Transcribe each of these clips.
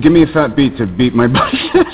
Give me a fat beat to beat my butt.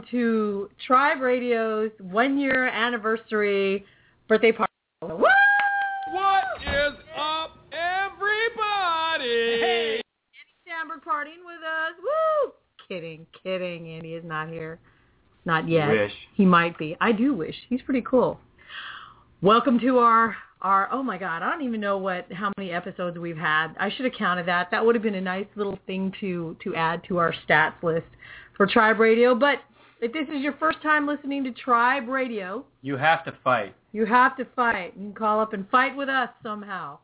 Welcome to Tribe Radio's one year anniversary birthday party. Woo! What is up, everybody? Andy Samberg partying with us. Woo! Kidding, kidding. Andy is not here. Not yet. Wish. He might be. I do wish. He's pretty cool. Welcome to our our oh my god, I don't even know what how many episodes we've had. I should have counted that. That would have been a nice little thing to to add to our stats list for Tribe Radio. But if this is your first time listening to Tribe Radio, You have to fight. you have to fight. You can call up and fight with us somehow.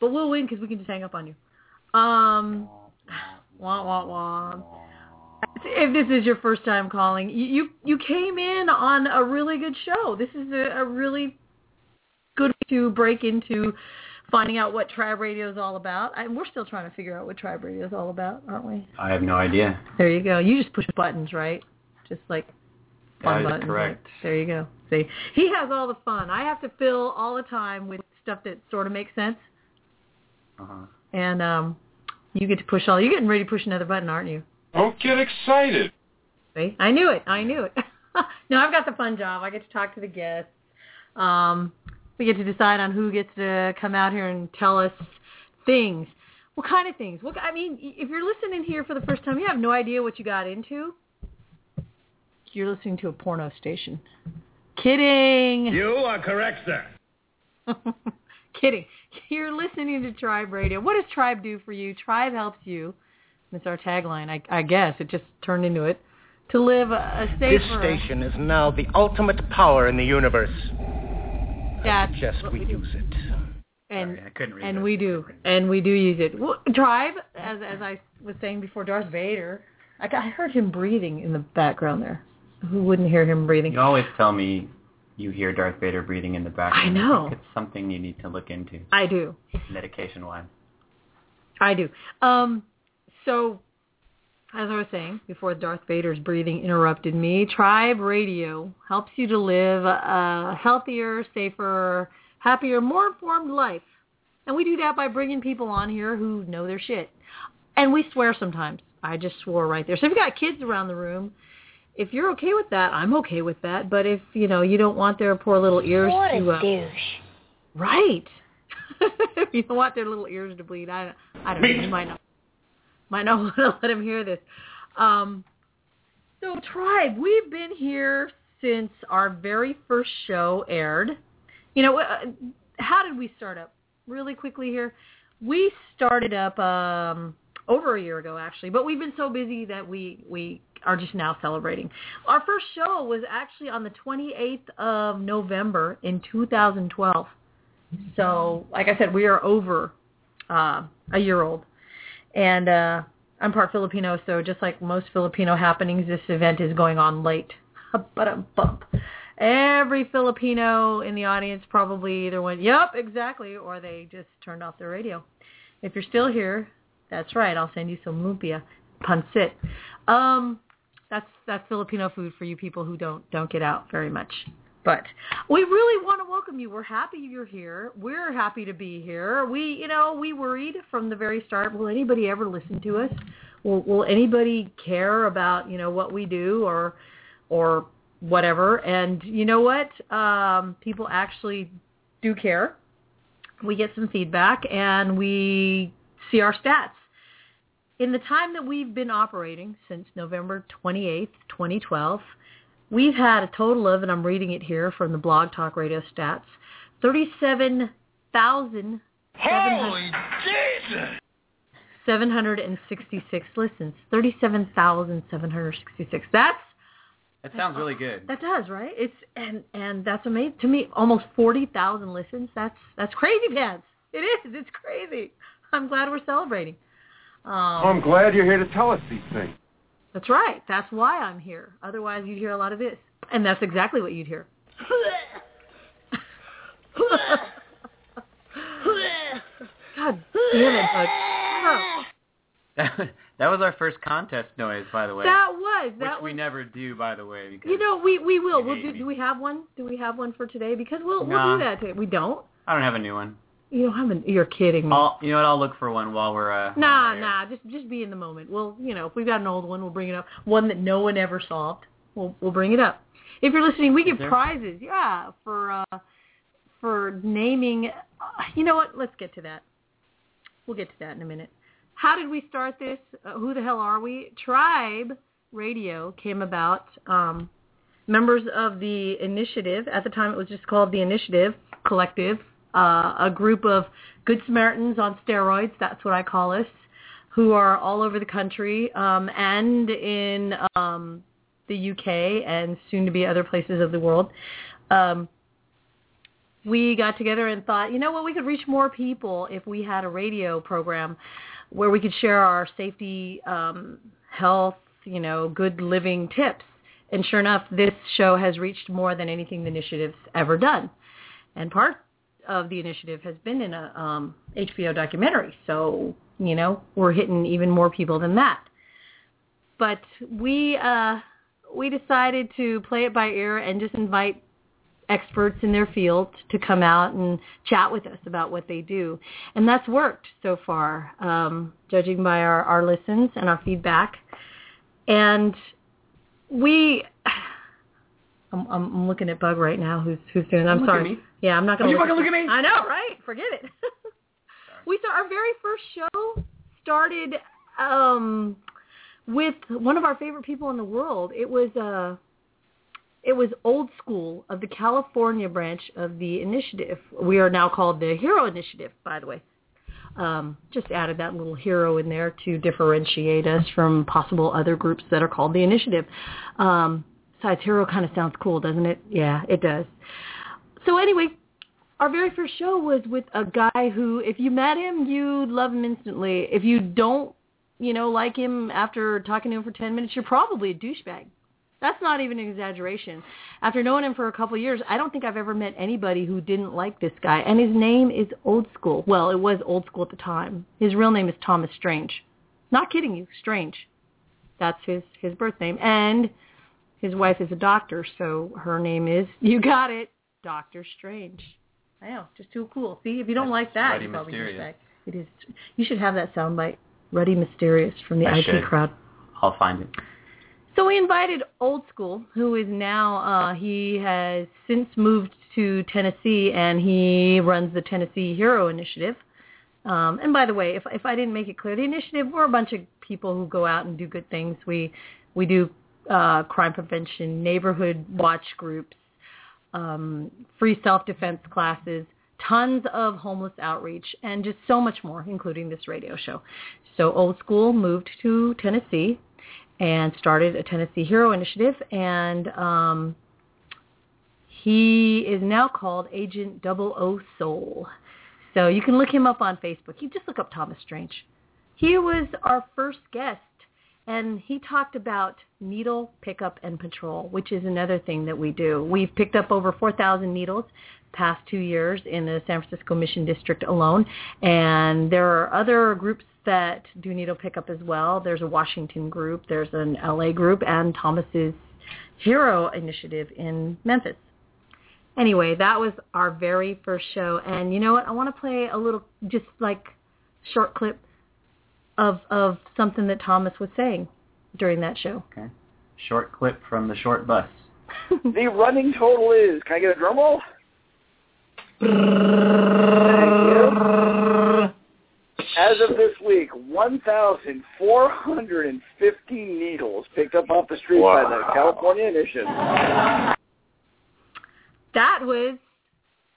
But we'll win because we can just hang up on you. Um, wah wah wah. If this is your first time calling, you you, you came in on a really good show. This is a, a really good way to break into finding out what Tribe Radio is all about. And we're still trying to figure out what Tribe Radio is all about, aren't we? I have no idea. There you go. You just push buttons, right? Just like fun That is buttons. right? correct. There you go. See, he has all the fun. I have to fill all the time with stuff that sort of makes sense, Uh-huh. and um, you get to push all. You're getting ready to push another button, aren't you? Don't get excited. See, I knew it. I knew it. no, I've got the fun job. I get to talk to the guests. Um, we get to decide on who gets to come out here and tell us things. What kind of things? What I mean, if you're listening here for the first time, you have no idea what you got into. You're listening to a porno station. Kidding. You are correct, sir. Kidding. You're listening to Tribe Radio. What does Tribe do for you? Tribe helps you. That's our tagline. I, I guess it just turned into it. To live a, a safer. This station is now the ultimate power in the universe. That's Just what we do. use it. And Sorry, I couldn't read and that. we do, and we do use it. Well, Tribe, as as I was saying before, Darth Vader. I, I heard him breathing in the background there. Who wouldn't hear him breathing? You always tell me you hear Darth Vader breathing in the background. I know. think it's something you need to look into, I do. medication-wise. I do. Um, so, as I was saying before, Darth Vader's breathing interrupted me. Tribe Radio helps you to live a healthier, safer, happier, more informed life, and we do that by bringing people on here who know their shit. And we swear sometimes. I just swore right there. So if you've got kids around the room, if you're okay with that, I'm okay with that. But if you know you don't want their poor little ears What to a uh, douche. Right. if you don't want their little ears to bleed, I I don't know. You might not might not want to let him hear this. Um, so tribe, we've been here since our very first show aired. You know, uh, how did we start up? Really quickly here, we started up um, over a year ago actually, but we've been so busy that we we are just now celebrating. Our first show was actually on the 28th of November in 2012. So, like I said, we are over uh, a year old, and uh, I'm part Filipino, so just like most Filipino happenings, this event is going on late. But a bump. Every Filipino in the audience probably either went, "Yep, exactly," or they just turned off their radio. If you're still here, that's right. I'll send you some lumpia, pancit. Um, that's that's Filipino food for you people who don't don't get out very much. But we really want to welcome you. We're happy you're here. We're happy to be here. We, you know, we worried from the very start. Will anybody ever listen to us? Will, will anybody care about you know what we do or or whatever? And you know what? Um, people actually do care. We get some feedback and we see our stats. In the time that we've been operating since November 28th, 2012, we've had a total of, and I'm reading it here from the Blog Talk Radio stats, 37,000 Holy Jesus! 766 listens. 37,766. That's That sounds really good. that does, right? It's and and that's amazing to me. Almost 40,000 listens. That's that's crazy pants. It is. It's crazy. I'm glad we're celebrating. Um, I'm glad you're here to tell us these things. That's right. That's why I'm here. Otherwise, you'd hear a lot of this. And that's exactly what you'd hear. God damn it. Oh, That, that was our first contest noise, by the way. that was. which That we never do, by the way. Because You know, we we will. We'll do. Do we have one? Do we have one for today? Because we'll we'll do that. Today. We don't. I don't have a new one. You don't have an. You're kidding me. I'll, you know what? I'll look for one while we're. Uh, Nah, air. nah. Just just be in the moment. We'll, you know, if we've got an old one, we'll bring it up. One that no one ever solved. We'll we'll bring it up. If you're listening, we give there? prizes. Yeah, for uh for naming. Uh, you know what? Let's get to that. We'll get to that in a minute. How did we start this? Uh, who the hell are we? Tribe Radio came about. Um, members of the initiative at the time it was just called the Initiative Collective, uh, a group of good Samaritans on steroids. That's what I call us, who are all over the country um, and in um, the UK and soon to be other places of the world. Um, we got together and thought, you know what, we could reach more people if we had a radio program where we could share our safety, um, health, you know, good living tips. And sure enough, this show has reached more than anything the initiative's ever done. And part of the initiative has been in a um, HBO documentary. So, you know, we're hitting even more people than that. But we uh, we decided to play it by ear and just invite experts in their field to come out and chat with us about what they do. And that's worked so far, um, judging by our, our listens and our feedback. And we, I'm, I'm I'm looking at Bug right now, who's who's doing. I'm at sorry. Me. Yeah, I'm not going Don't to you fucking look at me. I know, right? Forget it. we saw our very first show started um, with one of our favorite people in the world. It was uh, it was old school of the California branch of the initiative. We are now called the Hero Initiative, by the way. Um, just added that little hero in there to differentiate us from possible other groups that are called the initiative. Um, besides, hero kind of sounds cool, doesn't it? Yeah, it does. So anyway, our very first show was with a guy who, if you met him, you'd love him instantly. If you don't, you know, like him after talking to him for 10 minutes, you're probably a douchebag. That's not even an exaggeration. After knowing him for a couple of years, I don't think I've ever met anybody who didn't like this guy. And his name is Old School. Well, it was Old School at the time. His real name is Thomas Strange. Not kidding you, Strange. That's his his birth name. And his wife is a doctor, so her name is you got it, Doctor Strange. I know, just too cool. See, if you don't That's like that, Ruddy you probably Mysterious. douchebag. It is. You should have that soundbite. Ruddy Mysterious from the I IT should. crowd. I'll find it. So we invited Old School, who is now uh, he has since moved to Tennessee, and he runs the Tennessee Hero Initiative. Um, and by the way, if if I didn't make it clear, the initiative we're a bunch of people who go out and do good things. We we do uh, crime prevention, neighborhood watch groups, um, free self-defense classes, tons of homeless outreach, and just so much more, including this radio show. So Old School moved to Tennessee and started a Tennessee Hero Initiative, and um, he is now called Agent Double O Soul. So you can look him up on Facebook. You just look up Thomas Strange. He was our first guest, and he talked about needle pickup and patrol, which is another thing that we do. We've picked up over 4,000 needles past two years in the San Francisco Mission District alone, and there are other groups that do needle pickup as well. There's a Washington group, there's an LA group, and Thomas's Hero Initiative in Memphis. Anyway, that was our very first show, and you know what? I want to play a little, just like short clip of of something that Thomas was saying during that show. Okay. Short clip from the short bus. The running total is, can I get a drum roll? As of this week, 1,450 needles picked up off the street by the California Initiative. That was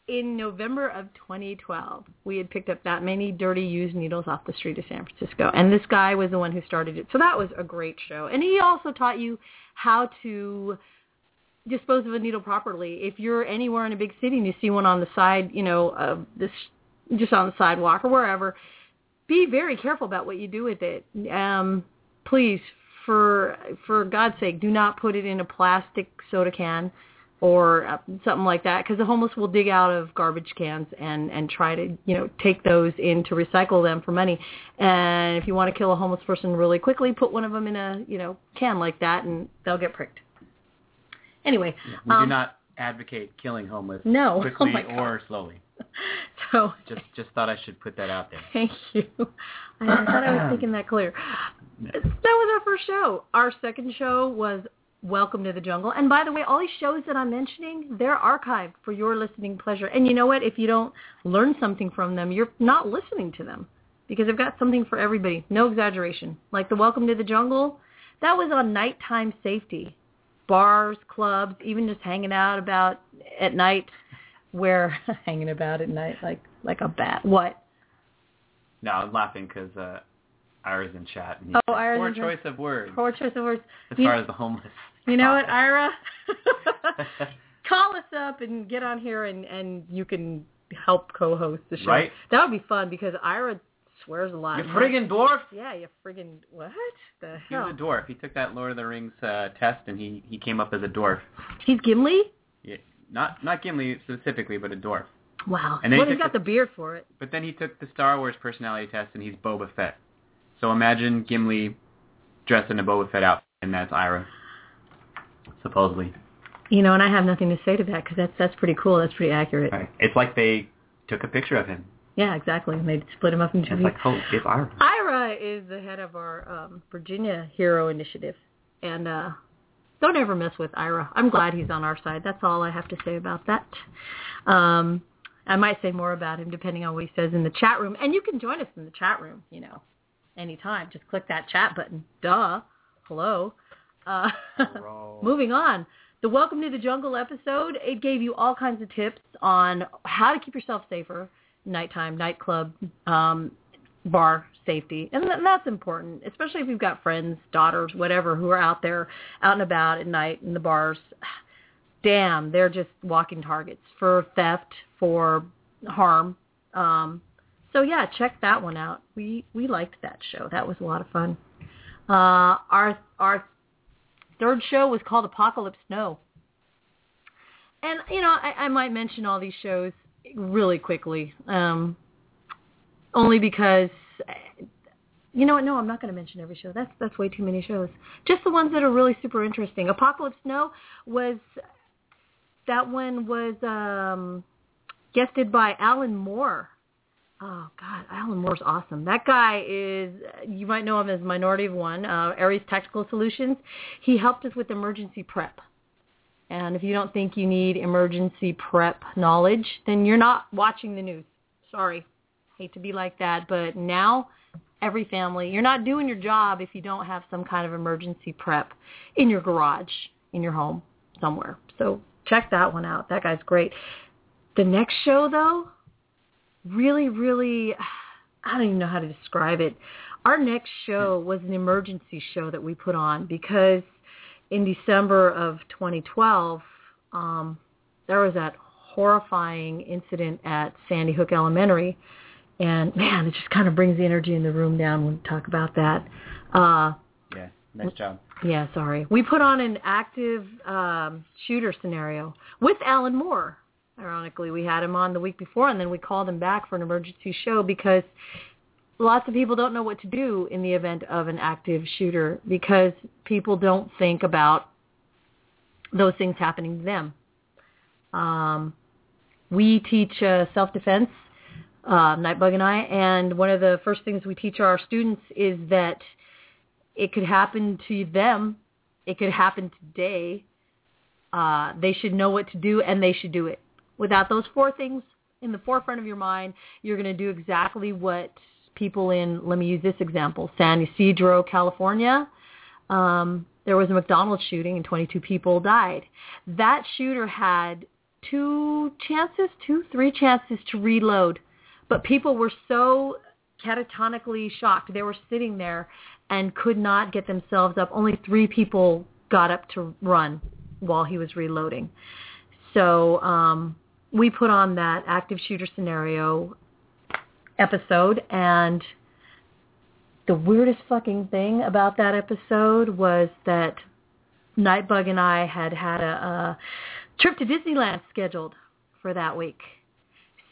in November of 2012, we had picked up that many dirty used needles off the street of San Francisco, and this guy was the one who started it. So that was a great show, and he also taught you how to dispose of a needle properly. If you're anywhere in a big city and you see one on the side, you know, of this just on the sidewalk or wherever, be very careful about what you do with it. Um, please, for for God's sake, do not put it in a plastic soda can or uh, something like that because the homeless will dig out of garbage cans and and try to you know take those in to recycle them for money and if you want to kill a homeless person really quickly put one of them in a you know can like that and they'll get pricked anyway We um, do not advocate killing homeless No. Oh quickly God. or slowly. so Just just thought I should put that out there. Thank you. I thought I was making that clear. That was our first show. Our second show was Welcome to the Jungle. And by the way, all these shows that I'm mentioning, they're archived for your listening pleasure. And you know what? If you don't learn something from them, you're not listening to them because they've got something for everybody. No exaggeration. Like the Welcome to the Jungle, that was on nighttime safety. Bars, clubs, even just hanging out about at night where hanging about at night like like a bat. What? No, I'm laughing because uh, Ira's in chat. And Oh, Ira's Poor choice of words Poor choice of words. as You- far as the homeless. You know what, Ira? Call us up and get on here and and you can help co-host the show. Right. That would be fun because Ira swears a lot. You friggin' dwarf! Yeah, you friggin' what? The He was hell? a dwarf. He took that Lord of the Rings uh, test and he, he came up as a dwarf. He's Gimli? Yeah, not not Gimli specifically, but a dwarf. Wow. And then well, he he's got the beard for it. But then he took the Star Wars personality test and he's Boba Fett. So imagine Gimli dressed in a Boba Fett outfit, and that's Ira, supposedly. You know, and I have nothing to say to that because that's that's pretty cool. That's pretty accurate. Right. It's like they took a picture of him. Yeah, exactly. And they split him up into It's like, oh, it's Ira. Ira is the head of our um, Virginia Hero Initiative, and uh, don't ever mess with Ira. I'm glad he's on our side. That's all I have to say about that. Um, I might say more about him depending on what he says in the chat room, and you can join us in the chat room. You know, anytime. Just click that chat button. Duh. Hello. Uh, moving on. The Welcome to the Jungle episode, it gave you all kinds of tips on how to keep yourself safer, nighttime, nightclub, um, bar safety. And th- that's important, especially if you've got friends, daughters, whatever, who are out there, out and about at night in the bars. Damn, they're just walking targets for theft, for harm. Um, so yeah, check that one out. We we liked that show. That was a lot of fun. Uh, our our third show was called Apocalypse Snow. And, you know, I, I might mention all these shows really quickly, um, only because, you know what, no, I'm not going to mention every show. That's, that's way too many shows. Just the ones that are really super interesting. Apocalypse Snow was, that one was um, guested by Alan Moore. Oh God, Alan Moore's awesome. That guy is, you might know him as Minority of One, uh, Aries Tactical Solutions. He helped us with emergency prep. And if you don't think you need emergency prep knowledge, then you're not watching the news. Sorry. Hate to be like that, but now every family, you're not doing your job if you don't have some kind of emergency prep in your garage, in your home, somewhere. So check that one out. That guy's great. The next show, though, really, really, I don't even know how to describe it. Our next show was an emergency show that we put on because in December of 2012, um, there was that horrifying incident at Sandy Hook Elementary. And man, it just kind of brings the energy in the room down when we talk about that. Uh, Yeah, nice job. yeah, sorry. We put on an active um, shooter scenario with Alan Moore. Ironically, we had him on the week before, and then we called him back for an emergency show because lots of people don't know what to do in the event of an active shooter because people don't think about those things happening to them. Um, we teach uh, self-defense, uh, Nightbug and I, and one of the first things we teach our students is that it could happen to them. It could happen today. Uh, they should know what to do, and they should do it. Without those four things in the forefront of your mind, you're going to do exactly what people in, let me use this example, San Ysidro, California, um, there was a McDonald's shooting and 22 people died. That shooter had two chances, two, three chances to reload. But people were so catatonically shocked. They were sitting there and could not get themselves up. Only three people got up to run while he was reloading. So um, we put on that active shooter scenario episode, and the weirdest fucking thing about that episode was that Nightbug and I had had a, a trip to Disneyland scheduled for that week.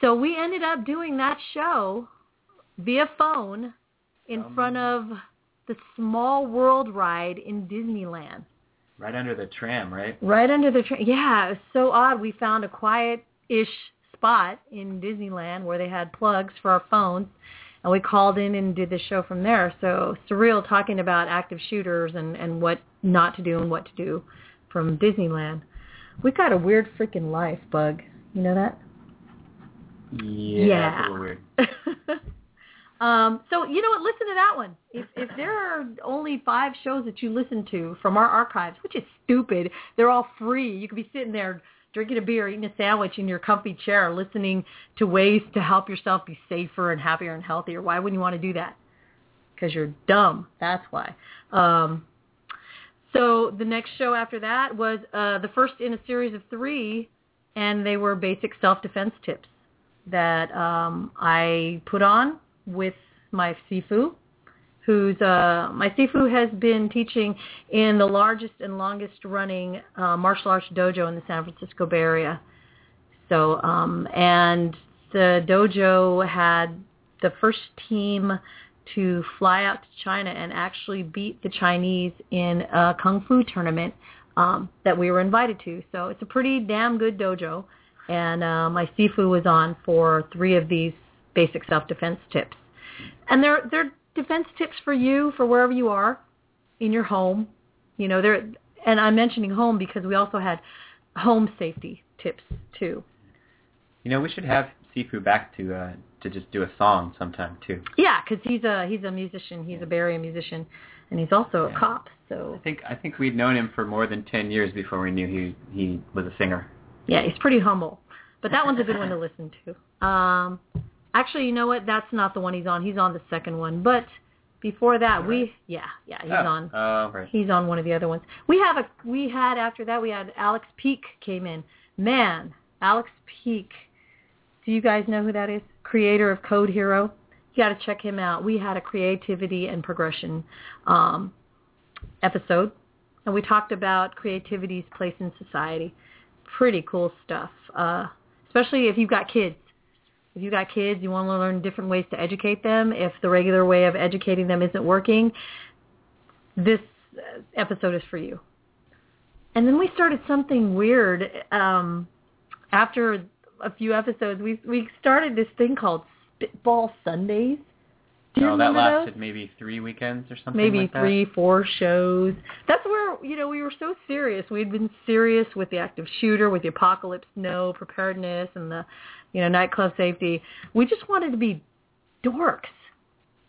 So we ended up doing that show via phone in Um, front of the Small World ride in Disneyland. Right under the tram, right? Right under the tram. Yeah, it was so odd. We found a quiet-ish spot in Disneyland where they had plugs for our phones, and we called in and did the show from there. So surreal talking about active shooters and and what not to do and what to do from Disneyland. We got a weird freaking life, Bug. You know that? Yeah. Yeah. That's a little weird. um, so you know what? Listen to that one. If if there are only five shows that you listen to from our archives, which is stupid, they're all free. You could be sitting there drinking a beer, eating a sandwich in your comfy chair, listening to ways to help yourself be safer and happier and healthier. Why wouldn't you want to do that? Because you're dumb. That's why. Um, so the next show after that was uh, the first in a series of three, and they were basic self-defense tips that um, I put on with my Sifu, who's uh, my Sifu has been teaching in the largest and longest running uh, martial arts dojo in the San Francisco Bay Area. So, um, and the dojo had the first team to fly out to China and actually beat the Chinese in a kung fu tournament um, that we were invited to. So it's a pretty damn good dojo and uh, my Sifu was on for three of these basic self-defense tips. And they're they're defense tips for you for wherever you are in your home. You know, they're and I'm mentioning home because we also had home safety tips too. You know, we should have Sifu back to uh, to just do a song sometime too. Yeah, because he's a he's a musician. He's a Bay Area musician, and he's also a cop. So I think I think we'd known him for more than ten years before we knew he he was a singer. yeah, he's pretty humble. But that one's a good one to listen to. Um, actually, you know what? That's not the one he's on. He's on the second one. But before that, we yeah yeah he's oh. on. Oh, right. He's on one of the other ones. We have a we had after that we had Alex Peake came in. Man, Alex Peake. Do you guys know who that is? Creator of Code Hero. You got to check him out. We had a creativity and progression um, episode, and we talked about creativity's place in society. Pretty cool stuff, uh, especially if you've got kids. If you've got kids, you want to learn different ways to educate them. If the regular way of educating them isn't working, this episode is for you. And then we started something weird. Um, after a few episodes, we we started this thing called Spitball Sundays. Do you oh, that lasted those? maybe three weekends or something. Maybe like that? three, four shows. That's where you know we were so serious. We'd been serious with the active shooter, with the apocalypse no preparedness, and the you know nightclub safety. We just wanted to be dorks.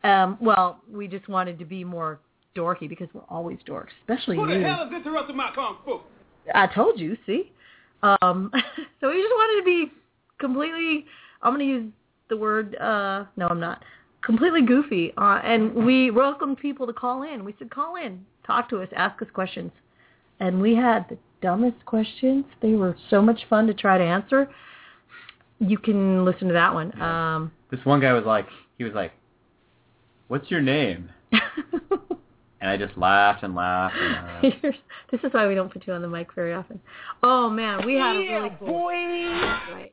Um, well, we just wanted to be more dorky because we're always dorks, especially Who you. the hell is interrupting my kung fu? I told you, see. Um, so we just wanted to be completely. I'm going to use the word. Uh, no, I'm not. Completely goofy, uh, and we welcomed people to call in. We said, "Call in, talk to us, ask us questions," and we had the dumbest questions. They were so much fun to try to answer. You can listen to that one. Um, This one guy was like, he was like, "What's your name?" And I just laughed and laughed. And laughed. this is why we don't put you on the mic very often. Oh man, we had a really cool. Right.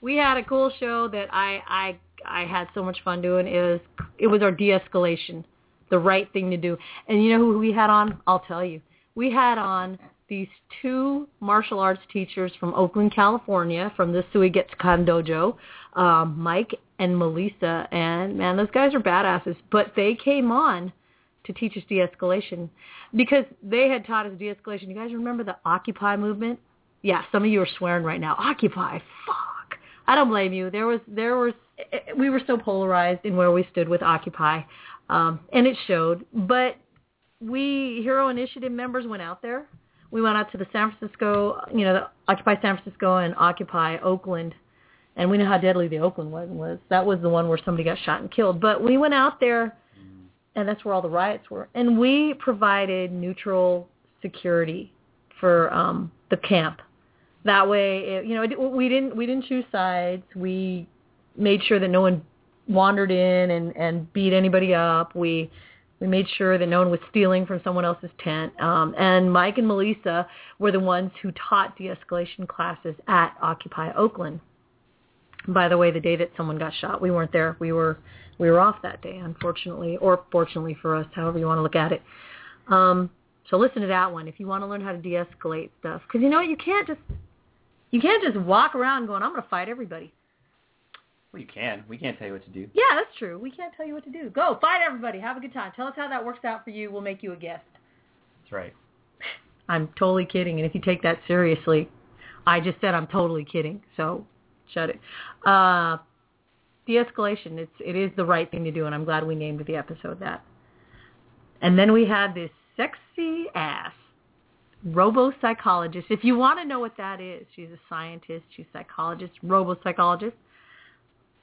We had a cool show that I I I had so much fun doing. Was it was our de-escalation, the right thing to do. And you know who we had on? I'll tell you. We had on these two martial arts teachers from Oakland, California, from the Sui Suigetsukan Dojo, um, Mike and Melissa. And man, those guys are badasses. But they came on to teach us de-escalation because they had taught us de-escalation. You guys remember the Occupy movement? Yeah, some of you are swearing right now. Occupy, fuck. I don't blame you. There was, there was, we were so polarized in where we stood with Occupy, um, and it showed. But we Hero Initiative members went out there. we went out to the San Francisco, you know, the Occupy San Francisco and Occupy Oakland, and we know how deadly the Oakland one was. That was the one where somebody got shot and killed. But we went out there, and that's where all the riots were, and we provided neutral security for um, the camp. That way, it, you know, it, we didn't we didn't choose sides. We made sure that no one wandered in and and beat anybody up. We we made sure that no one was stealing from someone else's tent. Um, and Mike and Melissa were the ones who taught de-escalation classes at Occupy Oakland. By the way, the day that someone got shot, we weren't there. We were we were off that day, unfortunately, or fortunately for us, however you want to look at it. Um, so listen to that one if you want to learn how to de-escalate stuff, because you know what, you can't just you can't just walk around going, I'm going to fight everybody. Well, you can. We can't tell you what to do. Yeah, that's true. We can't tell you what to do. Go fight everybody. Have a good time. Tell us how that works out for you. We'll make you a guest. That's right. I'm totally kidding. And if you take that seriously, I just said I'm totally kidding. So shut it. Uh, de-escalation. It's it is the right thing to do, and I'm glad we named the episode that. And then we had this sexy ass robo-psychologist. If you want to know what that is, she's a scientist, she's a psychologist, robo-psychologist,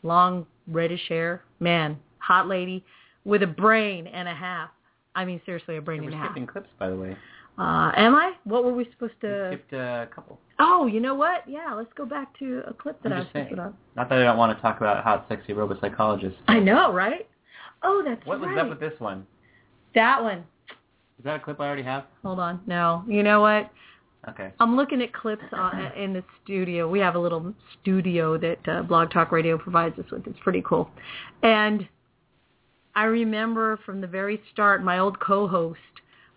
long reddish hair, man, hot lady with a brain and a half. I mean, seriously, a brain We're and a half. skipping clips, by the way. Uh, am I? What were we supposed We to? skipped a couple. Oh, you know what? Yeah, let's go back to a clip that I'm I was just saying. put on. Not that I don't want to talk about hot, sexy robopsychologist. I know, right? Oh, that's What was up with this one? that one? Is that a clip I already have? Hold on. No, you know what? Okay. I'm looking at clips on, in the studio. We have a little studio that uh, Blog Talk Radio provides us with. It's pretty cool. And I remember from the very start, my old co-host,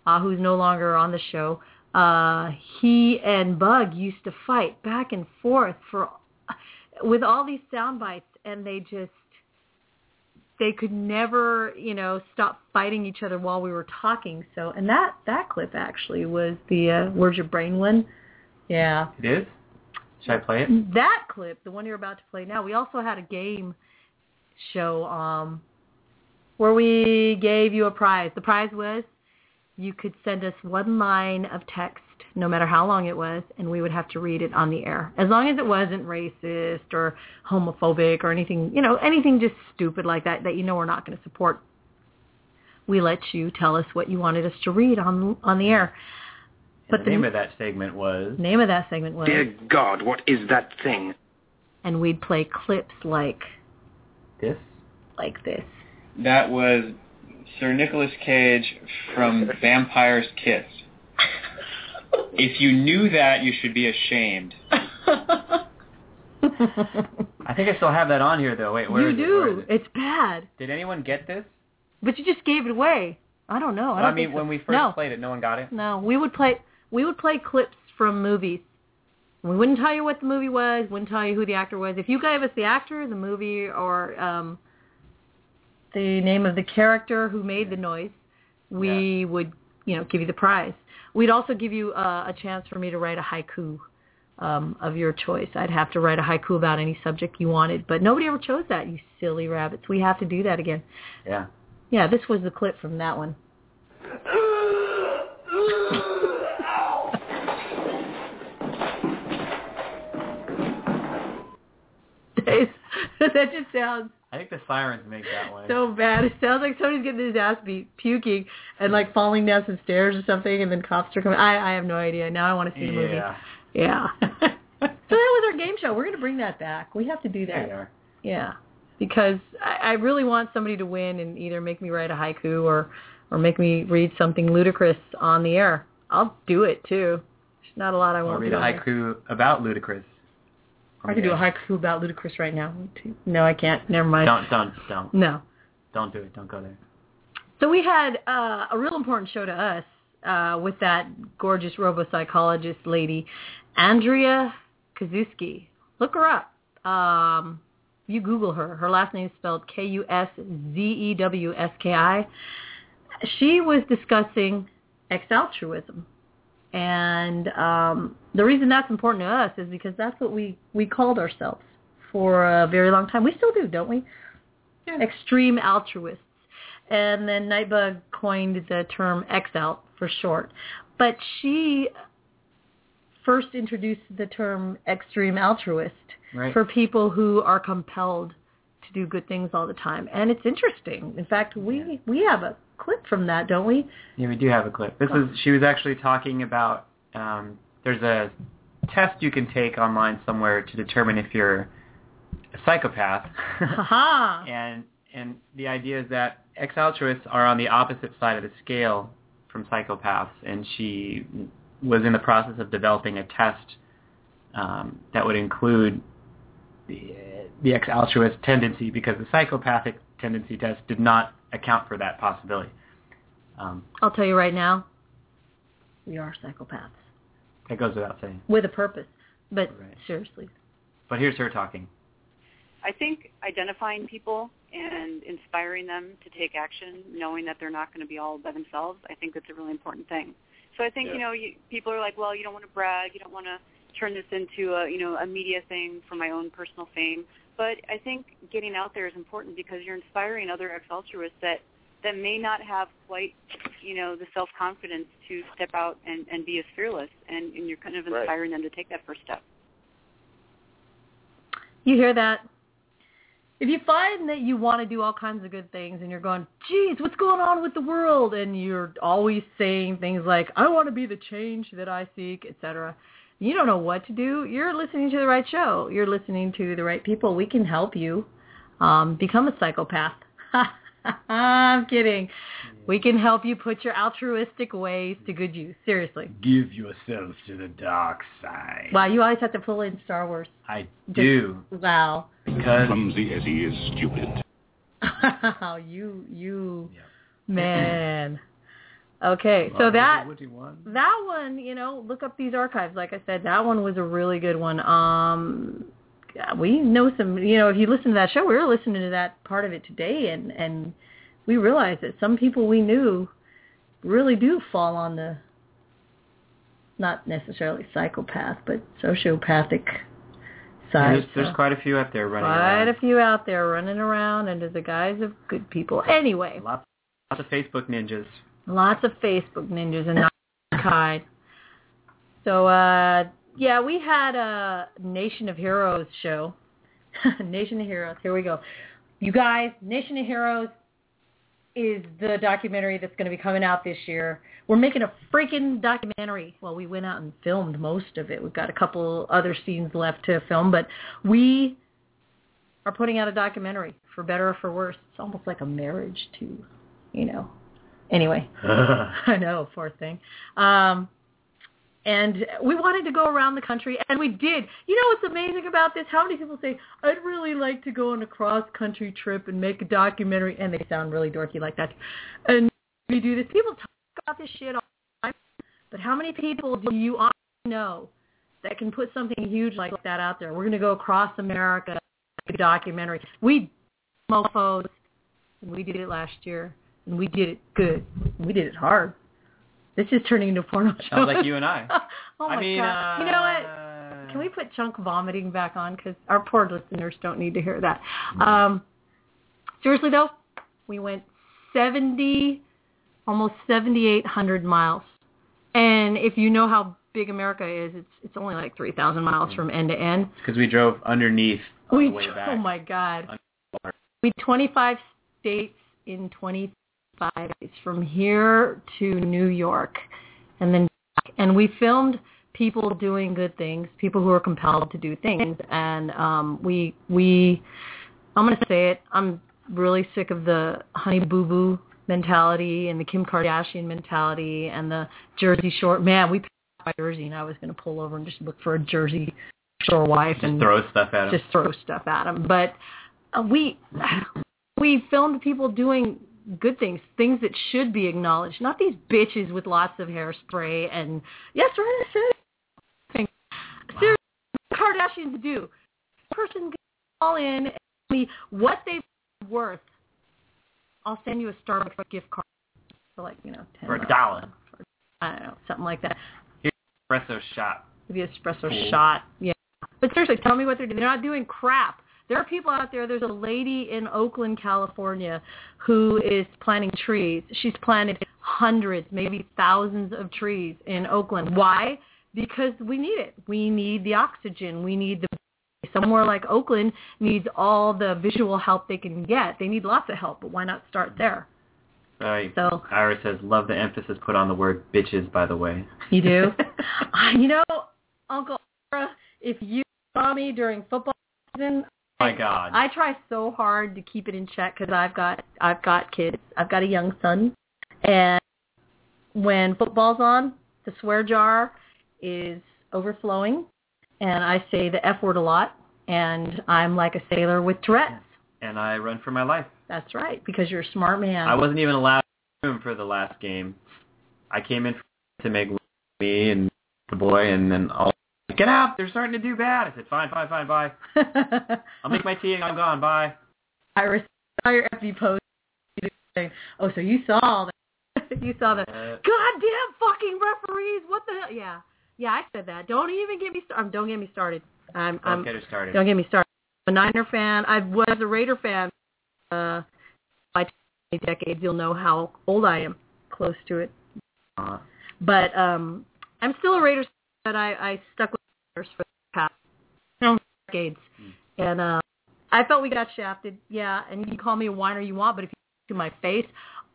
uh, who's no longer on the show, uh, he and Bug used to fight back and forth for with all these sound bites, and they just they could never, you know, stop fighting each other while we were talking. So, and that that clip actually was the uh, "Where's Your Brain" one. Yeah, It is? Should I play it? that clip, the one you're about to play now. We also had a game show um, where we gave you a prize. The prize was you could send us one line of text, no matter how long it was, and we would have to read it on the air. As long as it wasn't racist or homophobic or anything, you know, anything just stupid like that that you know we're not going to support. We let you tell us what you wanted us to read on on the air. But the the- name of that segment was Name of that segment was, Dear God, what is that thing? and we'd play clips like this. like this. That was Sir Nicolas Cage from Vampire's Kiss. If you knew that, you should be ashamed. I think I still have that on here though. Wait, where you is it? Where do. it? It's bad. Did anyone get this? But you just gave it away. I don't know. I, don't I mean, think so. when we first no, played it, no one got it. no, we would play we would play clips from movies. We wouldn't tell you what the movie was. Wouldn't tell you who the actor was. If you gave us the actor, the movie, or um, the name of the character who made the noise, we would you know give you the prize. We'd also give you uh, a chance for me to write a haiku um, of your choice. I'd have to write a haiku about any subject you wanted, but nobody ever chose that. You silly rabbits. We have to do that again. Yeah. Yeah, this was the clip from that one. that just sounds I think the sirens make that one. so bad. It sounds like somebody's getting his ass beat, puking, and like falling down some stairs or something, and then cops are coming. I I have no idea. Now I want to see the movie. yeah. Yeah. so that was our game show. We're gonna bring that back. We have to do There that. are. Yeah, because I, I really want somebody to win and either make me write a haiku or or make me read something ludicrous on the air. I'll do it too. There's not a lot I Or won't read a there. haiku about Ludacris. I could do a haiku about ludicrous right now. No, I can't. Never mind. Don't, don't, don't, No. don't do it. Don't go there. So we had uh, a real important show to us uh, with that gorgeous robo-psychologist lady, Andrea Kuszewski. Look her up. Um, you Google her. Her last name is spelled K-U-S-Z-E-W-S-K-I. She was discussing ex-altruism. And um, the reason that's important to us is because that's what we, we called ourselves for a very long time. We still do, don't we? Extreme altruists. And then Nightbug coined the term X-Out for short. But she first introduced the term extreme altruist Right. for people who are compelled to do good things all the time. And it's interesting. In fact, we we have a clip from that, don't we? Yeah, we do have a clip. This is she was actually talking about um, there's a test you can take online somewhere to determine if you're a psychopath. And and the idea is that ex-altruists are on the opposite side of the scale from psychopaths, and she was in the process of developing a test um, that would include the, the ex-altruist tendency because the psychopathic tendency test did not account for that possibility. Um, I'll tell you right now, we are psychopaths that goes without saying. with a purpose. But Right. seriously, But here's her talking. I think identifying people and inspiring them to take action, knowing that they're not going to be all by themselves, I think that's a really important thing. So I think Yeah. you know, you, people are like, well, you don't want to brag, you don't want to turn this into a you know a media thing for my own personal fame. But I think getting out there is important because you're inspiring other ex-altruists that that may not have quite you know the self confidence to step out and, and be as fearless, and, and you're kind of Right. inspiring them to take that first step. you hear that? If you find that you want to do all kinds of good things and you're going, geez, what's going on with the world? And you're always saying things like, I want to be the change that I seek, etc. You don't know what to do. You're listening to the right show. You're listening to the right people. We can help you um, become a psychopath. I'm kidding. We can help you put your altruistic ways to good use. Seriously. Give yourself to the dark side. Wow, you always have to pull in Star Wars. I do Wow. because Clumsy as he is stupid. Wow, you you man. Okay, so that What do you want? that one, you know, look up these archives. Like I said, that one was a really good one. Um, we know some. You know, if you listen to that show, we were listening to that part of it today, and and we realized that some people we knew really do fall on the not necessarily psychopath, but sociopathic side. There's, there's So- quite a few out there running Quite around. a few out there running around under the guise of good people. Anyway, Lots, lots of Facebook ninjas. Lots of Facebook ninjas and not kind. So, uh, yeah, we had a Nation of Heroes show. Nation of Heroes. Here we go. You guys, Nation of Heroes is the documentary that's going to be coming out this year. We're making a freaking documentary. Well, we went out and filmed most of it. We've got a couple other scenes left to film, but we are putting out a documentary for better or for worse. It's almost like a marriage too, you know. Anyway, I know, poor thing. Um, and we wanted to go around the country, and we did. You know what's amazing about this? How many people say, I'd really like to go on a cross-country trip and make a documentary, and they sound really dorky like that. And we do this. People talk about this shit all the time, but how many people do you know that can put something huge like that out there? We're going to go across America, make a documentary. We mofos, we did it last year, and we did it good. We did it hard. This is turning into a porno show. Sounds like you and I. oh my I mean, god! uh, you know what? Can we put chunk vomiting back on? Because our poor listeners don't need to hear that. Um, seriously though, we went seventy, almost seventy-eight hundred miles, and if you know how big America is, it's it's only like three thousand miles from end to end. Because we drove underneath on We the way back. oh my god, Underwater. we 25 states in 25 days from here to New York, and then back. and we filmed people doing good things, people who are compelled to do things, and um, we we I'm gonna say it. I'm really sick of the honey boo boo mentality and the Kim Kardashian mentality and the Jersey Shore. Man, we passed by Jersey, and I was gonna pull over and just look for a Jersey Shore wife Just and throw stuff at him. just throw stuff at them. But uh, we we filmed people doing good things, things that should be acknowledged, not these bitches with lots of hairspray and yes, right, I said it. Seriously, what Kardashians do. Person can call in and tell me what they're worth. I'll send you a Starbucks gift card for like you know ten For a dollar. For, I don't know, something like that. Here's Espresso shot. Maybe espresso Cool. shot. Yeah. But seriously, tell me what they're doing. They're not doing crap. There are people out there. There's a lady in Oakland, California, who is planting trees. She's planted hundreds, maybe thousands of trees in Oakland. Why? because we need it. We need the oxygen. We need the somewhere like Oakland needs all the visual help they can get. They need lots of help, but why not start there? Right. So Ira says, love the emphasis put on the word bitches, by the way. you do. You know, Uncle Ira, if you saw me during football season, my God. I try so hard to keep it in check because I've got I've got kids. I've got a young son, and when football's on, the swear jar is overflowing, and I say the f word a lot, and I'm like a sailor with Tourette's. and I run for my life. That's right, because you're a smart man. I wasn't even allowed in room for the last game. I came in to make me and the boy, and then all get out. They're starting to do bad. I said, fine, fine, fine, bye. I'll make my tea and I'm gone. Bye. I saw your FB post. Oh, so you saw all that? you saw that? Uh, Goddamn fucking referees! What the hell? Yeah, yeah, I said that. Don't even get me started. Don't get me started. I'm, don't I'm get her started. Don't get me started. I'm a Niner fan. I was a Raider fan. Uh, by 20 decades, you'll know how old I am. Close to it. Uh, But um, I'm still a Raiders fan. But I, I stuck with the Raiders for the past you know, decades. And uh, I felt we got shafted. Yeah, and you can call me a whiner you want, but if you to my face,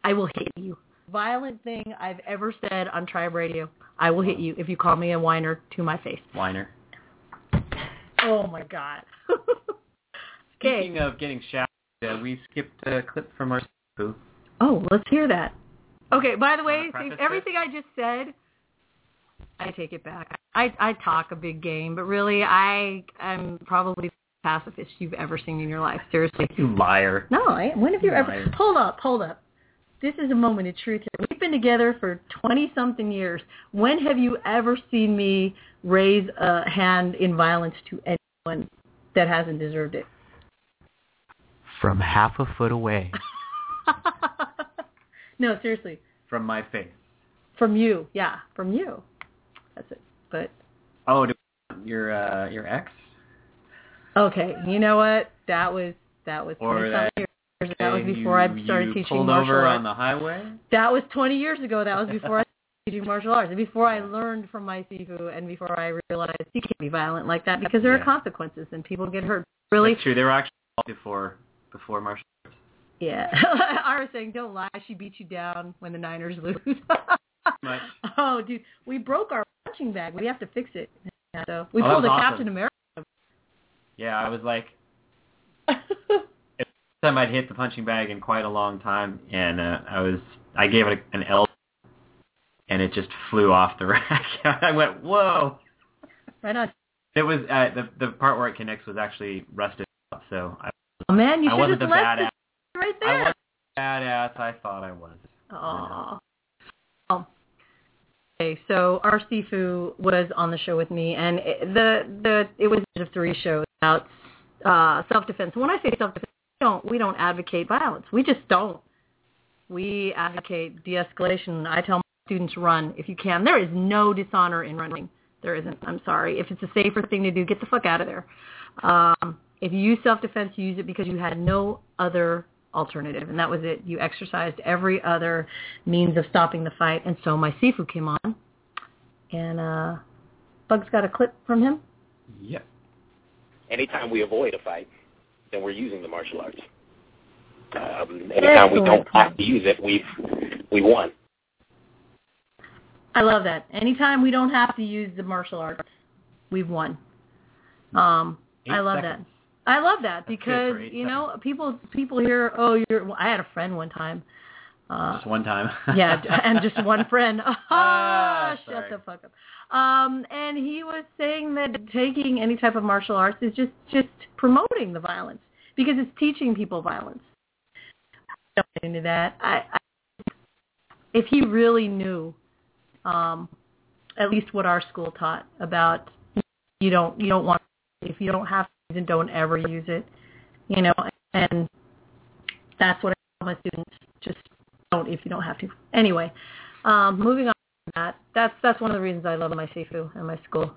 I will hit you. Violent thing I've ever said on Tribe Radio. I will hit you if you call me a whiner to my face. whiner. Oh my god. okay. Speaking of getting shafted, uh, we skipped a clip from our booth. Oh, let's hear that. Okay, by the way, Wanna preface see, everything I just said, I take it back. I I talk a big game, but really I I'm probably the pacifist you've ever seen in your life. Seriously. You liar. No, I, when have you ever Liar. Hold up, hold up. This is a moment of truth here. We've been together for 20 something years. When have you ever seen me raise a hand in violence to anyone that hasn't deserved it? From half a foot away no, seriously. from my face. From you. Yeah, from you. That's it. But Oh, do your uh, your ex? okay, you know what? That was that was Or 20 that- years. That was You- before I started you teaching martial over arts. on the highway. That was 20 years ago. That was before I started teaching martial arts, and before I learned from my sifu, and before I realized you can't be violent like that because there Yeah. are consequences and people get hurt. Really? That's true. They were actually before before martial arts. Yeah. I was saying, don't lie. She beat you down when the Niners lose. Much. oh, dude, we broke our punching bag. We have to fix it. So we Oh, pulled a awesome. Captain America. Yeah, I was like, first time I'd hit the punching bag in quite a long time, and uh, I was I gave it an L, and it just flew off the rack. I went, whoa! right on. It was uh, the the part where it connects was actually rusted out, so I, Oh man, you I should wasn't have the left badass. it right I there. was badass. I thought I was. Aw. Oh. Okay, so Sifu was on the show with me, and it, the the it was of three shows about uh, self defense. When I say self defense, we don't we don't advocate violence. We just don't. We advocate de-escalation. I tell my students run if you can. There is no dishonor in running. There isn't. I'm sorry. If it's a safer thing to do, get the fuck out of there. Um, if you use self-defense, use it because you had no other alternative, and that was it. You exercised every other means of stopping the fight, and so my Sifu came on, and uh, Bugs got a clip from him. Yep. Anytime we avoid a fight, then we're using the martial arts. Um, anytime we don't have to use it, we've we won. I love that. Anytime we don't have to use the martial arts, we've won. Um, I love seconds. that. I love that That's because you know people people hear oh you're. Well, I had a friend one time. Uh, Just one time. yeah, and just one friend. Ah, Ah, shut sorry. the fuck up. Um, and he was saying that taking any type of martial arts is just just promoting the violence because it's teaching people violence. Don't get into that. I, I if he really knew, um, at least what our school taught about you don't you don't want if you don't have then don't ever use it, you know, and that's what I tell my students. Just don't if you don't have to. Anyway, um, moving on from that. That's that's one of the reasons I love my Sifu and my school.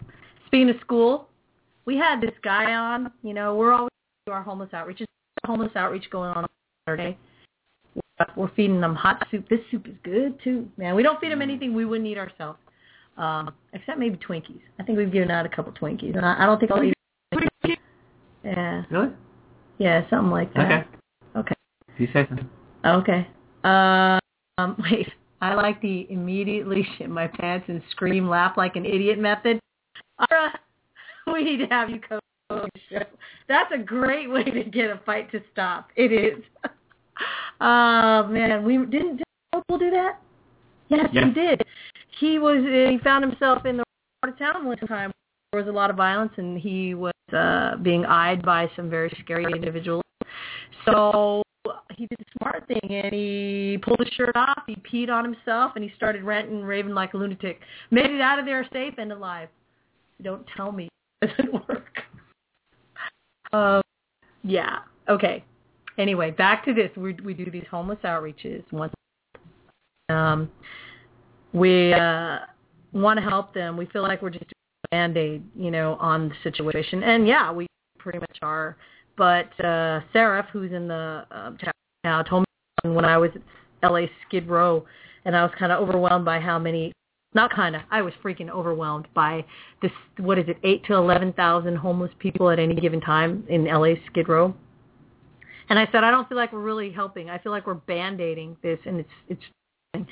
Speaking of school, we had this guy on. You know, we're always do our homeless outreach. There's homeless outreach going on on Saturday. We're feeding them hot soup. This soup is good too, man. We don't feed them anything we wouldn't eat ourselves. Um, except maybe Twinkies. I think we've given out a couple Twinkies, and I, I don't think I'll eat. Yeah. Really? Yeah, something like that. Okay. Okay. You say so. Okay. Um, wait. I like the immediately shit my pants and scream, laugh like an idiot method. Ara, we need to have you come on the show. That's a great way to get a fight to stop. It is. Oh man, we didn't did Opal do that? Yes, Yes. he did. He was he found himself in the part of town one time there was a lot of violence and he was uh being eyed by some very scary individuals. So he did the smart thing and he pulled his shirt off, he peed on himself and he started ranting raving like a lunatic. Made it out of there safe and alive. Don't tell me it doesn't work. Um yeah. Okay. Anyway, back to this. We we do these homeless outreaches once um we uh want to help them. We feel like we're just band-aid, you know, on the situation. And yeah, we pretty much are. But uh Seraph, who's in the um, chat now, told me when I was at LA Skid Row and I was kind of overwhelmed by how many not kind of. I was freaking overwhelmed by this. What is it? Eight to eleven thousand homeless people at any given time in LA Skid Row. And I said, I don't feel like we're really helping. I feel like we're band-aiding this, and it's it's.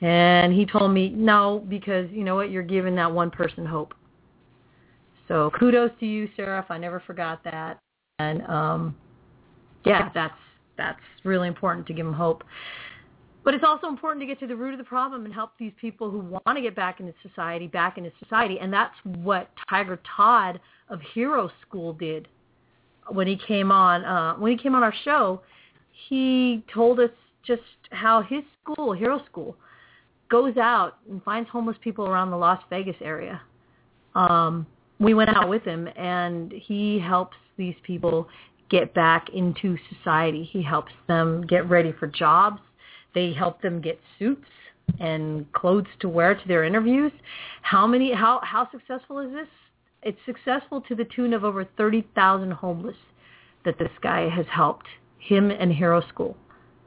And he told me no, because you know what? You're giving that one person hope. So kudos to you, Seraph. I never forgot that. And um, yeah, that's that's really important to give them hope. But it's also important to get to the root of the problem and help these people who want to get back into society back into society. And that's what Tiger Todd of Hero School did when he came on. Uh, when he came on our show, he told us just how his school, Hero School, goes out and finds homeless people around the Las Vegas area. Um, we went out with him, and he helps these people get back into society. He helps them get ready for jobs. They help them get suits and clothes to wear to their interviews. How many? How how successful is this? It's successful to the tune of over thirty thousand homeless that this guy has helped. Him and Hero School.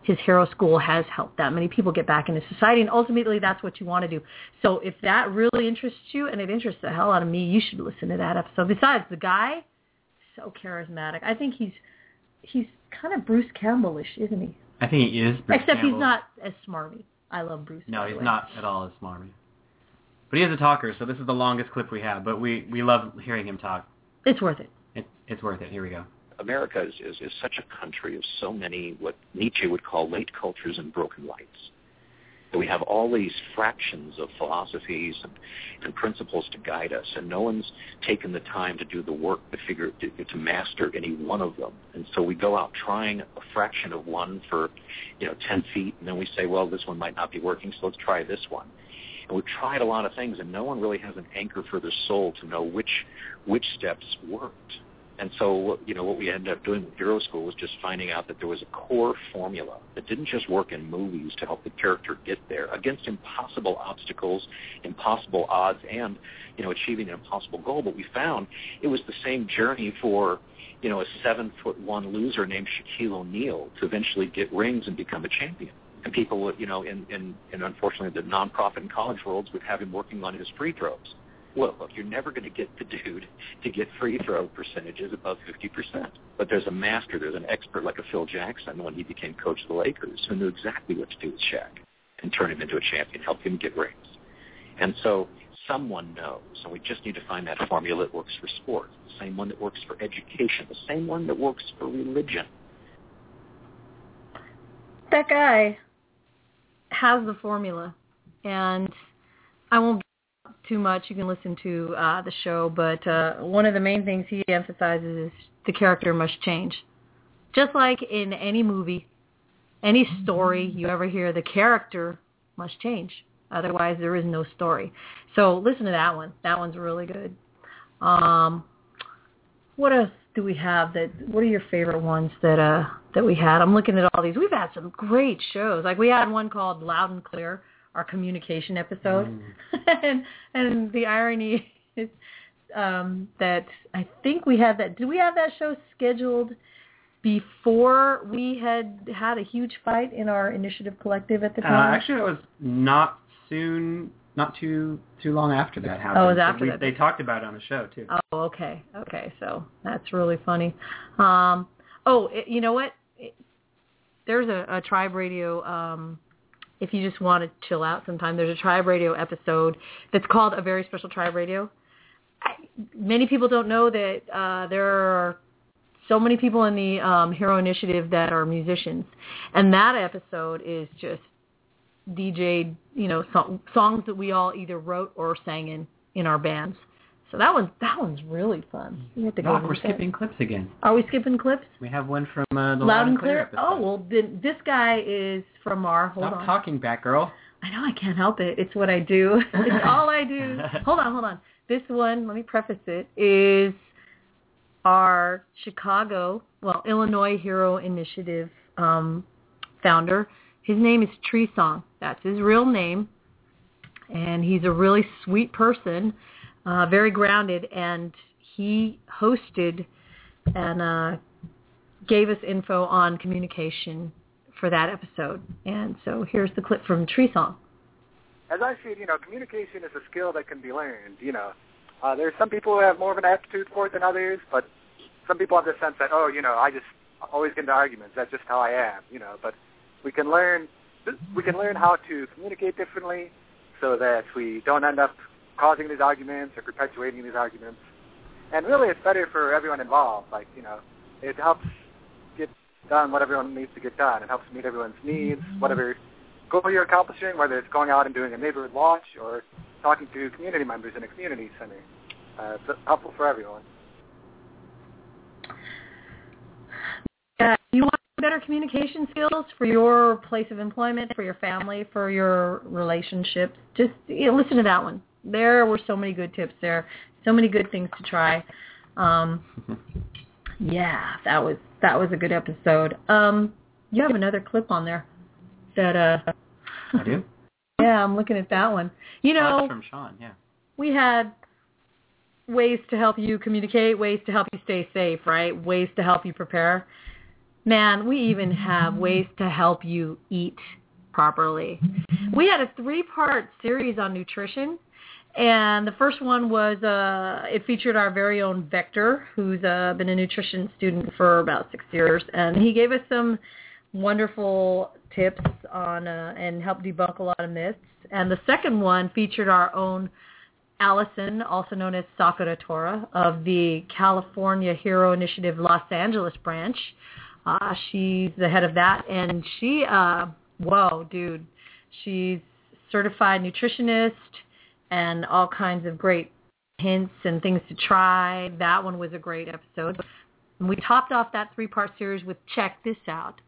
His Hero School has helped that many people get back into society, and ultimately that's what you want to do. So if that really interests you, and it interests the hell out of me, you should listen to that episode. Besides, the guy, so charismatic. I think he's he's kind of Bruce Campbellish, isn't he? I think he is. Bruce Except Campbell. he's not as smarmy. I love Bruce. No, he's not at all as smarmy. But he is a talker, so this is the longest clip we have. But we we love hearing him talk. It's worth it. It, it's worth it. Here we go. America is, is, is such a country of so many what Nietzsche would call late cultures and broken lights. We have all these fractions of philosophies and, and principles to guide us, and no one's taken the time to do the work to figure to, to master any one of them. And so we go out trying a fraction of one for, you know, ten feet, and then we say, well, this one might not be working, so let's try this one. And we've tried a lot of things, and no one really has an anchor for their soul to know which which steps worked. And so, you know, what we ended up doing with Hero School was just finding out that there was a core formula that didn't just work in movies to help the character get there against impossible obstacles, impossible odds, and, you know, achieving an impossible goal. But we found it was the same journey for, you know, a seven foot one loser named Shaquille O'Neal to eventually get rings and become a champion. And people, would, you know, in, in, in unfortunately the nonprofit and college worlds would have him working on his free throws. Well, look, you're never going to get the dude to get free throw percentages above 50%. But there's a master, there's an expert like a Phil Jackson when he became coach of the Lakers who knew exactly what to do with Shaq and turn him into a champion, help him get rings. And so someone knows, and we just need to find that formula that works for sports, the same one that works for education, the same one that works for religion. That guy has the formula, and I won't too much. You can listen to uh, the show, but uh, one of the main things he emphasizes is the character must change. Just like in any movie, any story you ever hear, the character must change. Otherwise, there is no story. So listen to that one. That one's really good. Um, what else do we have? That what are your favorite ones that uh that we had? I'm looking at all these. We've had some great shows. Like we had one called Loud and Clear, our communication episode, and and the irony is um, that I think we had that. Did we have that show scheduled before we had had a huge fight in our initiative collective at the Uh, time? actually, it was not soon not too too long after that happened. Oh, it was after we- that. They talked about it on the show too. Oh, okay, okay. So that's really funny. Um, oh, it, you know what? It, there's a, a tribe radio. Um, if you just want to chill out sometime, there's a tribe radio episode that's called a very special tribe radio. I, many people don't know that uh, there are so many people in the um, Hero Initiative that are musicians, and that episode is just DJ, you know, so- songs that we all either wrote or sang in in our bands. So that one's that one's really fun. We have to go Doc, look we're skipping clips again. Are we skipping clips? We have one from uh, the Loud and clear. episode. Oh well, then this guy is from our. Hold Stop on. talking, Batgirl. I know I can't help it. It's what I do. it's all I do. Hold on, hold on. This one, let me preface it, is our Chicago, well, Illinois Hero Initiative um, founder. His name is Tree Song. That's his real name. And he's a really sweet person, uh, very grounded, and he hosted and uh, gave us info on communication for that episode. And so here's the clip from Tree Song. as I see it, you know, communication is a skill that can be learned. You know, uh, there's some people who have more of an aptitude for it than others, but some people have the sense that, oh, you know, I just always get into arguments. That's just how I am. You know, but we can learn we can learn how to communicate differently so that we don't end up causing these arguments or perpetuating these arguments. And really, it's better for everyone involved. Like, you know, it helps get done what everyone needs to get done. It helps meet everyone's needs, whatever goal you're accomplishing, whether it's going out and doing a neighborhood watch or talking to community members in a community center. Uh, it's helpful for everyone. You want better communication skills for your place of employment, for your family, for your relationships. Just you know, listen to that one. There were so many good tips there, so many good things to try. Um, yeah, that was that was a good episode. Um, you have another clip on there that uh, I do. yeah, I'm looking at that one. You Oh, know, that's from Sean. Yeah. we had ways to help you communicate, ways to help you stay safe, right? Ways to help you prepare. Man, we even have ways to help you eat properly. We had a three-part series on nutrition. And the first one was, uh, it featured our very own Vector, who's uh, been a nutrition student for about six years. And he gave us some wonderful tips on uh, and helped debunk a lot of myths. And the second one featured our own Allison, also known as Sakura Tora, of the California Hero Initiative Los Angeles branch. Uh, she's the head of that, and she, uh, whoa, dude, she's certified nutritionist and all kinds of great hints and things to try. That one was a great episode. We topped off that three-part series with check this out.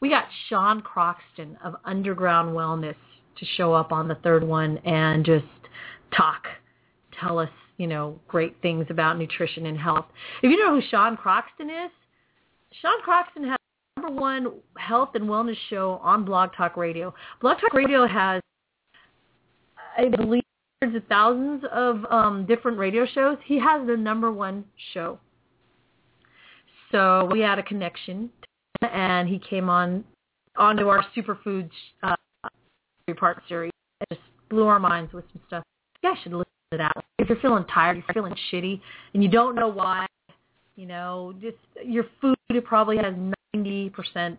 We got Sean Croxton of Underground Wellness to show up on the third one and just talk, tell us, you know, great things about nutrition and health. If you know who Sean Croxton is, Sean Croxton has number one health and wellness show on Blog Talk Radio. Blog Talk Radio has, I believe, hundreds of thousands of um, different radio shows. He has the number one show. So we had a connection, and he came on onto our superfoods uh, three-part series. It just blew our minds with some stuff. You guys should listen to that. If you're feeling tired, you're feeling shitty, and you don't know why, you know, just your food probably has 90% uh,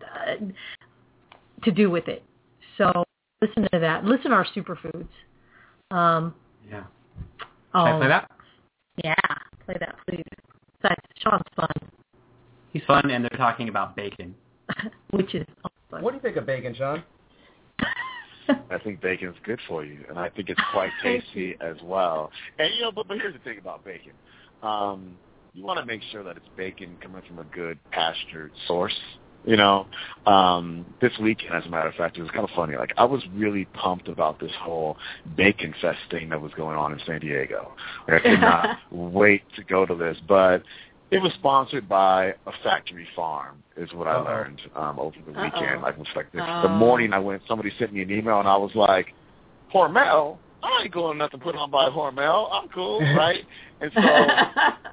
to do with it. So listen to that. Listen to our superfoods. Um, Yeah. oh, Should I play that? Yeah, play that, please. Besides, Sean's fun, He's fun, and they're talking about bacon. which is fun. What do you think of bacon, Sean? I think bacon's good for you, and I think it's quite tasty as well. And you know, but, but here's the thing about bacon: um, you want to make sure that it's bacon coming from a good pastured source. You know, um, this weekend, as a matter of fact, it was kind of funny. Like I was really pumped about this whole bacon fest thing that was going on in San Diego. Like, I could not wait to go to this, but it was sponsored by a factory farm, is what I learned um, over the weekend. Uh-oh. Like, it was like the, Oh. the morning I went, somebody sent me an email, and I was like, Hormel? I ain't going nothing put on by Hormel. I'm cool, right? And so,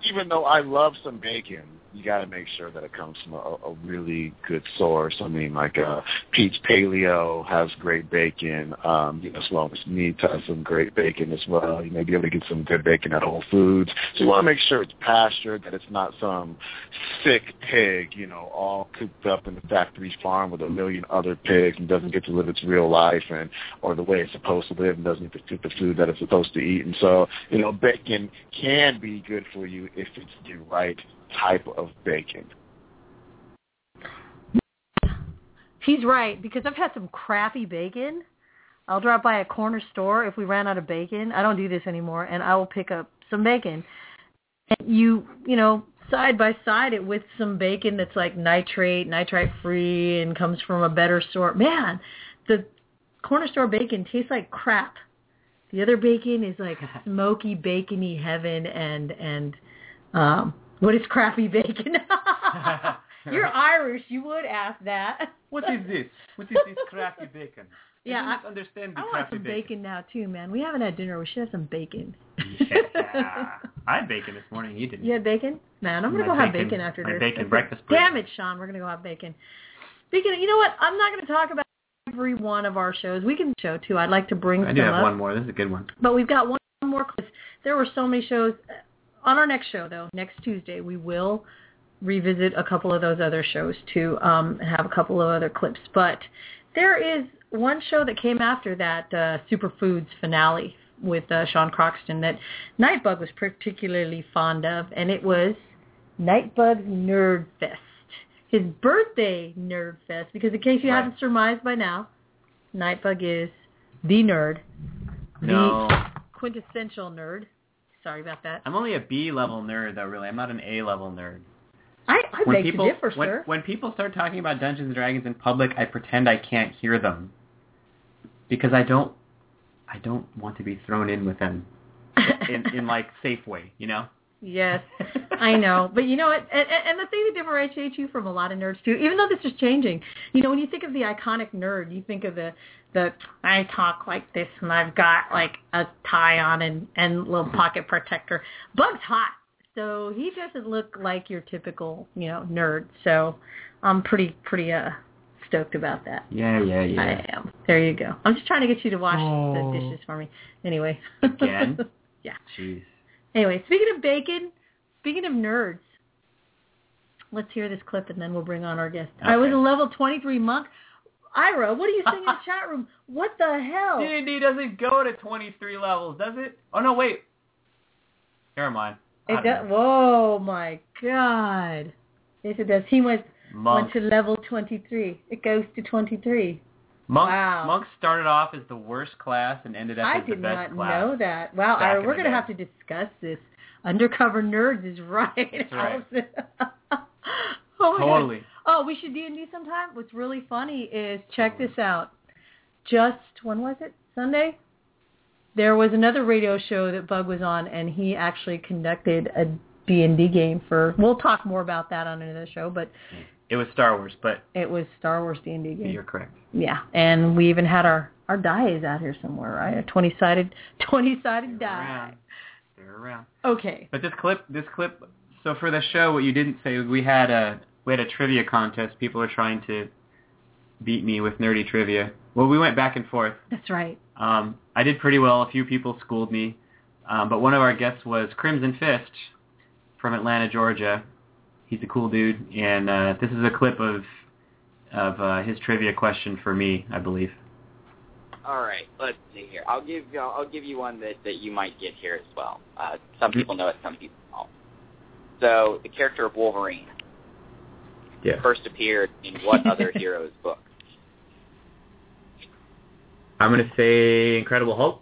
even though I love some bacon, you got to make sure that it comes from a, a really good source. I mean, like uh, Pete's Paleo has great bacon. Um, you know, Sloan's Meat has some great bacon as well. You may be able to get some good bacon at Whole Foods. So you want to make sure it's pastured, that it's not some sick pig, you know, all cooped up in the factory farm with a million other pigs and doesn't get to live its real life and or the way it's supposed to live and doesn't get to the food that it's supposed to eat. And so, you know, bacon can be good for you if it's the right type of bacon. He's right because I've had some crappy bacon. I'll drop by a corner store if we ran out of bacon. I don't do this anymore, and I will pick up some bacon. And you, you know, side by side it with some bacon that's like nitrate, nitrite free, and comes from a better sort. Man, the corner store bacon tastes like crap. The other bacon is like smoky, bacony heaven, and and um, what is crappy bacon? You're Irish. You would ask that. What is this? What is this crappy bacon? Yeah, I I, understand the I want some bacon. bacon now too, man. We haven't had dinner. We should have some bacon. Yeah. I had bacon this morning. You didn't. You had bacon? Man, I'm gonna My go have bacon- bacon after this. bacon breakfast Damn it, Sean. We're gonna go have bacon. Speaking of, you know what? I'm not gonna talk about every one of our shows. We can show too. I'd like to bring I do have up. one more. This is a good one. But we've got one more. There were so many shows. On our next show, though, next Tuesday, we will revisit a couple of those other shows too, um, and have a couple of other clips. But there is one show that came after that uh, Superfoods finale with uh, Sean Croxton that Nightbug was particularly fond of, and it was Nightbug's Nerd Fest. His birthday Nerd Fest, because in case you Right. haven't surmised by now, Nightbug is the nerd, No. the quintessential nerd. Sorry about that. I'm only a B level nerd though, really. I'm not an A level nerd. I, I when beg people to differ, when, sir. when people start talking about Dungeons and Dragons in public, I pretend I can't hear them because I don't I don't want to be thrown in with them in in like safe way, you know. Yes, I know. But you know what? And, and and the thing that differentiates you from a lot of nerds too, even though this is changing, you know, when you think of the iconic nerd, you think of the the I talk like this and I've got like a tie on and and little pocket protector. Bug's hot, so he doesn't look like your typical you know nerd. So I'm pretty pretty uh stoked about that. Yeah, yeah, yeah. I am. There you go. I'm just trying to get you to wash Oh. the dishes for me. Anyway. Again? yeah. Jeez. Anyway, speaking of bacon, speaking of nerds, let's hear this clip and then we'll bring on our guest. I was a level 23 monk. Ira, what are you saying in the chat room? What the hell? D&D doesn't go to 23 levels, does it? Oh no, wait. Never mind. It does, whoa, my God. Yes, it does. He went, Monk. went to level 23. It goes to 23. Monk, Wow. Started off as the worst class and ended up I as the best class. I did not know that. Wow, in we're going to have to discuss this. Undercover Nerds is right. right. oh, my God. Totally. Oh, we should D&D sometime. What's really funny is, check this out. Just, when was it? Sunday? There was another radio show that Bug was on, and he actually conducted a D&D game for, we'll talk more about that on another show, but hmm. It was Star Wars, but it was Star Wars D&D game. you're correct. Yeah, and we even had our, our die is out here somewhere, right? A 20-sided, 20-sided die. Around. They're around. Okay. But this clip, this clip. So for the show, what you didn't say was we had a we had a trivia contest. People are trying to beat me with nerdy trivia. Well, we went back and forth. That's right. Um, I did pretty well. A few people schooled me, um, but one of our guests was Crimson Fist from Atlanta, Georgia. He's a cool dude, and uh, this is a clip of of uh, his trivia question for me, I believe. All right, let's see here. I'll give you, I'll give you one that, that you might get here as well. Uh, some Mm-hmm. people know it, some people don't. So the character of Wolverine Yeah. first appeared in what other hero's book? I'm gonna say Incredible Hulk.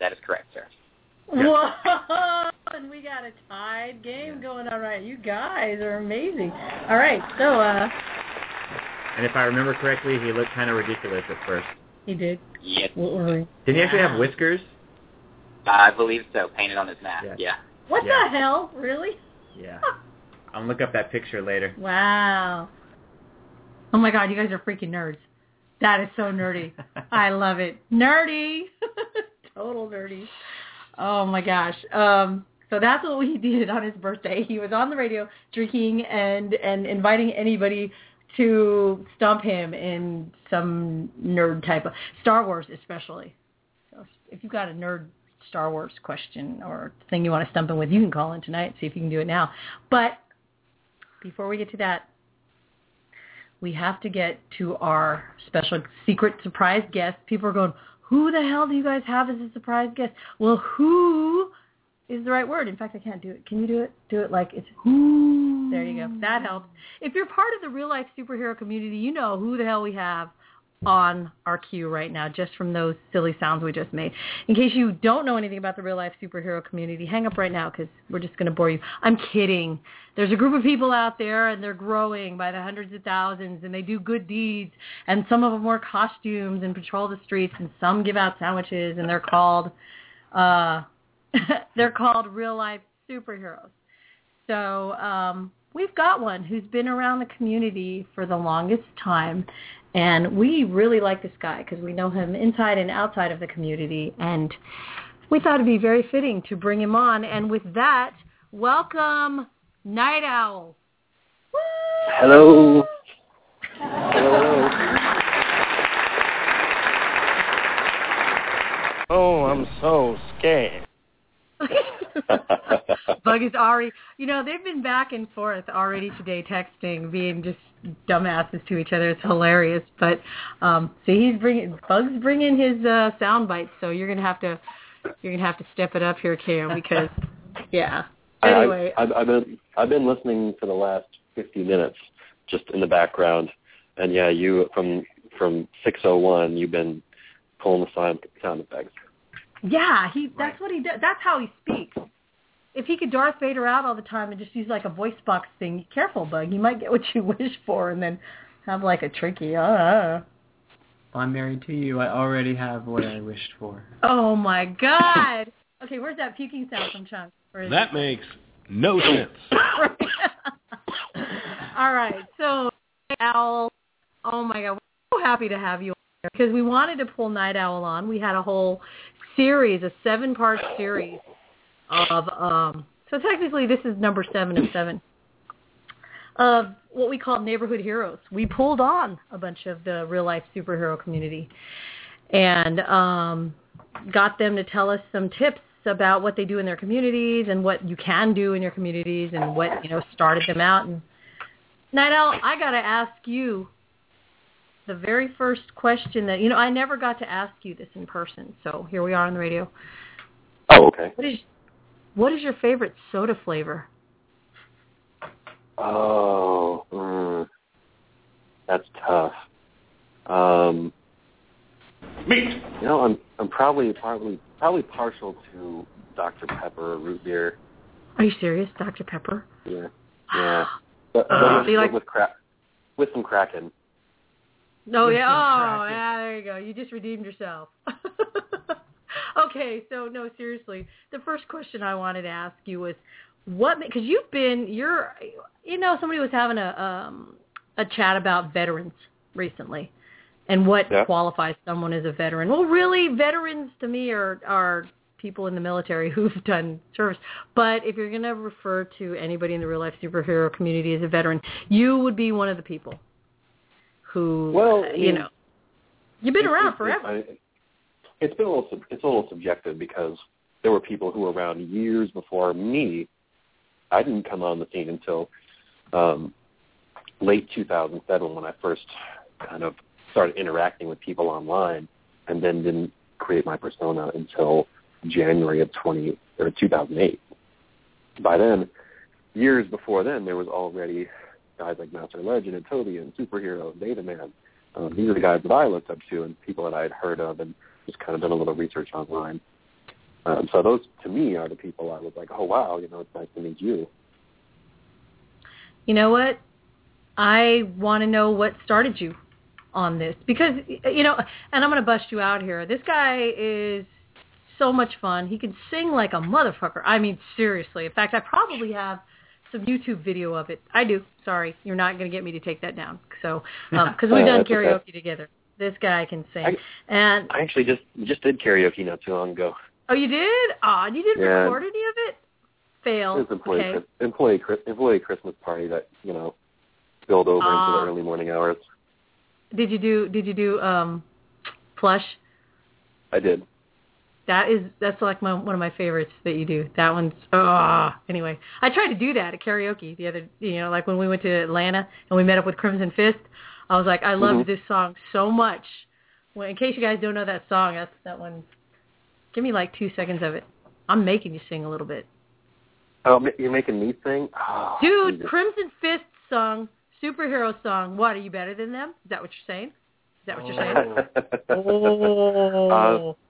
That is correct, sir. Whoa! And we got a tied game going on right. You guys are amazing. All right, so uh And if I remember correctly, he looked kind of ridiculous at first. he did. Yes. What were we? Did he actually have whiskers? I believe so. Painted on his mask. Yeah. What Yeah. the hell? Really? Yeah. I'll look up that picture later. Wow. Oh my god, you guys are freaking nerds. That is so nerdy. I love it. Nerdy. Total nerdy. Oh my gosh. Um So that's what we did on his birthday. He was on the radio drinking and and inviting anybody to stump him in some nerd type of Star Wars especially. So if you've got a nerd Star Wars question or thing you want to stump him with, you can call in tonight. See if you can do it now. But before we get to that, we have to get to our special secret surprise guest. People are going, who the hell do you guys have as a surprise guest? Well, who is the right word? In fact, I can't do it. Can you do it? Do it like it's who. There you go. That helps. If you're part of the real life superhero community, you know who the hell we have on our queue right now just from those silly sounds we just made. In case you don't know anything about the real life superhero community, hang up right now because we're just going to bore you. I'm kidding. There's a group of people out there and they're growing by the hundreds of thousands and they do good deeds and some of them wear costumes and patrol the streets and some give out sandwiches and they're called uh they're called real life superheroes. So um we've got one who's been around the community for the longest time and we really like this guy because we know him inside and outside of the community. And we thought it'd be very fitting to bring him on. And with that, welcome Night Owl. Hello. Hello. Oh, I'm so scared. Bug is already, you know, they've been back and forth already today, texting, being just dumbasses to each other. It's hilarious. But um, see, he's bringing Bug's bringing his uh, sound bites, so you're gonna have to you're gonna have to step it up here, Cam, because yeah. Anyway, I, I've, I've been I've been listening for the last 50 minutes, just in the background, and yeah, you from from 601, you've been pulling the sound sound effects. Yeah, he that's what he does. That's how he speaks. If he could Darth Vader out all the time and just use like a voice box thing, careful, Bug. You might get what you wish for, and then have like a tricky. Uh. I'm married to you. I already have what I wished for. Oh my God. Okay, where's that puking sound from Chunk? Where is That it? makes no sense. all right, so Owl. Oh my God, we're so happy to have you on here because we wanted to pull Night Owl on. We had a whole series, a seven-part series of um so technically this is number 7 of 7 of what we call neighborhood heroes. We pulled on a bunch of the real life superhero community and um got them to tell us some tips about what they do in their communities and what you can do in your communities and what, you know, started them out and Owl, I got to ask you the very first question that, you know, I never got to ask you this in person. So here we are on the radio. Oh, okay. What is what is your favorite soda flavor? Oh, mm, that's tough. Um, Meat. you know, I'm I'm probably probably probably partial to Dr Pepper or root beer. Are you serious, Dr. Pepper? Yeah, yeah. But, but Uh, with, like- with crack, with some Kraken. No, yeah. Oh, yeah. There you go. You just redeemed yourself. okay, so no, seriously. The first question I wanted to ask you was, what? Because you've been, you're, you know, somebody was having a um a chat about veterans recently, and what Yeah. qualifies someone as a veteran. Well, really, veterans to me are are people in the military who've done service. But if you're going to refer to anybody in the real life superhero community as a veteran, you would be one of the people who, Well, uh, you know, you've been It- around it- forever. It, it's been a little sub- it's a little subjective because there were people who were around years before me. I didn't come on the scene until um, late 2007 when I first kind of started interacting with people online, and then didn't create my persona until January of 20 or 2008. By then, years before then, there was already guys like Master Legend and Toby and Superhero and Data Man. Um, these are the guys that I looked up to and people that I had heard of and just kind of done a little research online. Um, so those, to me, are the people I was like, oh, wow, you know, it's nice to meet you. You know what? I want to know what started you on this because you know, and I'm going to bust you out here. This guy is so much fun. He can sing like a motherfucker. I mean, seriously. In fact, I probably have some YouTube video of it. I do. Sorry, you're not going to get me to take that down. So, because Oh, we've done that's okay. karaoke together. This guy can sing. I- and I actually just just did karaoke not too long ago. oh, you did? Oh, you didn't Yeah. record any of it? Fail. It's employee okay. Employee employee Christmas party that you know spilled over into Ah. the early morning hours. Did you do Did you do um, plush? I did. That is that's like my one of my favorites that you do. That one's ah. Anyway, I tried to do that at karaoke the other. You know, like when we went to Atlanta and we met up with Crimson Fist. I was like, I love Mhm. this song so much. Well, in case you guys don't know that song, that's that one. Give me like two seconds of it. I'm making you sing a little bit, Oh, you're making me sing, oh, dude. Jesus. Crimson Fist song, superhero song. What are you better than them? Is that what you're saying? Is that what you're saying? Oh. Uh,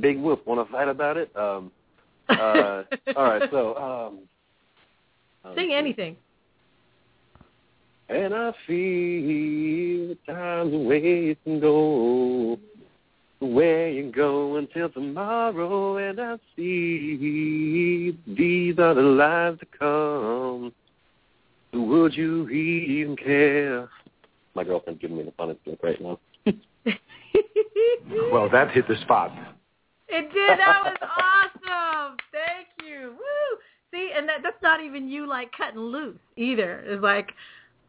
Big Whoop, want to fight about it? Um, uh, all right, so um, um, Sing anything. And I feel time's away it can go. Where you go until tomorrow, and I see these are the lives to come. Would you even care? My girlfriend's giving me the funnest look right now. Well, that hit the spot. It did. That was awesome. Thank you. Woo. See, and that that's not even you like cutting loose either. It's like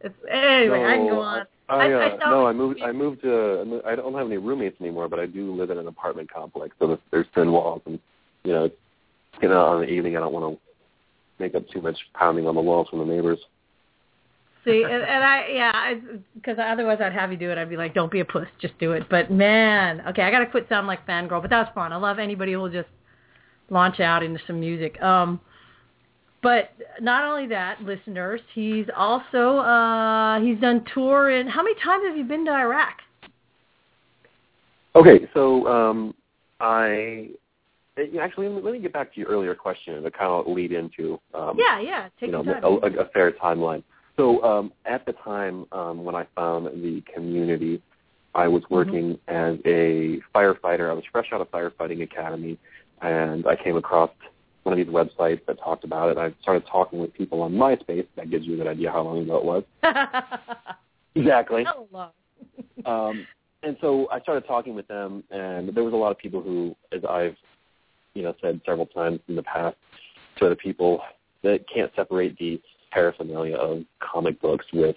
it's anyway. I can go on. I, I- uh, I felt- no, I moved. I moved to. I I don't have any roommates anymore, but I do live in an apartment complex, so there's, there's thin walls, and you know, you know, on the evening, I don't want to make up too much pounding on the walls from the neighbors. See, and, and I yeah, because otherwise I'd have you do it. I'd be like, don't be a puss, just do it. But man, okay, I gotta quit sounding like fangirl. But that was fun. I love anybody who will just launch out into some music. Um, but not only that, listeners, he's also uh he's done tour in. How many times have you been to Iraq? Okay, so um, I actually let me, get back to your earlier question to kind of lead into um, yeah, yeah. Take you know your time. a, a, a fair timeline. So um, at the time um, when I found the community, I was working as a firefighter. I was fresh out of firefighting academy, and I came across one of these websites that talked about it. I started talking with people on MySpace. That gives you a good idea how long ago it was. Exactly. Um, and so I started talking with them, and there was a lot of people who, as I've, you know, said several times in the past to other people, that can't separate the paraphernalia of comic books with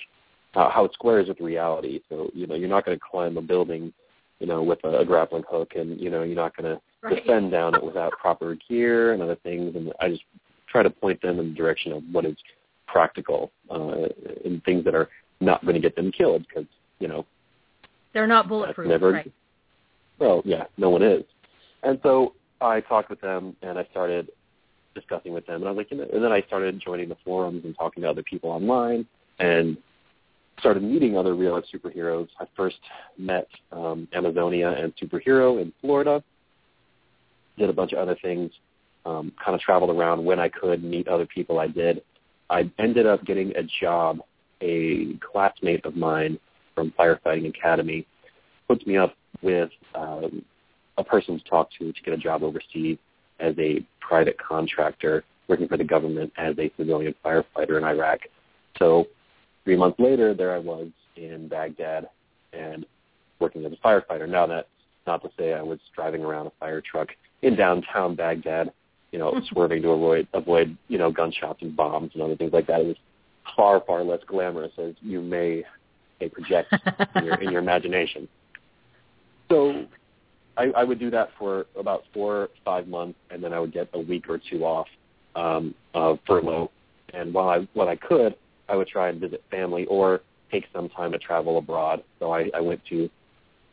uh, how it squares with reality. So, you know, you're not going to climb a building, you know, with a, a grappling hook, and you know, you're not going to descend down it without proper gear and other things. And I just try to point them in the direction of what is practical uh, and things that are not going to get them killed because you know They're not bulletproof, never right? well yeah no one is and so i talked with them and i started discussing with them. And i was like you know and then i started joining the forums and talking to other people online and started meeting other real life superheroes. I first met um amazonia and superhero in florida did a bunch of other things um kind of traveled around when i could meet other people i did. I ended up getting a job a classmate of mine from firefighting academy puts me up with um, a person to talk to to get a job overseas as a private contractor working for the government as a civilian firefighter in Iraq. So three months later, there I was in Baghdad and working as a firefighter. Now that's not to say I was driving around a fire truck in downtown Baghdad, you know, swerving to avoid avoid you know gunshots and bombs and other things like that. It was far far less glamorous as you may may project in your in your imagination. So I, I would do that for about four five months, and then I would get a week or two off um, of furlough. And while I while I could, I would try and visit family or take some time to travel abroad. So I, I went to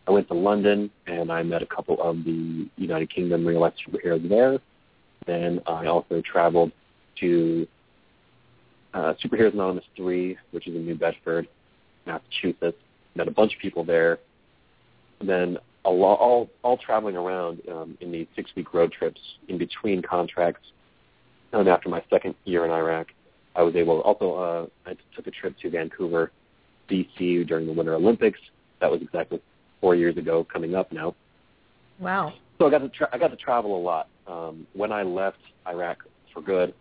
I went to London and I met a couple of the United Kingdom real life superheroes there. Then I also traveled to uh, Superheroes Anonymous 3, which is in New Bedford, Massachusetts. Met a bunch of people there. Then a lo- all all traveling around um, in these six week road trips in between contracts. And after my second year in Iraq, I was able also uh, I took a trip to Vancouver, BC during the Winter Olympics. That was exactly four years ago, coming up now. Wow. So I got to tra- I got to travel a lot. Um, when I left Iraq for good,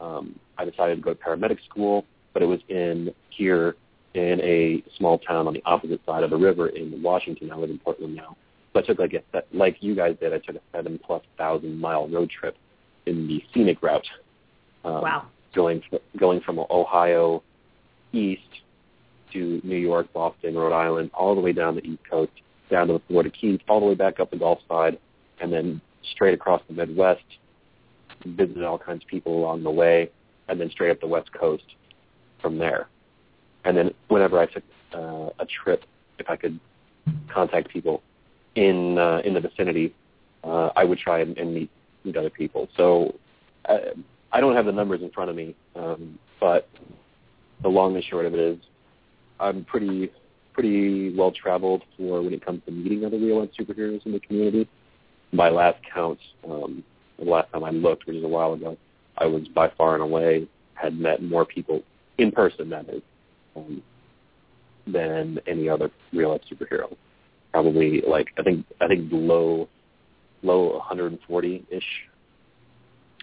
um, I decided to go to paramedic school, but it was in here in a small town on the opposite side of the river in Washington. I live in Portland now. So I took like a like you guys did. I took a seven plus thousand mile road trip in the scenic route Um, Wow. Going going from Ohio east to New York, Boston, Rhode Island, all the way down the East Coast, down to the Florida Keys, all the way back up the Gulf side, and then straight across the Midwest. Visited all kinds of people along the way, and then straight up the West Coast from there. And then whenever I took uh, a trip, if I could contact people in uh, in the vicinity, uh, I would try and, and meet meet other people. So uh, I don't have the numbers in front of me, um, but the long and short of it is, I'm pretty pretty well traveled for when it comes to meeting other real life superheroes in the community. By last count, um, the last time I looked, which is a while ago, I was by far and away had met more people in person that is um, than any other real life superhero. Probably like I think I think low low 140 ish.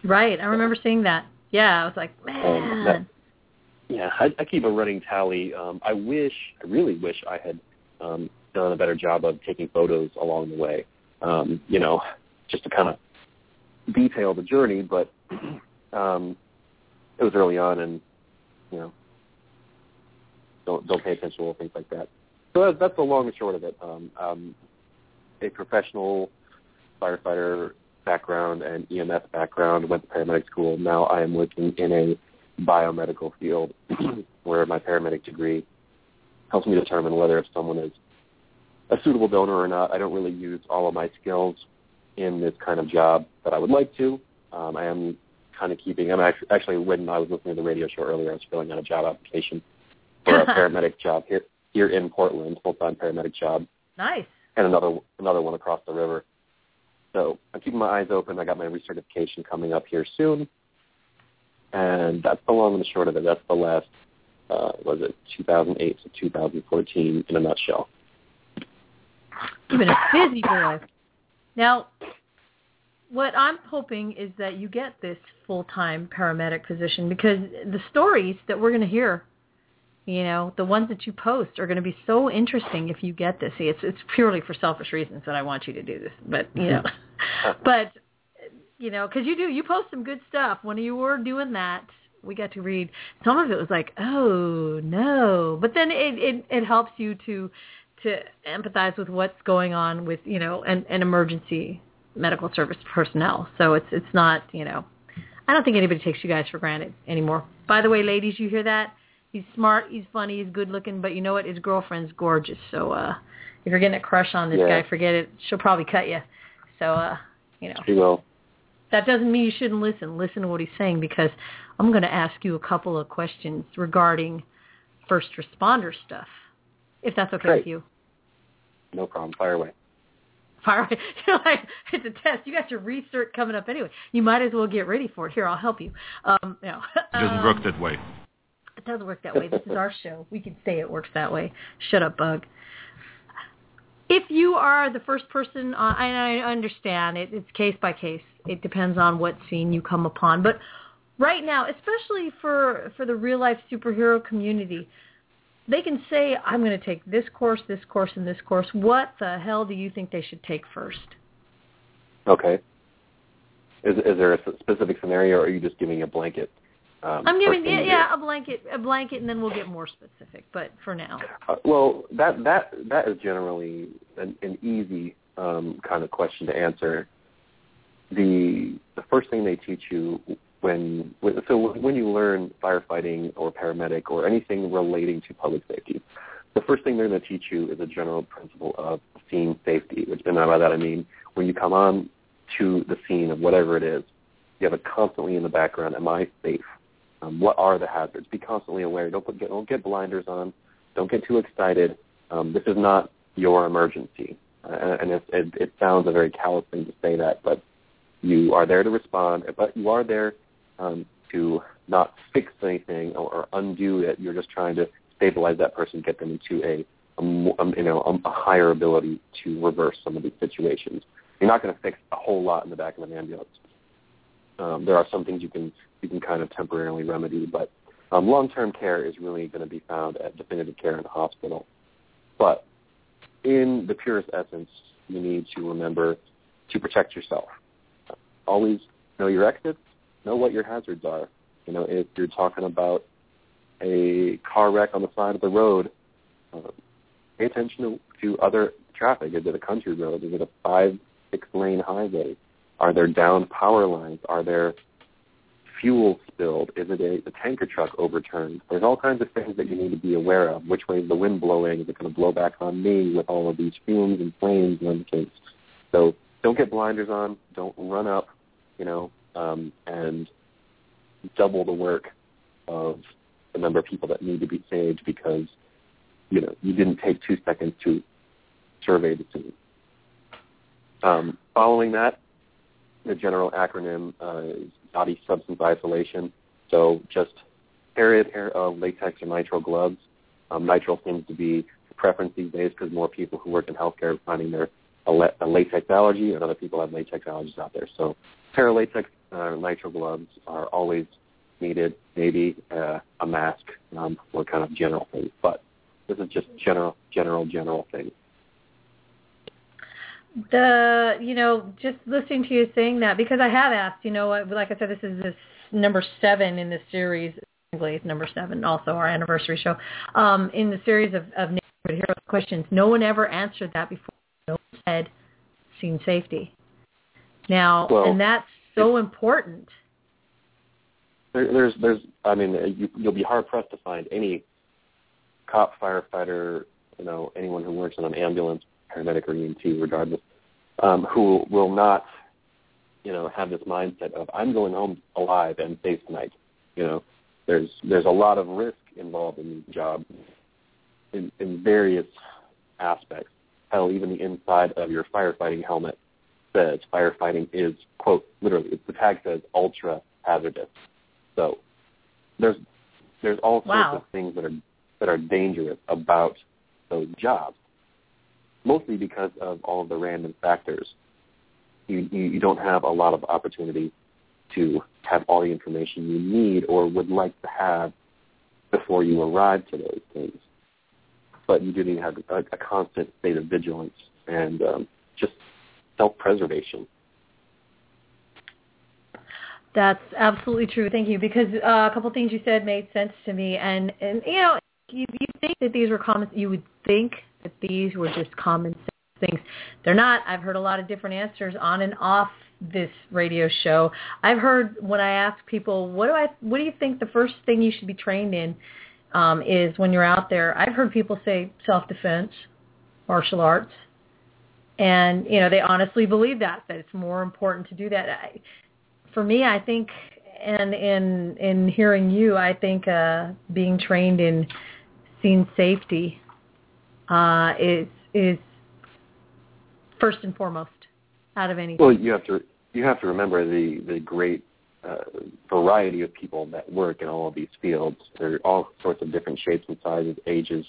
Right. I remember seeing that. Yeah, I was like, Um, man. that, yeah, I, I keep a running tally. Um, I wish, I really wish I had um, done a better job of taking photos along the way. Um, you know, just to kind of detail the journey, but um, it was early on, and you know, don't don't pay attention to little things like that. So that's, that's the long and short of it. Um, um, a professional firefighter background and EMS background, went to paramedic school. Now I am working in a biomedical field where my paramedic degree helps me determine whether if someone is a suitable donor or not. I don't really use all of my skills in this kind of job that I would like to. Um, I am kind of keeping. I'm actually, actually when I was listening to the radio show earlier, I was filling out a job application for a paramedic job here here in Portland, full time paramedic job, Nice. and another another one across the river. So I'm keeping my eyes open. I got my recertification coming up here soon, and that's the long and the short of it. That's the last, uh, was it 2008 to 2014 in a nutshell. You've been a busy boy. Now, what I'm hoping is that you get this full-time paramedic position because the stories that we're going to hear, you know, the ones that you post are going to be so interesting if you get this. See, it's it's purely for selfish reasons that I want you to do this, but you know, mm-hmm. but you know, because you do you post some good stuff. When you were doing that, we got to read some of it was like, oh no, but then it it, it helps you to to empathize with what's going on with you know an, an emergency medical service personnel. So it's it's not you know I don't think anybody takes you guys for granted anymore. By the way, ladies, you hear that? He's smart, he's funny, he's good looking, but you know what? His girlfriend's gorgeous. So uh if you're getting a crush on this Yeah. guy, forget it. She'll probably cut you. So uh you know She will. that doesn't mean you shouldn't listen. Listen to what he's saying because I'm going to ask you a couple of questions regarding first responder stuff, if that's okay Great. with you. No problem. Fire away. Fire, you're like, it's a test. You got your research coming up anyway. You might as well get ready for it. Here, I'll help you. Um, no, It doesn't Um, work that way. It doesn't work that way. This is our show. We can say it works that way. Shut up, Bug. If you are the first person, on, and I understand it, it's case by case. It depends on what scene you come upon. But right now, especially for for the real life superhero community, they can say, "I'm going to take this course, this course, and this course." What the hell do you think they should take first? Okay. Is is there a specific scenario, or are you just giving a blanket? Um, I'm giving yeah, yeah a blanket, a blanket, and then we'll get more specific. But for now, Uh, well, that that that is generally an, an easy um, kind of question to answer. The the first thing they teach you when, when so when you learn firefighting or paramedic or anything relating to public safety, the first thing they're going to teach you is a general principle of scene safety. Which and by that I mean when you come on to the scene of whatever it is, you have it constantly in the background. Am I safe? Um, what are the hazards? Be constantly aware. Don't put, get, don't get blinders on. Don't get too excited. Um, this is not your emergency. Uh, and it, it, it sounds a very callous thing to say that, but you are there to respond. But you are there um, to not fix anything or, or undo it. You're just trying to stabilize that person, get them into a, a um, you know a, a higher ability to reverse some of these situations. You're not going to fix a whole lot in the back of an ambulance. Um, there are some things you can you can kind of temporarily remedy, but um, long-term care is really going to be found at definitive care in the hospital. But in the purest essence, you need to remember to protect yourself. Always know your exits, know what your hazards are, You know, if you're talking about a car wreck on the side of the road, uh, pay attention to, to other traffic. Is it a country road? Is it a five, six lane highway? Are there down power lines? Are there fuel spilled? Is it a, a tanker truck overturned? There's all kinds of things that you need to be aware of. Which way is the wind blowing? Is it going to blow back on me with all of these fumes and flames and case? So don't get blinders on. Don't run up, you know, um, and double the work of the number of people that need to be saved because, you know, you didn't take two seconds to survey the scene. Um, following that, the general acronym uh, is body substance isolation. So just carry a pair of latex or nitrile gloves. Um, nitrile seems to be the preference these days because more people who work in healthcare are finding their a, latex allergy, and other people have latex allergies out there. So pair of latex uh, nitrile gloves are always needed. Maybe uh, a mask um, for kind of general things, but this is just general, general, general things. The you know just listening to you saying that because I have asked you know like I said this is this number seven in the series number seven also our anniversary show um, in the series of, of neighborhood heroes questions. No one ever answered that before. No one said scene safety. Now Well, and that's so important. There, there's, there's, I mean, you, you'll be hard pressed to find any cop, firefighter, you know, anyone who works in an ambulance, paramedic or EMT, regardless, um, who will not, you know, have this mindset of I'm going home alive and safe tonight. You know, there's there's a lot of risk involved in these jobs in, in various aspects. Hell, even the inside of your firefighting helmet says firefighting is quote literally the tag says ultra hazardous. So there's there's all sorts Wow. of things that are that are dangerous about those jobs. Mostly because of all the random factors. You, you don't have a lot of opportunity to have all the information you need or would like to have before you arrive to those things. But you do need to have a, a constant state of vigilance and um, just self-preservation. That's absolutely true. Thank you. Because uh, a couple things you said made sense to me, and and you know, you you think that these were common. You would think that these were just common sense things. They're not. I've heard a lot of different answers on and off this radio show. I've heard when I ask people, what do I, what do you think the first thing you should be trained in um, is when you're out there? I've heard people say self-defense, martial arts, and you know they honestly believe that that it's more important to do that. I, for me, I think, and in in hearing you, I think uh, being trained in scene safety uh, is is first and foremost out of anything. Well, you have to you have to remember the the great uh, variety of people that work in all of these fields. There are all sorts of different shapes and sizes, ages,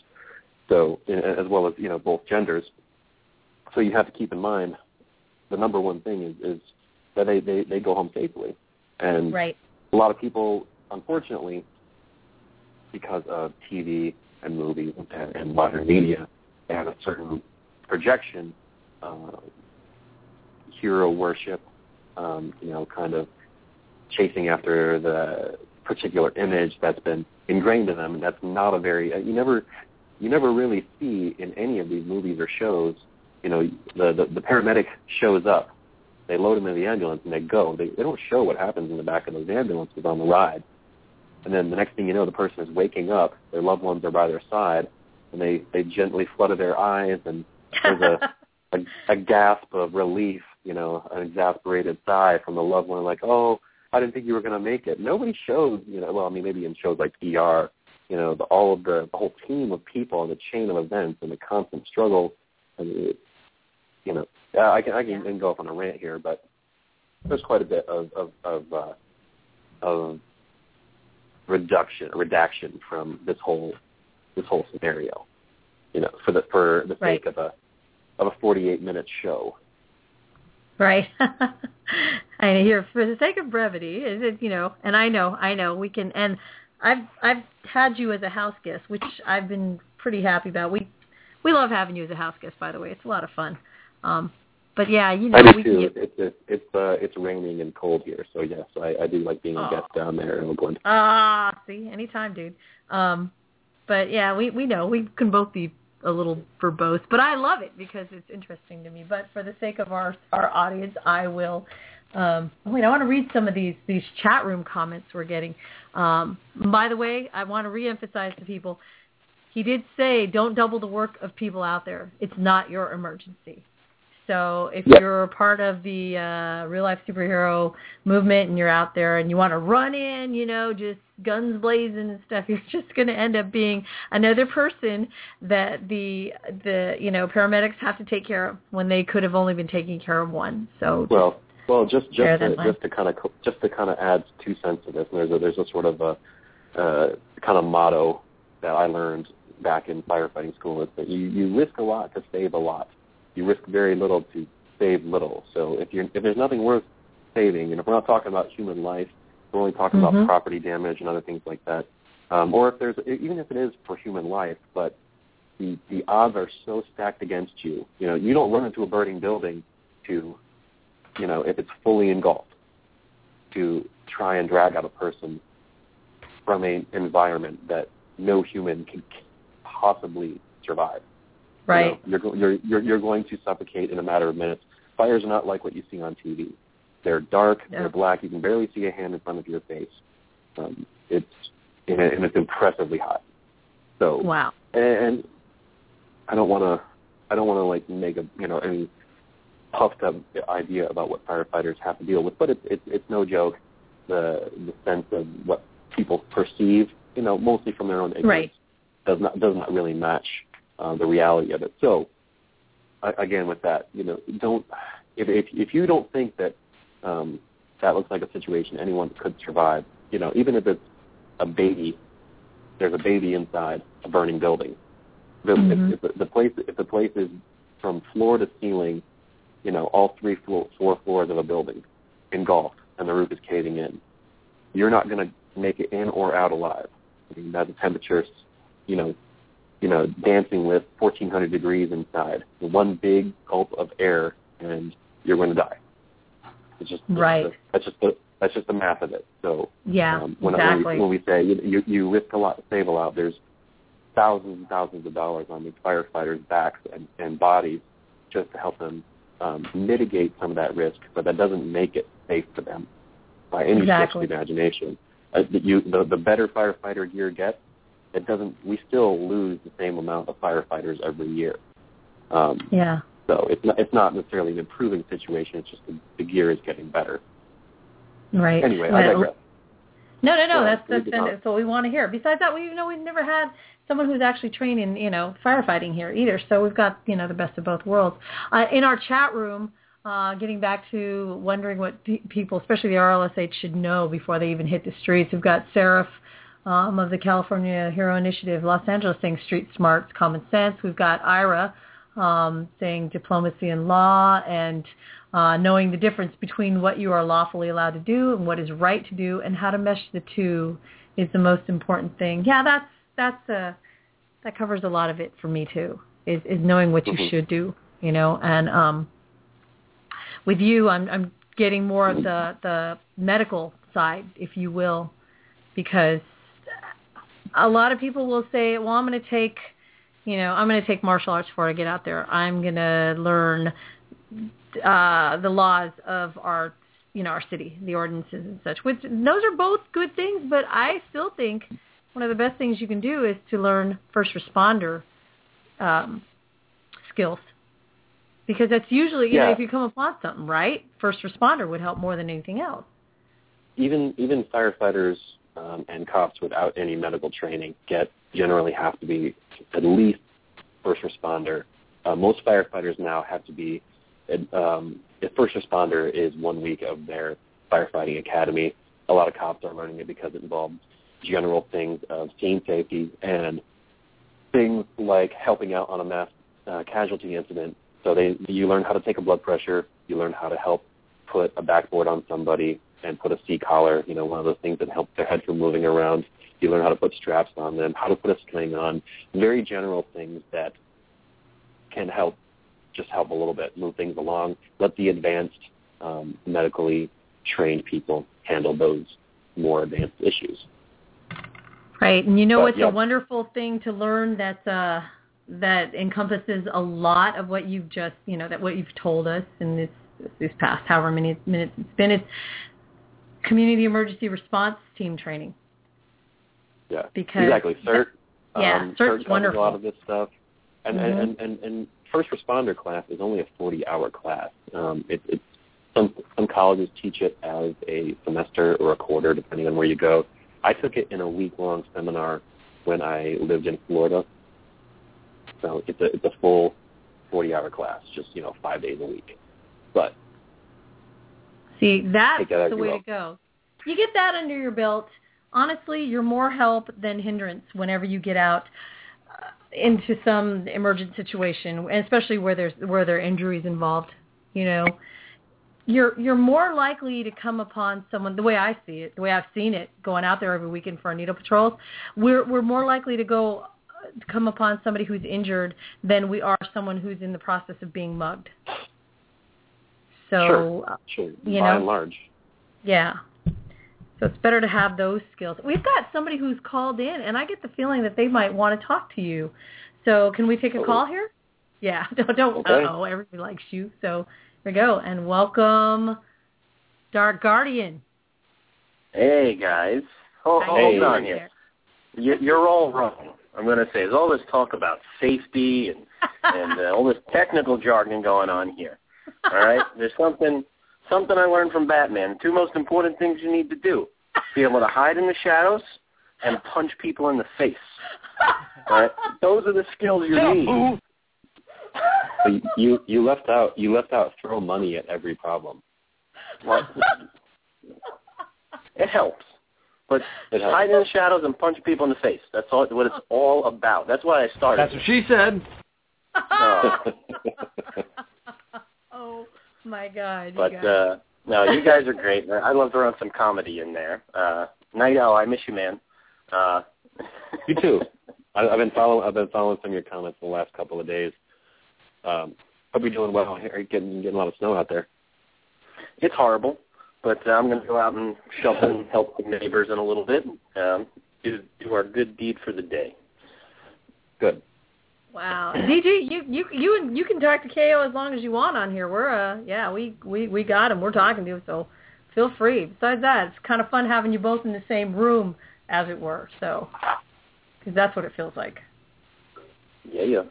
so as well as you know both genders. So you have to keep in mind the number one thing is, is that they, they they go home safely, and right. a lot of people, unfortunately, because of TV and movies and, and modern media, and a certain projection, uh, hero worship, um, you know, kind of chasing after the particular image that's been ingrained in them, and that's not a very uh, you never you never really see in any of these movies or shows, you know, the the, the paramedic shows up, they load him in the ambulance and they go. They, they don't show what happens in the back of those ambulances on the ride. And then the next thing you know, the person is waking up. Their loved ones are by their side, and they they gently flutter their eyes, and there's a a, a gasp of relief, you know, an exasperated sigh from the loved one, like, "Oh, I didn't think you were going to make it." Nobody shows, you know. Well, I mean, maybe in shows like ER, you know, the, all of the the whole team of people and the chain of events and the constant struggle. And it, you know, I can I can, I go off on a rant here, but there's quite a bit of of of, uh, of reduction redaction from this whole this whole scenario. You know, for the for the Right. sake of a of a 48 minute show. Right. I hear for the sake of brevity, is it you know, and I know, I know we can and I've I've had you as a house guest, which I've been pretty happy about. We we love having you as a house guest by the way. It's a lot of fun. Um but yeah, you know, I do we too. get, It's it's it's uh, it's raining and cold here, so yes, I, I do like being a Oh. guest down there in Oakland. ah, see, anytime, dude. Um, but yeah, we we know we can both be a little verbose, but I love it because it's interesting to me. But for the sake of our our audience, I will. Um, wait, I want to read some of these these chat room comments we're getting. Um, by the way, I want to reemphasize to people. He did say, "Don't double the work of people out there. It's not your emergency." So if Yeah. you're a part of the uh, real life superhero movement and you're out there and you want to run in, you know, just guns blazing and stuff, you're just going to end up being another person that the the you know paramedics have to take care of when they could have only been taking care of one. So Well, well, just just to, just to kind of just to kind of add two cents to this. and There's a there's a sort of a uh, kind of motto that I learned back in firefighting school is that you you risk a lot to save a lot. You risk very little to save little. So if you if there's nothing worth saving, and if we're not talking about human life, we're only talking Mhm. about property damage and other things like that. Um, or if there's even if it is for human life, but the the odds are so stacked against you. You know, you don't run into a burning building to you know, if it's fully engulfed, to try and drag out a person from an environment that no human can possibly survive. Right, You know, you're, you're you're you're going to suffocate in a matter of minutes. Fires are not like what you see on TV. They're dark. Yeah. They're black. You can barely see a hand in front of your face. Um, it's and, and it's impressively hot. So wow, and I don't want to I don't want to like make a you know any puffed up idea about what firefighters have to deal with, but it's it's it's no joke the the sense of what people perceive you know mostly from their own ignorance Right. does not does not really match uh, the reality of it. So again with that you know don't if if if you don't think that um, that looks like a situation anyone could survive you know even if it's a baby there's a baby inside a burning building. The, Mhm. if, if the, the place if the place is from floor to ceiling, you know, all three floor, four floors of a building engulfed and the roof is caving in, you're not going to make it in or out alive. I mean, that's a temperature, you know, you know, dancing with 1400 degrees inside. One big gulp of air and you're going to die. It's just Right. That's just the that's just the math of it. So yeah, um, when, exactly. when, we, when we say you, you, you risk a lot to save a lot, there's thousands and thousands of dollars on these firefighters' backs and, and bodies just to help them um, mitigate some of that risk, but that doesn't make it safe for them by any stretch of the imagination. Uh, you, the, the better firefighter gear gets, it doesn't. We still lose the same amount of firefighters every year. Um, yeah. so it's not, it's not necessarily an improving situation. It's just the, the gear is getting better. Right. Anyway, I Well, digress. No, no, no. That's that's, not. that's what we want to hear. Besides that, we you know we've never had someone who's actually trained in you know firefighting here either. So we've got you know the best of both worlds. Uh, in our chat room, uh, getting back to wondering what pe- people, especially the RLSH, should know before they even hit the streets. We've got Seraph um, of the California Hero Initiative, Los Angeles, saying street smarts, common sense. We've got Ira um, saying diplomacy and law and uh, knowing the difference between what you are lawfully allowed to do and what is right to do and how to mesh the two is the most important thing. Yeah, that's that's uh, that covers a lot of it for me too. Is is knowing what you Mhm. should do, you know, and um, with you, I'm I'm getting more of the the medical side, if you will, because a lot of people will say, well, I'm going to take, you know, I'm going to take martial arts before I get out there. I'm going to learn uh, the laws of our, you know, our city, the ordinances and such. Which those are both good things, but I still think one of the best things you can do is to learn first responder um, skills. Because that's usually, you know, if you come upon something, right? First responder would help more than anything else. even even firefighters um, and cops without any medical training get generally have to be at least first responder. Uh, most firefighters now have to be um, a first responder is one week of their firefighting academy. A lot of cops are learning it because it involves general things of scene safety and things like helping out on a mass uh, casualty incident. So they you learn how to take a blood pressure, you learn how to help put a backboard on somebody and put a C collar, you know, one of those things that help their head from moving around. You learn how to put straps on them, how to put a sling on, very general things that can help just help a little bit, move things along. Let the advanced, um, medically trained people handle those more advanced issues. Right, and you know But, what's yeah. a wonderful thing to learn that uh, that encompasses a lot of what you've just you know that what you've told us in this this past however many minutes it's been. It's community emergency response team training. Yeah, Because- exactly. CERT, Yeah, um, CERT's CERT wonderful. a lot of this stuff, and Mhm. and, and and first responder class is only a forty-hour class. Um, it, it's some some colleges teach it as a semester or a quarter, depending on where you go. I took it in a week-long seminar when I lived in Florida, so it's a it's a full forty-hour class, just you know five days a week. But See, that's Take that as the way to go. You get that under your belt. Honestly, you're more help than hindrance whenever you get out uh, into some emergent situation, and especially where there's where there are injuries involved. You know, you're you're more likely to come upon someone the way I see it, the way I've seen it, going out there every weekend for our needle patrols. We're we're more likely to go uh, to come upon somebody who's injured than we are someone who's in the process of being mugged. So sure, uh, sure, you by know. and large. yeah. So it's better to have those skills. We've got somebody who's called in, and I get the feeling that they might want to talk to you. So can we take a call here? Yeah. Don't. don't Okay. Uh-oh, everybody likes you. So here we go. And welcome, Dark Guardian. Hey guys, hold, How hold you on doing here. You, you're all wrong. I'm going to say there's all this talk about safety and and uh, all this technical jargon going on here. All right, there's something something I learned from Batman. The two most important things you need to do: be able to hide in the shadows and punch people in the face. All right, those are the skills you need. But you you left out you left out throw money at every problem. What? It helps. But It helps. hide in the shadows and punch people in the face. That's all what it's all about. That's why I started. That's what she said. oh my God. You But guys. uh no, you guys are great. I love throwing some comedy in there. Uh Night Owl, I miss you, man. Uh You too. I, I've been following. I've been following some of your comments the last couple of days. Um, hope you're doing well. Here, getting getting a lot of snow out there. It's horrible, but uh, I'm going to go out and shovel and help the neighbors in a little bit. Um, do do our good deed for the day. Good. Wow, DG, you you you you can talk to KO as long as you want on here. We're uh yeah we we we got him. We're talking to him, so feel free. Besides that, it's kind of fun having you both in the same room, as it were. So, because that's what it feels like. Yeah, yeah.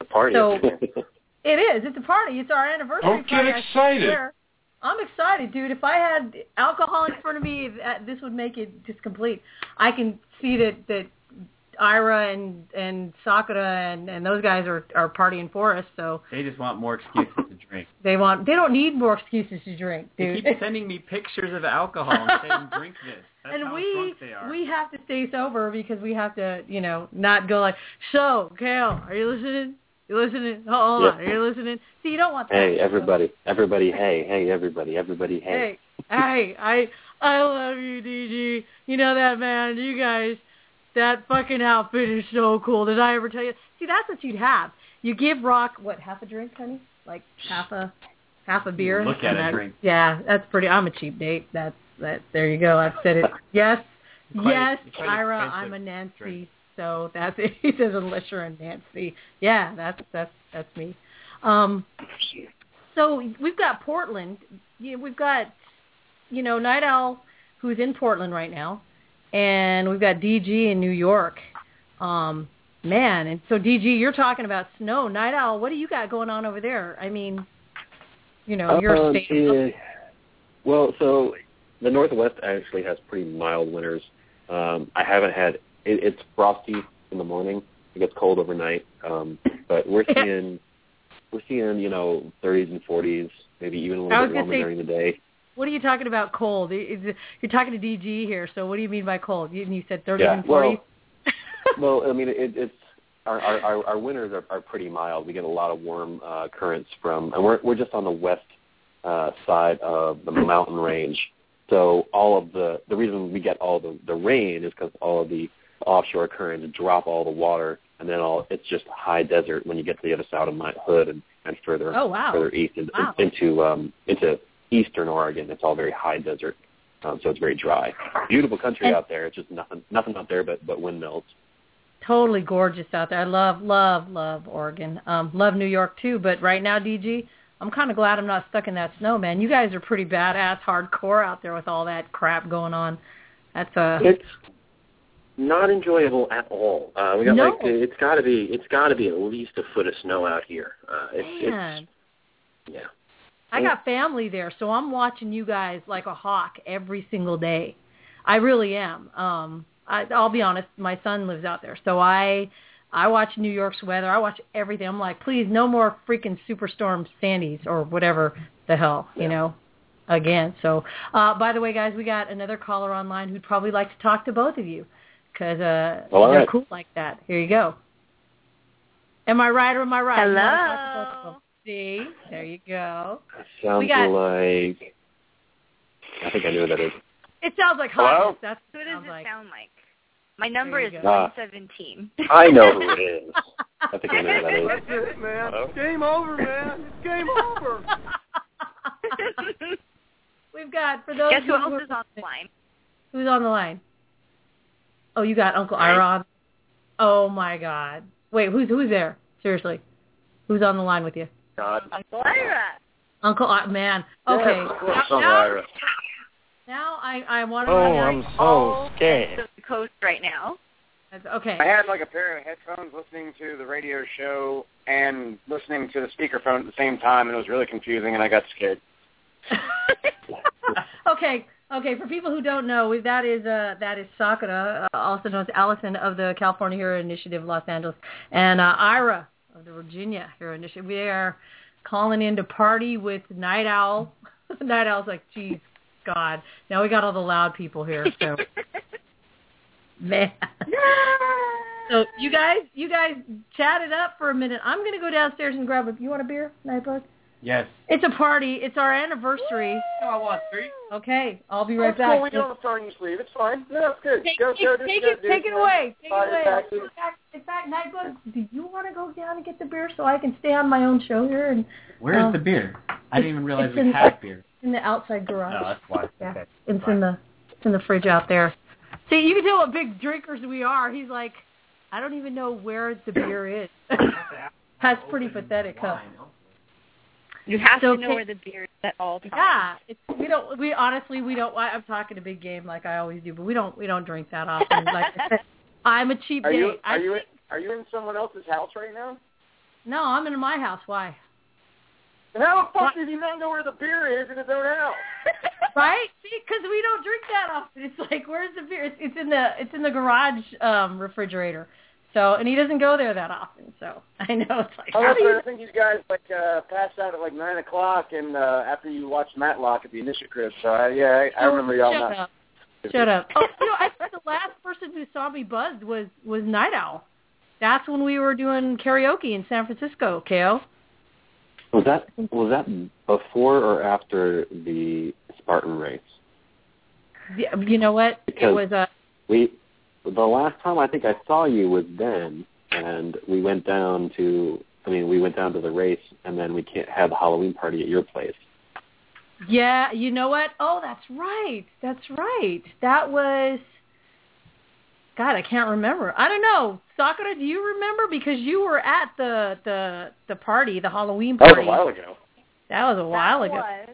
The party. So- It is. It's a party. It's our anniversary Don't get party. I excited. I'm excited, dude. If I had alcohol in front of me, this would make it just complete. I can see that that Ira and and Sakura and and those guys are are partying for us. So They just want more excuses to drink. they want they don't need more excuses to drink, They keep sending me pictures of alcohol and saying, "Drink this." That's and how we drunk they are. we have to stay sober because we have to, you know, not go like, so, Kale, are you listening? You listening? Hold on, Yeah. are you listening? See, you don't want that. hey, everybody, everybody, hey, hey, everybody, everybody, hey. Hey, hey, I I love you, DG. You know that man. You guys, that fucking outfit is so cool. Did I ever tell you? See, that's what you'd have. You give Rock what half a drink, honey? Like half a half a beer. Look at a drink. Yeah, that's pretty. I'm a cheap date. That's that. There you go. I've said it. Yes, Quite yes, Ira. I'm a Nancy. drink. So that's it. He says unless you're a Nancy. Yeah, that's that's that's me. Um, so we've got Portland. We've got you know Night Owl who's in Portland right now, and we've got DG in New York. Um, man, and so DG, you're talking about snow. Night Owl, what do you got going on over there? I mean, you know, you're Um, state. eh, well, so the Northwest actually has pretty mild winters. Um, I haven't had it, it's frosty in the morning. It gets cold overnight, um, but we're seeing we're seeing you know 30s and 40s, maybe even a little bit warmer say- during the day. What are you talking about cold? You're talking to DG here, so what do you mean by cold? You, you said 30s Yeah, and 40s? well, I mean, it, it's our, our our winters are, are pretty mild. We get a lot of warm uh, currents from, and we're we're just on the west uh, side of the mountain range. So all of the the reason we get all the the rain is because all of the offshore currents drop all the water, and then all it's just high desert when you get to the other side of Mount Hood and and further Oh, wow. further east in, Wow. into um, into eastern Oregon. It's all very high desert, um, so it's very dry. Beautiful country And- out there. It's just nothing nothing out there but but windmills. Totally gorgeous out there. I love, love, love Oregon. Um, love New York too. But right now, DG, I'm kind of glad I'm not stuck in that snow, man. You guys are pretty badass, hardcore out there with all that crap going on. That's uh It's not enjoyable at all. Uh, we got No. like it's got to be it's got to be at least a foot of snow out here. Uh, it's, man. it's yeah. I got family there, so I'm watching you guys like a hawk every single day. I really am. Um, I, I'll be honest, my son lives out there, so I I watch New York's weather. I watch everything. I'm like, please, no more freaking superstorm Sandys or whatever the hell, you know. Again, so uh, by the way, guys, we got another caller online who'd probably like to talk to both of you because uh, All they're right. cool like that. Here you go. Am I right or am I right? You wanna talk to both of them? See, there you go. Sounds got- like I think I know who that is. It sounds like Hello? hotness. That's Who what it does sounds it like. sound like? My number is you go. Ah. 117. I know who it is. I think I know who that is. That's it, man. Hello? Game over, man. It's game over. We've got for those Guess who who else is on the line? Who's on the line? Oh, you got Uncle Right. Ira on. Oh my God! Wait, who's who's there? Seriously, who's on the line with you? God. Uncle Ira. Uncle I man. Okay. Yes, of course, now, Uncle now, Ira. now I I want to. Oh, I'm All so scared. the coast right now. Okay. I had like a pair of headphones listening to the radio show and listening to the speakerphone at the same time, and it was really confusing, and I got scared. okay, okay. For people who don't know, that is uh, that is Sakura, uh, also known as Allison of the California Hero Initiative Los Angeles, and uh, Ira of the Virginia Hero Initiative. We are calling in to party with Night Owl. Night Owl's like, geez, God. Now we got all the loud people here. So, man. So you guys, you guys chat it up for a minute. I'm gonna go downstairs and grab a. You want a beer, Nightbug? Yes. It's a party. It's our anniversary. No, I want three. Okay, I'll be right That's back. cool. We don't have to you sleeve. It's fine. No, it's good. Take, go, take, go, do take you it, gotta do, take it man. away. Take Buy it away. taxi. In fact, in fact, Nightbug, do you want to go down and get the beer so I can stay on my own show here and Where's Um, the beer? I didn't even realize it's we in- had beer. in the outside garage? Oh, that's why. Yeah, Okay. it's in the it's in the fridge out there. See, you can tell what big drinkers we are. He's like, I don't even know where the beer is. That's pretty pathetic, huh? You have So to know take- where the beer is at all times. Yeah, it's, we don't. We honestly, we don't. I, I'm talking a big game like I always do, but we don't. We don't drink that often. Like I said, I'm a cheap Are date. you I are you in, think- are you in someone else's house right now? no, I'm in my house. Why? How the fuck does he not know where the beer is in his own house? right? See, because we don't drink that often. It's like, where's the beer? It's, it's in the it's in the garage um refrigerator. So, and he doesn't go there that often. So I know it's like, Oh, how do you. I think you guys like uh passed out at like nine o'clock, and uh after you watched Matlock at the initial crib. So I, yeah, I, I remember y'all Shut not. up. Shut up. Oh, you know, I think the last person who saw me buzzed was was Night Owl. That's when we were doing karaoke in San Francisco, KO. Was that was that before or after the Spartan race? Yeah, You know what? It Because- was a We the last time I think I saw you was then, and we went down to. I mean, we went down to the race, and then we can't have the Halloween party at your place. yeah. You know what? Oh, that's right. That's right. That was. God, I can't remember. I don't know. Sakura, do you remember? Because you were at the the the party, the Halloween That was party. a while ago. That was a while that ago. was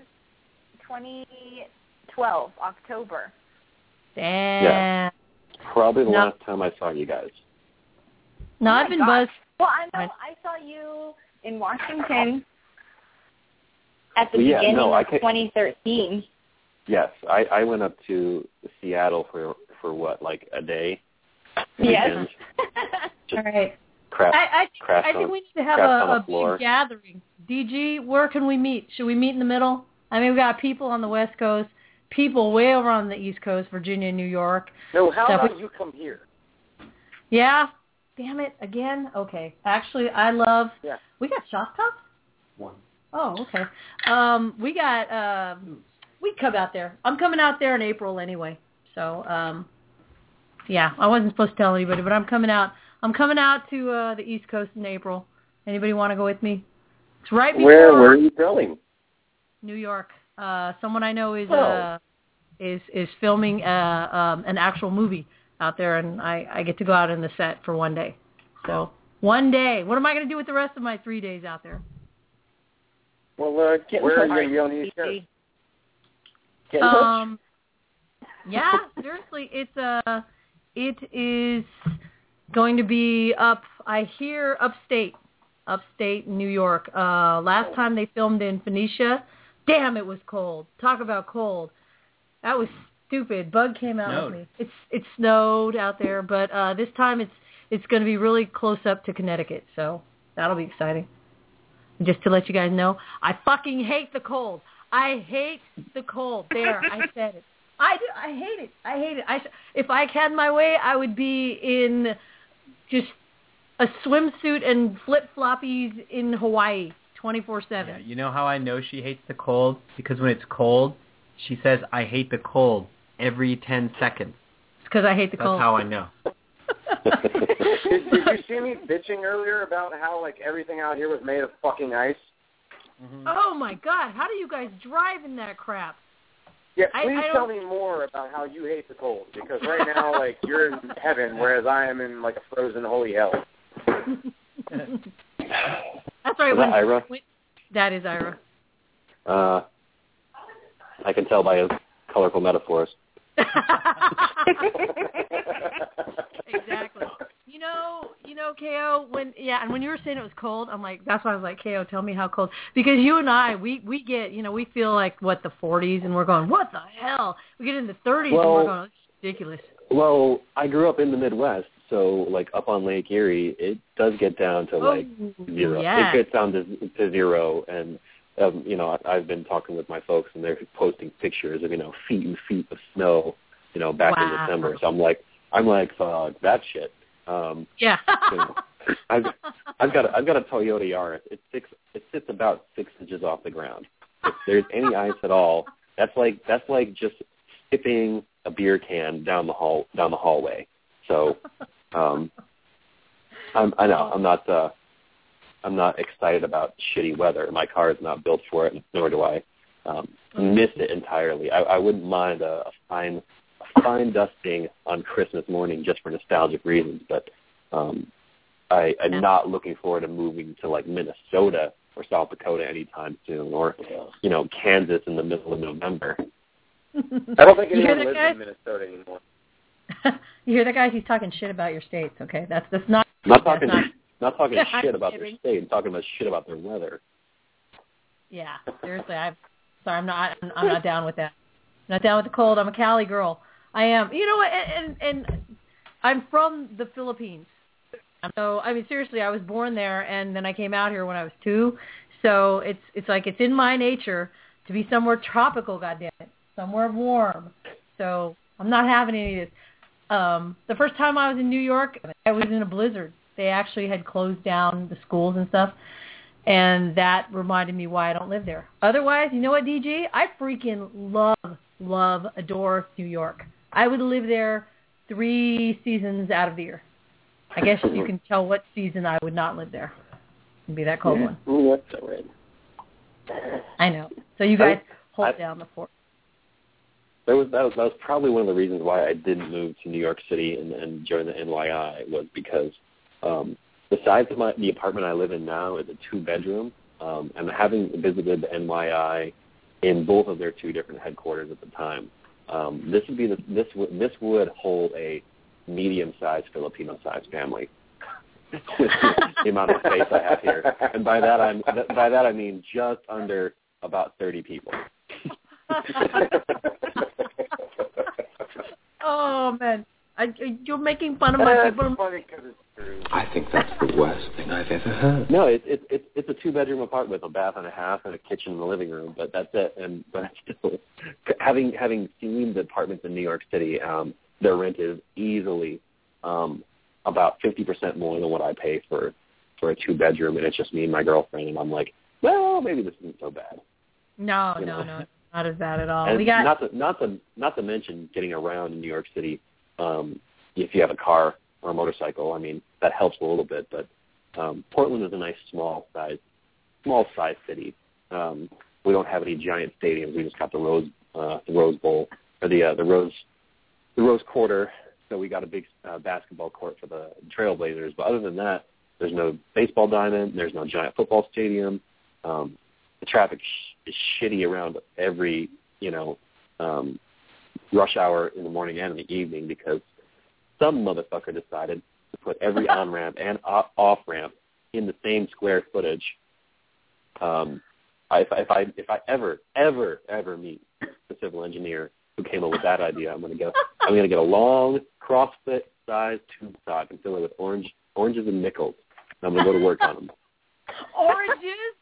2012, October. Damn. Yeah. Probably the No. last time I saw you guys. No, Oh I've been buzzed. Well, I know I saw you in Washington at the Well, yeah, beginning no, I of ca- 2013. Yes, I I went up to Seattle for for what like a day. Yes. Weekend. All right. Crap. I, I think crashed I think on- we need to have on a, the a floor. big gathering. DG, where can we meet? Should we meet in the middle? I mean, we got people on the West Coast, people way over on the East Coast, Virginia, New York. No, how Stuff about we- you come here? Yeah. Damn it, again. Okay. Actually, I love. Yeah. We got shop tops. One. Oh, okay. Um, we got. Um, we come out there. I'm coming out there in April anyway. So, um, yeah, I wasn't supposed to tell anybody, but I'm coming out. I'm coming out to uh, the East Coast in April. Anybody want to go with me? It's right before Where where are you going? New York. Uh, someone I know is Oh. uh, is is filming uh, um, an actual movie out there, and I I get to go out in the set for one day. So one day. What am I going to do with the rest of my three days out there? Well, uh, get Where are you gonna be on the East Get. Um, yeah, seriously, it's uh, it is going to be up. I hear upstate, upstate New York. Uh, last time they filmed in Phoenicia, damn, it was cold. Talk about cold. That was stupid. Bug came out Snowed. with me. It's it snowed out there, but uh, this time it's it's going to be really close up to Connecticut, so that'll be exciting. Just to let you guys know, I fucking hate the cold. I hate the cold. There, I said it. I do. I hate it. I hate it. I if I had my way, I would be in just a swimsuit and flip floppies in Hawaii, twenty four Yeah, seven. you know how I know she hates the cold? Because when it's cold, she says, I hate the cold every 10 seconds. It's because I hate the That's cold. That's how I know. did, did you see me bitching earlier about how like everything out here was made of fucking ice? Mm-hmm. Oh my god, how do you guys drive in that crap? Yeah, I- please I don't- tell me more about how you hate the cold because right now like you're in heaven whereas I am in like a frozen holy hell. That's right. Is When, that Ira? when- that is Ira. Uh, I can tell by his colorful metaphors. exactly. You know, you know, Ko. When yeah, and when you were saying it was cold, I'm like, that's why I was like, Ko, tell me how cold. Because you and I, we we get, you know, we feel like what the 40s, and we're going, what the hell? We get in the 30s, and we're going, it's ridiculous. Well, I grew up in the Midwest, so like up on Lake Erie, it does get down to like oh, zero. yeah. It gets down to, to zero, and um, you know I- I've been talking with my folks, and they're posting pictures of you know feet and feet of snow, you know, back in December. So I'm like, I'm like, fuck that shit. Um, yeah. you know, I've I've got a, I've got a Toyota Yaris. It six it sits about six inches off the ground. If there's any ice at all, that's like that's like just skipping a beer can down the hall down the hallway. So um I'm I know, I'm not uh I'm not excited about shitty weather. My car is not built for it, nor do I um miss it entirely. I, I wouldn't mind a, a fine a fine dusting on Christmas morning just for nostalgic reasons, but um I, I'm Yeah. not looking forward to moving to like Minnesota or South Dakota anytime soon, or you know Kansas in the middle of November. I don't think anyone lives guys? in Minnesota anymore. you hear that, guys? He's talking shit about your states. Okay, that's that's not. Not talking not- not talking shit about their state. I'm talking about shit about their weather. Yeah, seriously, I'm sorry. I'm not. I'm, I'm not down with that. I'm not down with the cold. I'm a Cali girl. I am. You know what? And and, and I'm from the Philippines. So I mean, seriously, I was born there, and then I came out here when I was two. So it's it's like it's in my nature to be somewhere tropical. Goddamn it, somewhere warm. So I'm not having any of this. Um, the first time I was in New York, I was in a blizzard. They actually had closed down the schools and stuff and that reminded me why I don't live there. Otherwise, you know what, DG? I freaking love, love, adore New York. I would live there three seasons out of the year. I guess you can tell what season I would not live there. It'd be that cold one. Ooh, that's all right. I know. So you guys hold I- down the fort. That was that was that was probably one of the reasons why I didn't move to New York City and, and join the NYI was because um, the size of my the apartment I live in now is a two bedroom, um, and having visited the NYI in both of their two different headquarters at the time, um, this would be the, this would this would hold a medium sized Filipino sized family. the amount of space I have here, and by that I'm by that I mean just under about thirty people. Oh man, I, you're making fun of my That's people. funny 'cause it's true. I think that's the worst thing I've ever heard. No, it's it's it's it's a two bedroom apartment with a bath and a half and a kitchen and a living room, but that's it. And but still, having having seen the apartments in New York City, um, their rent is easily um, about fifty percent more than what I pay for for a two bedroom, and it's just me and my girlfriend, and I'm like, well, maybe this isn't so bad. No, You no, know. no, not as bad at all. and we got not to not to not to mention getting around in New York City. Um, if you have a car or a motorcycle, I mean that helps a little bit. But um, Portland is a nice small size small size city. Um, we don't have any giant stadiums. We just got the Rose uh, the Rose Bowl or the uh, the Rose the Rose Quarter. So we got a big uh, basketball court for the Trailblazers. But other than that, there's no baseball diamond. There's no giant football stadium. Um, the traffic sh- is shitty around every you know um, rush hour in the morning and in the evening because some motherfucker decided to put every on ramp and off ramp in the same square footage. Um, I, if, I, if I if I ever ever ever meet the civil engineer who came up with that idea, I'm gonna get I'm gonna get a long CrossFit size tube sock and fill it with orange oranges and nickels. And I'm gonna go to work on them. Oranges.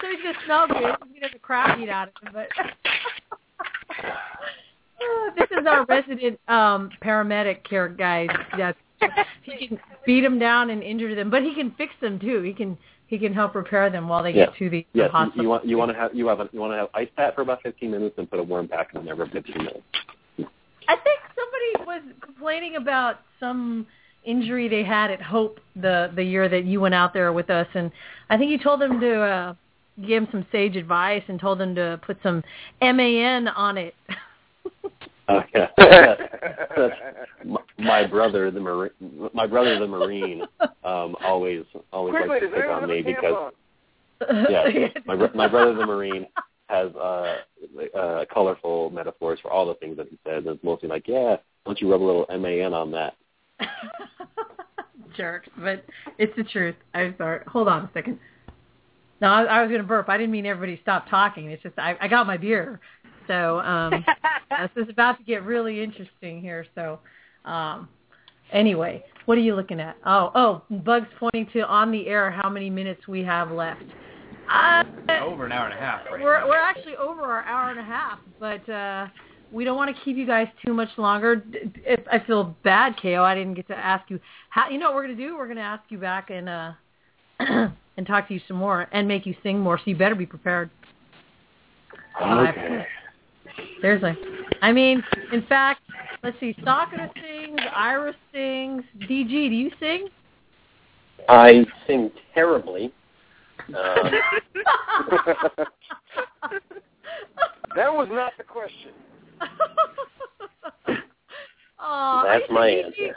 So he's gonna smell good. He's gonna have the crap eat out of him, but. Oh, this is our resident um paramedic here, guys. That he can beat them down and injure them, but he can fix them too. He can he can help repair them while they Yeah. get to the Yes, you, hospital. you want you want to have you have a, you want to have ice pat for about 15 minutes and put a warm pack in there for 15 minutes. I think somebody was complaining about some injury they had at Hope the the year that you went out there with us, and I think you told them to uh, give him some sage advice and told him to put some MAN on it. Okay. That's my, my brother, the marine, my brother, the marine, um, always always Quickly, likes to pick on me because tampon? yeah, my my brother, the marine, has uh, uh, colorful metaphors for all the things that he says. And it's mostly like, yeah, why don't you rub a little man on that? Jerks, but it's the truth. I'm sorry. Hold on a second. No, I, I was going to burp. I didn't mean everybody stop talking. It's just I, I got my beer, so um, this is about to get really interesting here. So, um, anyway, what are you looking at? Oh, oh, Bugs pointing to on the air how many minutes we have left. Uh, Over an hour and a half right we're now. we're actually over our hour and a half, but uh, we don't want to keep you guys too much longer. D- d- If I feel bad, Ko, I didn't get to ask you. How you know what we're gonna do? We're gonna ask you back in. uh, and talk to you some more and make you sing more. So you better be prepared. Okay. Seriously. I mean, in fact, let's see. Sakura sings, Iris sings. DG, do you sing? I sing terribly. Um, that was not the question. Oh, That's my DG answer.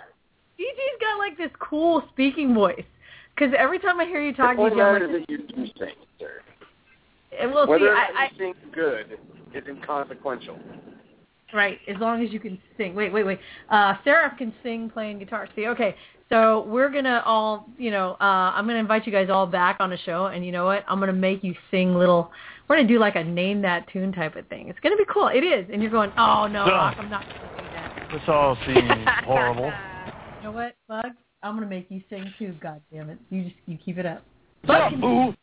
DG's got like this cool speaking voice. Because every time I hear you talk, the you point sound matters like. that you do sing, sir. And we'll Whether see. or I, not I, you sing good is inconsequential. Right, as long as you can sing. Wait, wait, wait. Uh, Sarah can sing playing guitar. See, okay. So we're gonna all, you know, uh, I'm gonna invite you guys all back on the show, and you know what? I'm gonna make you sing little. We're gonna do like a name that tune type of thing. It's gonna be cool. It is, and you're going, oh no, Duh. Rock, I'm not gonna do that. This all seems horrible. You know what, Bug? I'm gonna make you sing too. God damn it! You just you keep it up. Bug can, Boo.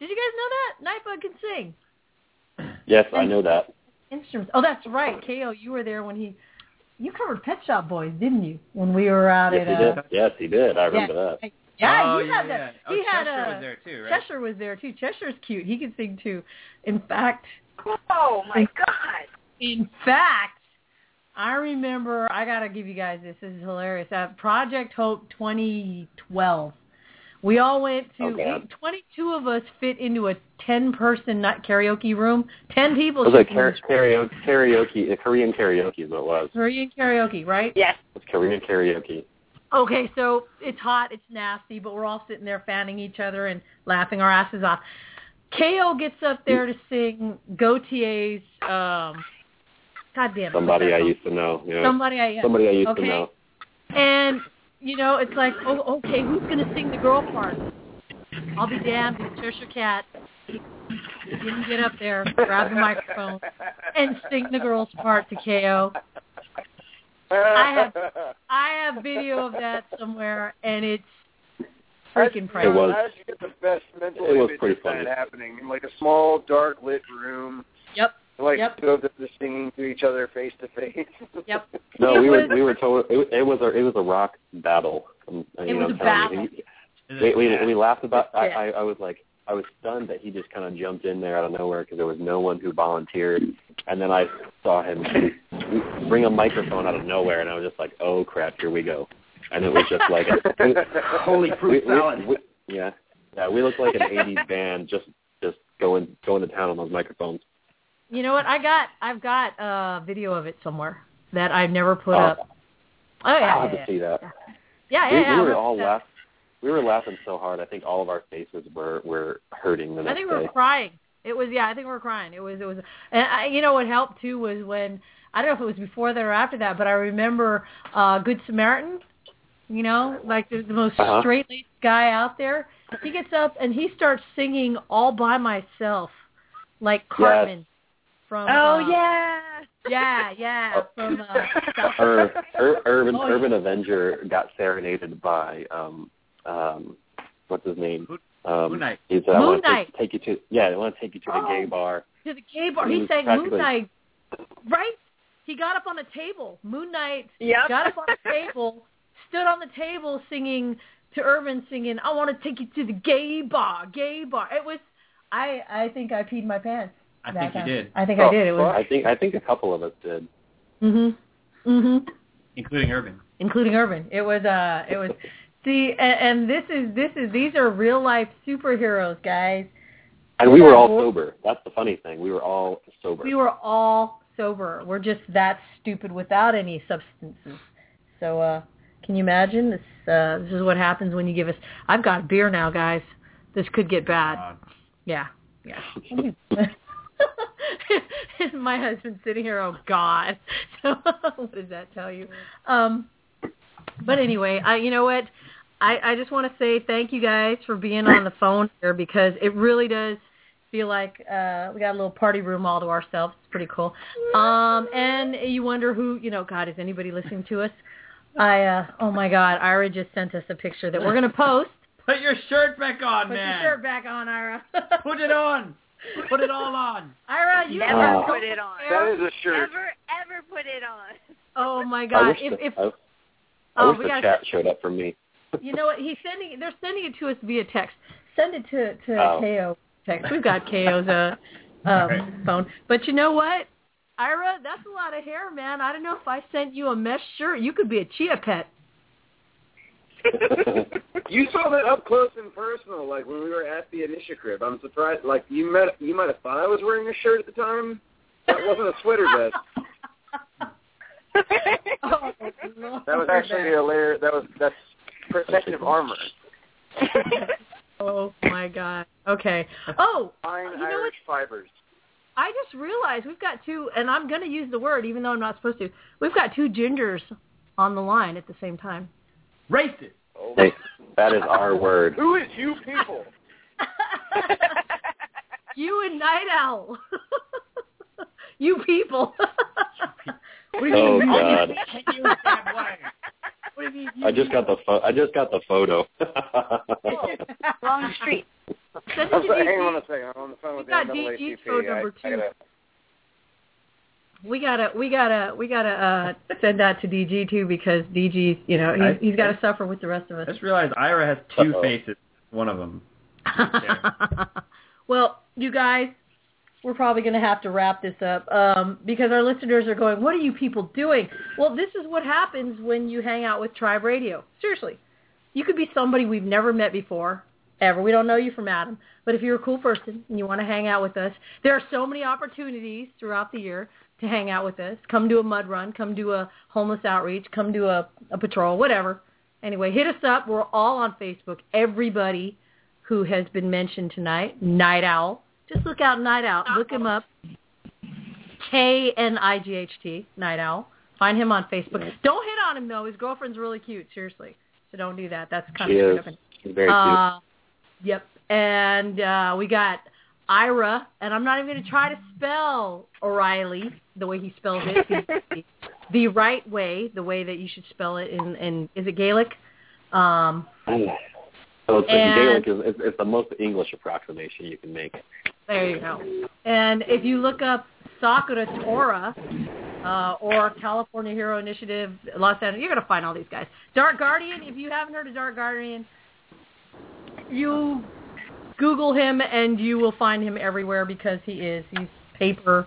did you guys know that Nightbug can sing Yes, I know that. instruments? Oh, that's right. Ko, you were there when he. You covered Pet Shop Boys, didn't you? When we were out Yes, he at. did. Uh, Yes, he did. I remember yeah. that. Yeah, Oh, he yeah, had yeah. that. Oh, He had Cheshire a, was there too, right? Cheshire was there too. Cheshire's cute. He can sing too. In fact, Oh my God! in fact, I remember. I gotta give you guys this. This is hilarious. At Project Hope 2012, we all went to. Okay. we- 22 of us fit into a 10-person not karaoke room. 10 people. It was like should be kar- karaoke, karaoke, uh, Korean karaoke is what it was. Korean karaoke, right? Yes. It's Korean karaoke. Okay, so it's hot, it's nasty, but we're all sitting there fanning each other and laughing our asses off. KO gets up there to sing Gotye's um God damn it. Somebody I used to know. You know. Somebody I yeah. Somebody I used okay. to know. And you know, it's like, oh, okay, who's gonna sing the girl part? I'll be damned if Trisha Cat didn't get up there, grab the microphone, and sing the girl's part to KO. I have I have video of that somewhere, and it's freaking It was. How did you get the best mental It was pretty of that funny. happening in like a small, dark lit room? Yep. Like Yep. two of them just singing to each other face to face. Yep. No, It we were we were told it, was- it was a it was a rock battle. Um, you It know, was a telling you. battle. We, we we laughed about. I, I I was like I was stunned that he just kind of jumped in there out of nowhere because there was no one who volunteered, and then I saw him bring a microphone out of nowhere, and I was just like, oh crap, here we go, and it was just like Holy fruit we- we- salad. we- yeah, Yeah, we look like an '80s band just just going going to town on those microphones. You know what? I got I've got a video of it somewhere that I've never put Oh, up. Oh yeah, have yeah, to yeah. see that. Yeah, we, yeah, yeah. we were all put that. laugh. We were laughing so hard. I think all of our faces were were hurting the next I think we day. were crying. It was yeah, I think we were crying. It was it was and I, you know what helped too was when I don't know if it was before that or after that, but I remember uh Good Samaritan, you know, like the, the most Uh-huh. straight laced guy out there. He gets up and he starts singing all by myself, like Cartman from Oh uh, yeah. yeah, yeah, from uh, South Ur, Ur, Urban Oh, Urban Avenger got serenaded by um um what's his name? Um, Moon Knight. He said, "I Moon want to take, take you to yeah, I want to take you to the Oh. gay bar." to the gay bar. He He was sang Moon Knight, right? He got up on a table. Moon Knight Yep. got up on a table, stood on the table singing to Urban, singing, "I want to take you to the gay bar, gay bar." It was, I, I think I peed my pants. I think you did, I think I did. It was. I think I think a couple of us did. Mhm. Mhm. including Urban. Including Urban. It was. Uh. It was. See, and, and this is this is these are real life superheroes, guys. And we were all sober. That's the funny thing. We were all sober. We were all sober. We're just that stupid without any substances. So, uh, can you imagine this? Uh, this is what happens when you give us. I've got beer now, guys. This could get bad. Yeah, yeah. My husband's sitting here. Oh God. So what does that tell you? Um, but anyway, I you know what? I I just want to say thank you guys for being on the phone here because it really does feel like uh we got a little party room all to ourselves. It's pretty cool. Um and you wonder who, you know, God, is anybody listening to us? I uh oh my god, Ira just sent us a picture that we're gonna post. Put your shirt back on, Put man. Put your shirt back on, Ira. Put it on. Put it all on. Ira, you Never have put it on. That is a shirt. Never ever put it on. Oh my god. wish If the, if I, I oh, wish we the gotta chat showed up for me. you know what, he's sending they're sending it to us via text. Send it to to Oh. KO text. We've got KO's uh um phone. But you know what? Ira, that's a lot of hair, man. I don't know if I sent you a mesh shirt, you could be a chia pet. you saw that up close and personal, like when we were at the Anisha crib. I'm surprised. Like you met, you might have thought I was wearing a shirt at the time. That wasn't a sweater vest. oh, Lord. That was actually a layer. That was that's protective armor. Oh my god. Okay. Oh, Fine you know what? Fibers. I just realized we've got two, and I'm going to use the word even though I'm not supposed to. We've got two gingers on the line at the same time. Racist. Oh. Hey, that is our word. Who is you people? you and Night Owl. you people. what do you Oh mean? God! You. What do you mean? I just got the pho- I just got the photo. Wrong street. Send it I'm sorry, hang on a second. I'm on the phone with We got the DG's NAACP. phone number I, I two. gotta, We gotta, we gotta, we gotta uh, send that to DG too because DG's, you know, I- he's, he's got to suffer with the rest of us. I just realized Ira has 2 Uh-oh. faces. One of them. well, you guys, we're probably going to have to wrap this up um, because our listeners are going, what are you people doing? Well, this is what happens when you hang out with Tribe Radio. Seriously. You could be somebody we've never met before, ever. We don't know you from Adam. But if you're a cool person and you want to hang out with us, there are so many opportunities throughout the year to hang out with us. Come do a mud run. Come do a homeless outreach. Come do a, a patrol, whatever. Anyway, hit us up. We're all on Facebook. Everybody who has been mentioned tonight, Night Owl. Just look out Night Owl. Look him up. K-N-I-G-H-T, Night Owl. Find him on Facebook. Don't hit on him, though. His girlfriend's really cute, seriously. So don't do that. That's kind She of is. stupid. She's very cute. Uh, yep. And uh, we got Ira, and I'm not even going to try to spell O'Reilly the way he spells it. the, the right way, the way that you should spell it in, in is it Gaelic? Um, So it's And- Gaelic is it's, it's the most English approximation you can make. There you go. And if you look up Sakura Tora uh, or California Hero Initiative Los Angeles, you're going to find all these guys. Dark Guardian, if you haven't heard of Dark Guardian, you Google him and you will find him everywhere because he is. He's paper,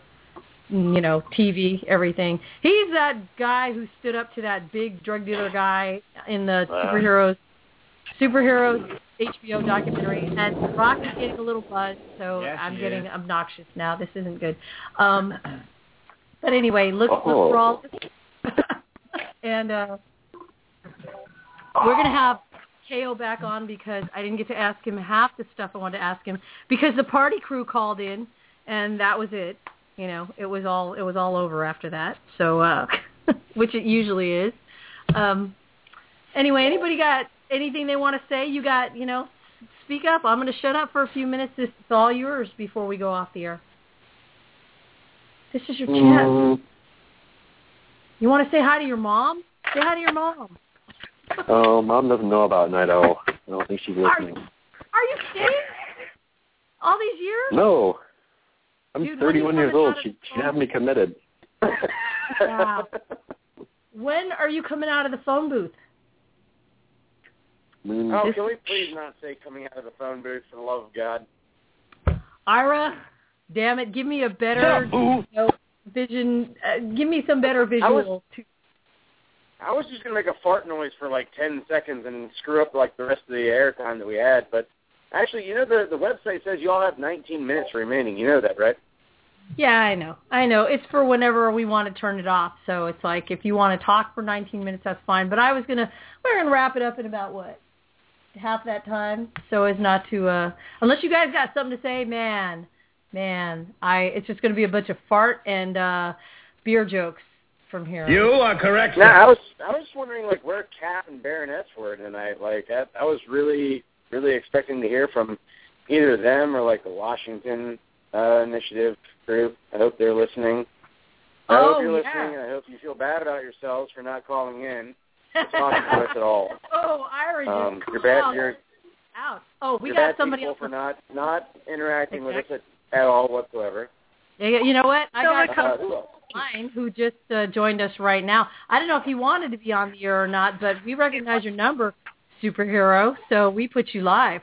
you know, TV, everything. He's that guy who stood up to that big drug dealer guy in the Wow. superheroes superheroes HBO documentary, and Rock is getting a little buzz, so Yes, I'm getting is. obnoxious now. This isn't good. Um, but anyway, look, look Oh. for all this. and uh, we're gonna have KO back on because I didn't get to ask him half the stuff I wanted to ask him because the party crew called in, and that was it. You know, it was all it was all over after that. So, uh, which it usually is. Um, anyway, anybody got anything they want to say? You got, you know, speak up. I'm going to shut up for a few minutes. This is all yours before we go off the air. This is your chance. Mm, You want to say hi to your mom? Say hi to your mom. oh, mom doesn't know about Night Owl. I don't think she's listening. Are you kidding? All these years? No. I'm Dude, when are you 31 years old. out She the she'd have me committed. Wow. when are you coming out of the phone booth? Oh, can we please not say coming out of the phone booth for the love of God? Ira, damn it, give me a better you know, vision. Uh, give me some better I was- visual. I was just gonna make a fart noise for like ten seconds and screw up like the rest of the airtime that we had, but actually, you know the the website says you all have 19 minutes remaining. You know that, right? yeah, I know. I know. It's for whenever we want to turn it off. So it's like if you want to talk for 19 minutes, that's fine. But I was gonna, we're gonna wrap it up in about what half that time, so as not to. uh Unless you guys got something to say, man, man, I. It's just gonna be a bunch of fart and uh beer jokes from here. You are correct. No, I was I was wondering like where Cap and Baroness were tonight. Like I, I was really really expecting to hear from either them or like the Washington uh, Initiative group. I hope they're listening. I Oh, hope you're yeah. listening, and I hope you feel bad about yourselves for not calling in. It's not to us at all. Oh, Ira, just Um, you're called bad. You're out. Oh, we got somebody else. for not not interacting with us at, at all whatsoever. Yeah, You know what? I got Uh, a who else? mine who just uh, joined us right now. I don't know if he wanted to be on the air or not, but we recognize your number, superhero. So we put you live.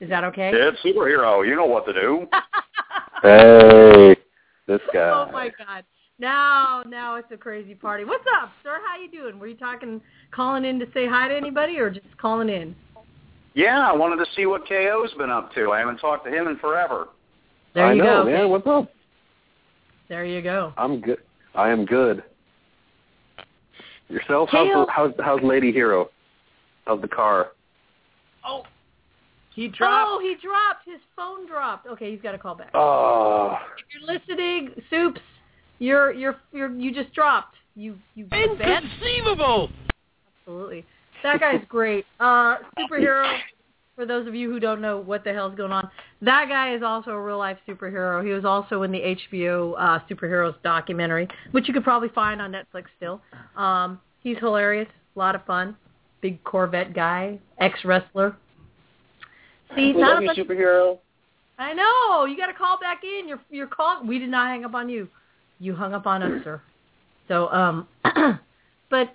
Is that okay? It's superhero. You know what to do. Hey, this guy. Oh my God! Now, now it's a crazy party. What's up, sir? How you doing? Were you talking, calling in to say hi to anybody, or just calling in? Yeah, I wanted to see what KO's been up to. I haven't talked to him in forever. There I you know, go. man. What's up? There you go. I'm good. I am good. Yourself? How's, how's how's Lady Hero? How's the car? Oh, he dropped. Oh, he dropped. His phone dropped. Okay, he's got to call back. Oh, If you're listening, Soups, you're you're you're you just dropped. You you Inconceivable! Absolutely. That guy's great. Uh, superhero. For those of you who don't know what the hell's going on, that guy is also a real life superhero. He was also in the HBO uh, superheroes documentary, which you could probably find on Netflix still. Um, he's hilarious, a lot of fun. Big Corvette guy, ex wrestler. See, We not love a you, bunch- superhero. I know. You got to call back in. You're you're call. We did not hang up on you. You hung up on us, sir. So, um, but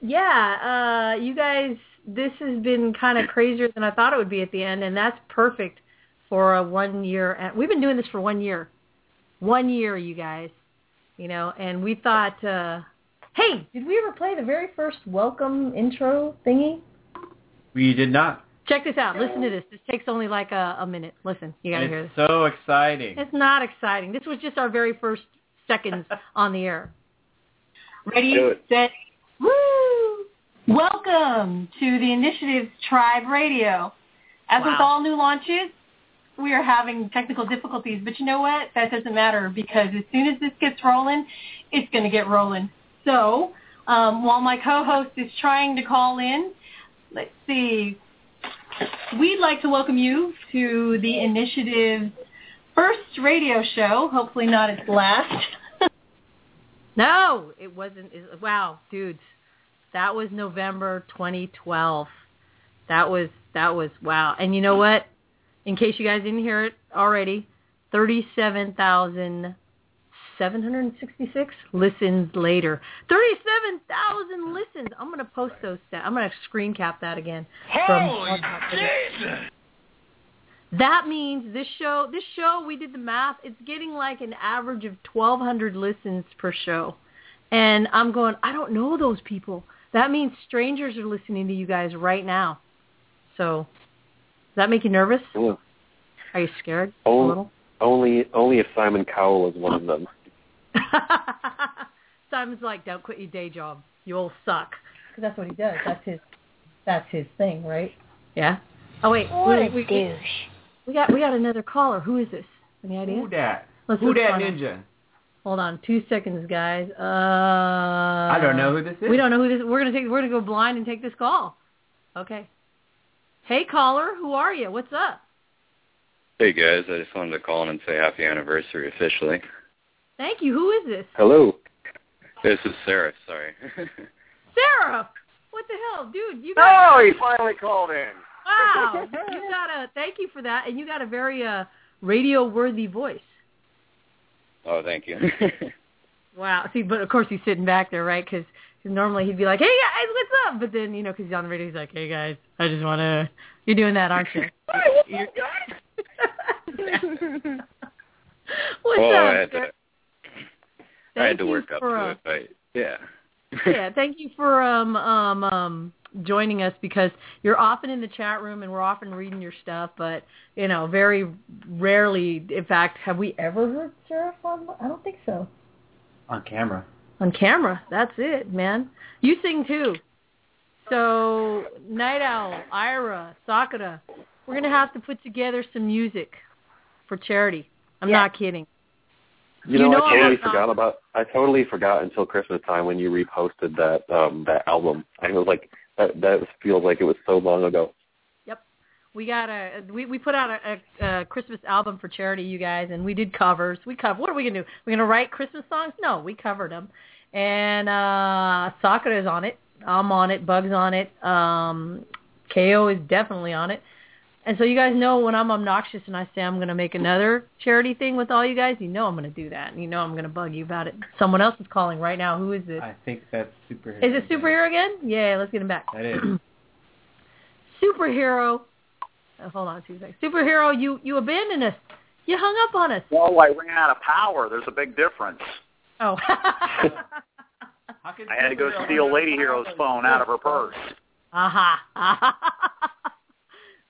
yeah, uh, you guys, this has been kind of crazier than I thought it would be at the end, and that's perfect for a one year. and We've been doing this for one year, one year, you guys. You know, and we thought, uh, hey, did we ever play the very first welcome intro thingy? We did not. Check this out. Listen to this. This takes only like a, a minute. Listen, you got to hear this. It's so exciting. It's not exciting. This was just our very first seconds on the air. Ready, set, woo! Welcome to the Initiatives Tribe Radio. As with all new launches, we are having technical difficulties, but you know what? That doesn't matter because as soon as this gets rolling, it's going to get rolling. So um, while my co-host is trying to call in, let's see. We'd like to welcome you to the Initiative's first radio show, hopefully not its last. no, it wasn't. Wow, dudes, that was November 2012. That was that was wow. And you know what? In case you guys didn't hear it already, 37,766 listens later. 37,000 listens. I'm going to post those stats. I'm going to screen cap that again. from Holy Jesus! that means this show, this show, we did the math. It's getting like an average of 1,200 listens per show, and I'm going. I don't know those people. That means strangers are listening to you guys right now. So, does that make you nervous? Ugh. Are you scared a Only, little? only, only if Simon Cowell is one of them. Simon's like, don't quit your day job. You all suck. Because that's what he does. That's his. That's his thing, right? Yeah. Oh wait, What we, a we, douche. we got we got another caller. Who is this? Any idea? Who dat? Let's Who look dat on it. ninja? Hold on, two seconds, guys. Uh, I I don't know who this is. We don't know who this. We're gonna take. We're gonna go blind and take this call. Okay. Hey caller, who are you? What's up? Hey guys, I just wanted to call in and say happy anniversary officially. Thank you. Who is this? Hello. This is Sarah, sorry. Sarah. What the hell, dude? You got. Oh, he finally called in. Wow. you got a. Thank you for that, and you got a very uh radio worthy voice. oh, thank you. Wow. See, but of course he's sitting back there, right? Because normally he'd be like, "Hey guys, what's up?" But then you know, because he's on the radio, he's like, "Hey guys, I just want to." You're doing that, aren't you? You're- What's oh, up? I had to, Sarah? I had to work up for, to uh, it, but yeah. yeah, thank you for um um um joining us because you're often in the chat room and we're often reading your stuff, but you know, very rarely, in fact, have we ever heard Sarah on? I don't think so. On camera. On camera, that's it, man. You sing too. So Night Owl, Ira, Sakura, we're gonna have to put together some music for charity. I'm Yeah. not kidding. You You know, know I totally forgot about. I totally forgot until Christmas time when you reposted that um that album. I was like, that that feels like it was so long ago. Yep, we got a we we put out a, a, a Christmas album for charity, you guys, and we did covers. We cover. What are we gonna do? We're gonna write Christmas songs? No, we covered them. And uh Sakura is on it. I'm on it. Bugs on it. Um KO is definitely on it. And so you guys know when I'm obnoxious and I say I'm going to make another charity thing with all you guys, you know I'm going to do that. And you know I'm going to bug you about it. Someone else is calling right now. Who is this? I think that's superhero. Is it superhero again? Yeah, let's get him back. That is. superhero. Uh, hold on two seconds. Superhero, you you abandoned us. You hung up on us. Well, I ran out of power. There's a big difference. Oh. I had to go steal Lady Hero's phone out of her purse. Aha.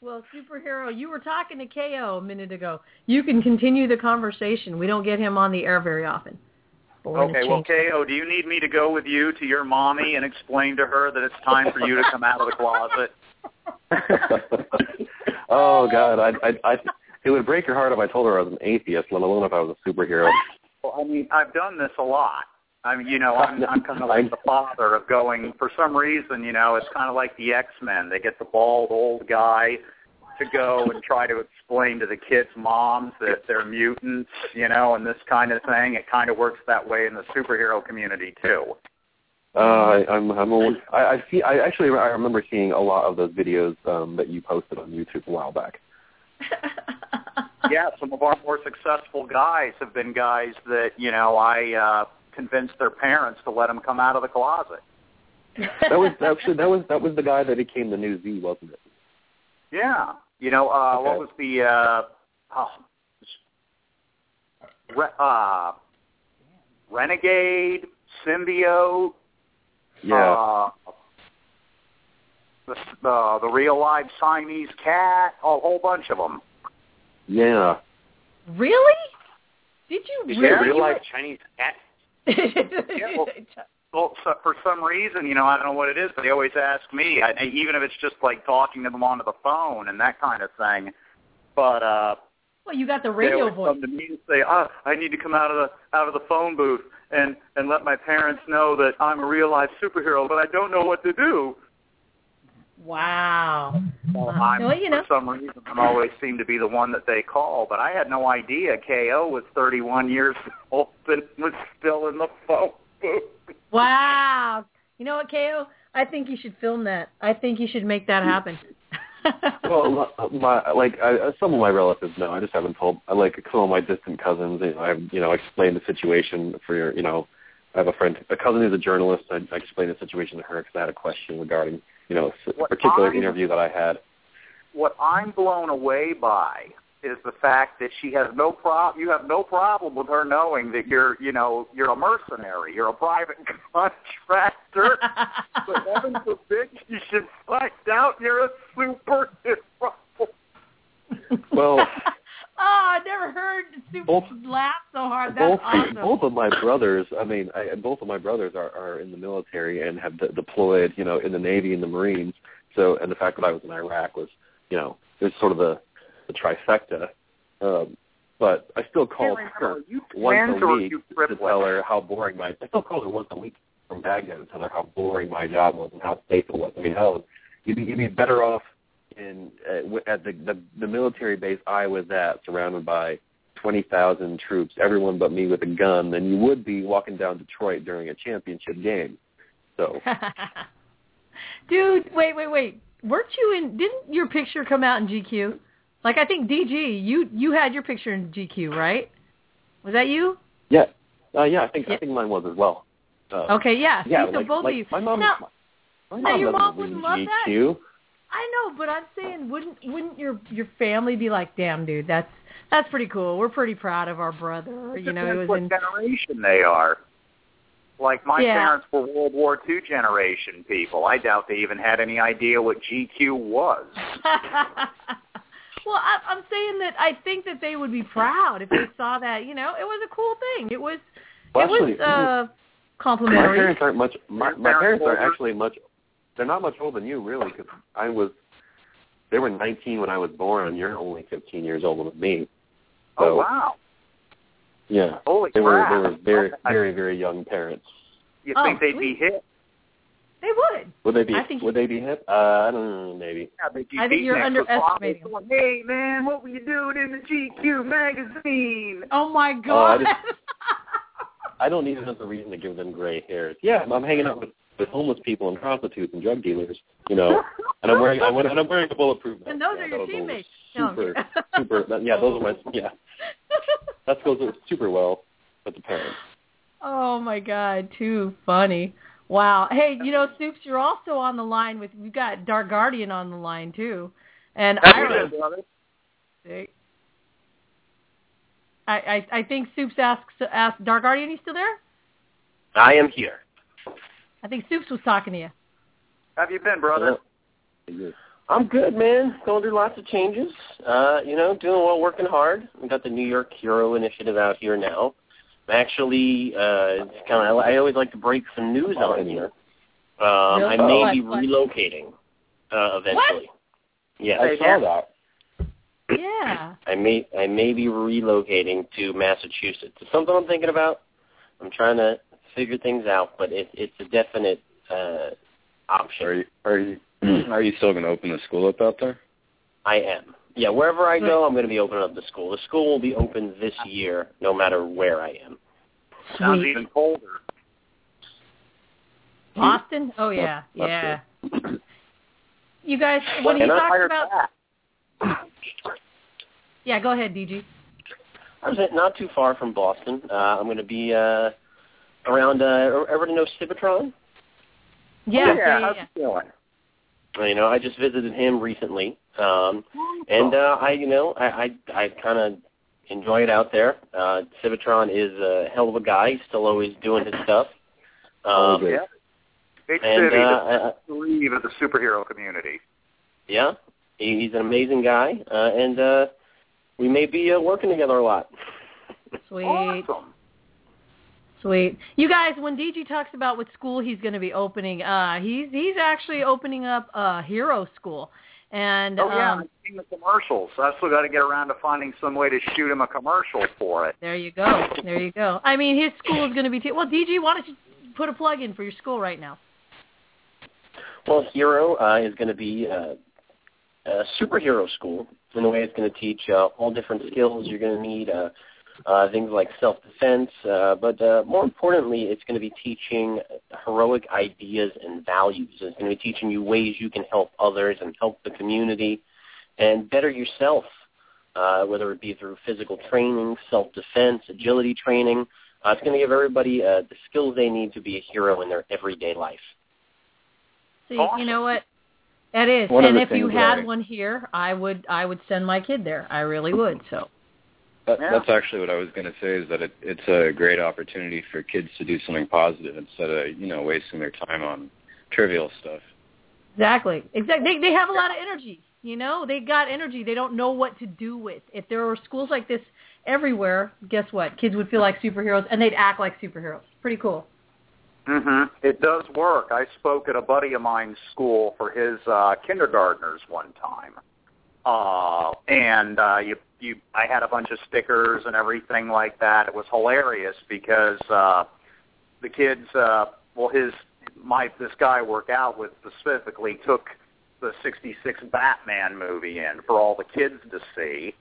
well, superhero, you were talking to KO a minute ago. You can continue the conversation. We don't get him on the air very often. But Okay, well, KO, do you need me to go with you to your mommy and explain to her that it's time for you to come out of the closet? oh God, I I I it would break your heart if I told her I was an atheist, let alone if I was a superhero. Well, I mean, I've done this a lot. I mean, you know, I'm, I'm kind of like the father of going. For some reason, you know, it's kind of like the X Men. They get the bald old guy to go and try to explain to the kids' moms that they're mutants, you know, and this kind of thing. It kind of works that way in the superhero community too. Uh, I, I'm I'm I see. I actually I remember seeing a lot of those videos um, that you posted on YouTube a while back. yeah, some of our more successful guys have been guys that you know I uh, convinced their parents to let them come out of the closet. That was actually that was that was the guy that became the new Z, wasn't it? Yeah, you know uh, what was the uh, oh, re- uh, renegade symbiote? Yeah. Uh, the the the real live Siamese cat, a whole bunch of them. Yeah. Really? Did you Is really? there real You life Chinese cat? Yeah, well, well, so for some reason, you know, I don't know what it is, but they always ask me, I, even if it's just like talking to them on the phone and that kind of thing. But uh well, you got the they radio always voice. come to me and say, "Ah, I need to come out of the out of the phone booth and and let my parents know that I'm a real life superhero, but I don't know what to do." Wow. Well, Wow. I'm, Well, you know. for some reason, I'm always seem to be the one that they call, but I had no idea KO was 31 years old and was still in the phone booth. Wow. You know what, KO? I think you should film that. I think you should make that happen. well, my like I, uh, some of my relatives know. I just haven't told. I like some of my distant cousins. You know, I've you know explained the situation for your. You know, I have a friend, a cousin who's a journalist. I, I explained the situation to her because I had a question regarding you know a What particular I- interview that I had. what I'm blown away by is the fact that she has no prob you have no problem with her knowing that you're you know you're a mercenary you're a private contractor but heaven forbid you should find out you're a superhero Well, I never heard Soup Both- laugh so hard. That's both awesome. both of my brothers, I mean, I, both of my brothers are, are in the military and have de- deployed, you know, in the Navy and the Marines. So, and the fact that I was in Iraq was, you know, there's sort of the, the trifecta. Um, but I still call Hey, her remember, you once twins a or week you to triplets? tell her how boring my. I still call her once a week from Baghdad to tell her how boring my job was and how safe it was. I mean, hell, you'd be, you'd be better off in uh, at the, the the military base I was at, surrounded by twenty thousand troops, everyone but me with a gun, than you would be walking down Detroit during a championship game. So Dude, wait, wait, wait. Weren't you in? Didn't your picture come out in GQ? Like I think DG, you you had your picture in GQ, right? Was that you? yeah, uh, yeah, I think I think mine was as well. Uh, Okay, yeah. yeah, See, so like, both like of you. my mom. Now, my now mom your mom wouldn't love that. GQ. I know, but I'm saying, wouldn't wouldn't your your family be like, damn, dude, that's that's pretty cool. We're pretty proud of our brother. You know, he Depends was what in. generation they are. Like my Yeah. parents were World War II generation people. I doubt they even had any idea what GQ was. well, I, I'm saying that I think that they would be proud if they saw that. You know, it was a cool thing. It was Well, it was actually, uh My parents aren't much. My, my parents parents are older? actually much. They're not much older than you, really, because I was. They were 19 when I was born, and you're only 15 years older than me. So, oh wow! Yeah. Holy they were they were very very very young parents. You Oh, think they'd be hip? They would. Would they be I think would they be hip? Uh, I don't know, maybe. Yeah, they'd I think you're beatniks with underestimating bottles going, Hey man, what were you doing in the GQ magazine? Oh my Oh, I god. just- I don't need another reason to give them gray hairs. Yeah, I'm hanging out with, with homeless people and prostitutes and drug dealers, you know, and I'm wearing I, and I'm wearing a bulletproof vest. and those Yeah, are your teammates. Super, kidding. super. Yeah, those are my yeah. That goes super well with the parents. Oh my god, too funny. Wow. Hey, you know, Soups, you're also on the line with we've got Dark Guardian on the line too. And How you Ira doing, brother? I, I I think Soups asks asked Dark Guardian, you still there? I am here. I think Soups was talking to you. How have you been, brother? I'm good, man. Going through lots of changes. Uh, you know, doing well, working hard. We got the New York Hero Initiative out here now. I'm actually, uh, it's kind of. I always like to break some news on here. Um, I may What? be What? relocating uh, eventually. Yeah, I saw that. Yeah. I may I may be relocating to Massachusetts. It's something I'm thinking about. I'm trying to figure things out, but it, it's a definite uh, option. Are you are you are you still going to open the school up out there? I am. Yeah, wherever I go, I'm going to be opening up the school. The school will be open this year, no matter where I am. Sounds even colder. Boston? Oh yeah, That's yeah. You guys, when he And I talks about, back. yeah, go ahead, DG. I was not too far from Boston. Uh, I'm going to be uh, around. Uh, ever know Civitron? Yeah, yeah, yeah. how's yeah. it going? Uh, You know, I just visited him recently, um, and uh, I, you know, I I, I kind of enjoy it out there. Uh, Civitron is a hell of a guy. He's still always doing his stuff. Oh, Um, great. Yeah. Big and city, uh, the I, breathe of the superhero community. yeah, he, he's an amazing guy, uh, and uh, we may be uh, working together a lot. Sweet, Awesome. Sweet. You guys, when DG talks about what school he's going to be opening, uh, he's he's actually opening up a hero school, and Oh yeah, um, I've seen the commercials. So I still got to get around to finding some way to shoot him a commercial for it. there you go, there you go. I mean, his school is going to be. T- well, DG, why don't you put a plug in for your school right now? Well, Hero uh, is going to be uh, a superhero school in the way it's going to teach uh, all different skills you're going to need, uh, uh, things like self-defense, uh, but uh, more importantly, it's going to be teaching heroic ideas and values. It's going to be teaching you ways you can help others and help the community and better yourself, uh, whether it be through physical training, self-defense, agility training. Uh, it's going to give everybody uh, the skills they need to be a hero in their everyday life. See, you know what? That is. One and if you had one here, I would I would send my kid there. I really would. So. That, Yeah. That's actually what I was going to say. Is that it, it's a great opportunity for kids to do something positive instead of you know wasting their time on trivial stuff. Exactly. Exactly. They they have a lot of energy. You know, they got energy. They don't know what to do with. If there were schools like this everywhere, guess what? Kids would feel like superheroes and they'd act like superheroes. Pretty cool. hmm It does work. I spoke at a buddy of mine's school for his uh, kindergartners one time, uh, and uh, you, you, I had a bunch of stickers and everything like that. It was hilarious because uh, the kids, uh, well, his my this guy I work out with specifically took the '66 Batman movie in for all the kids to see.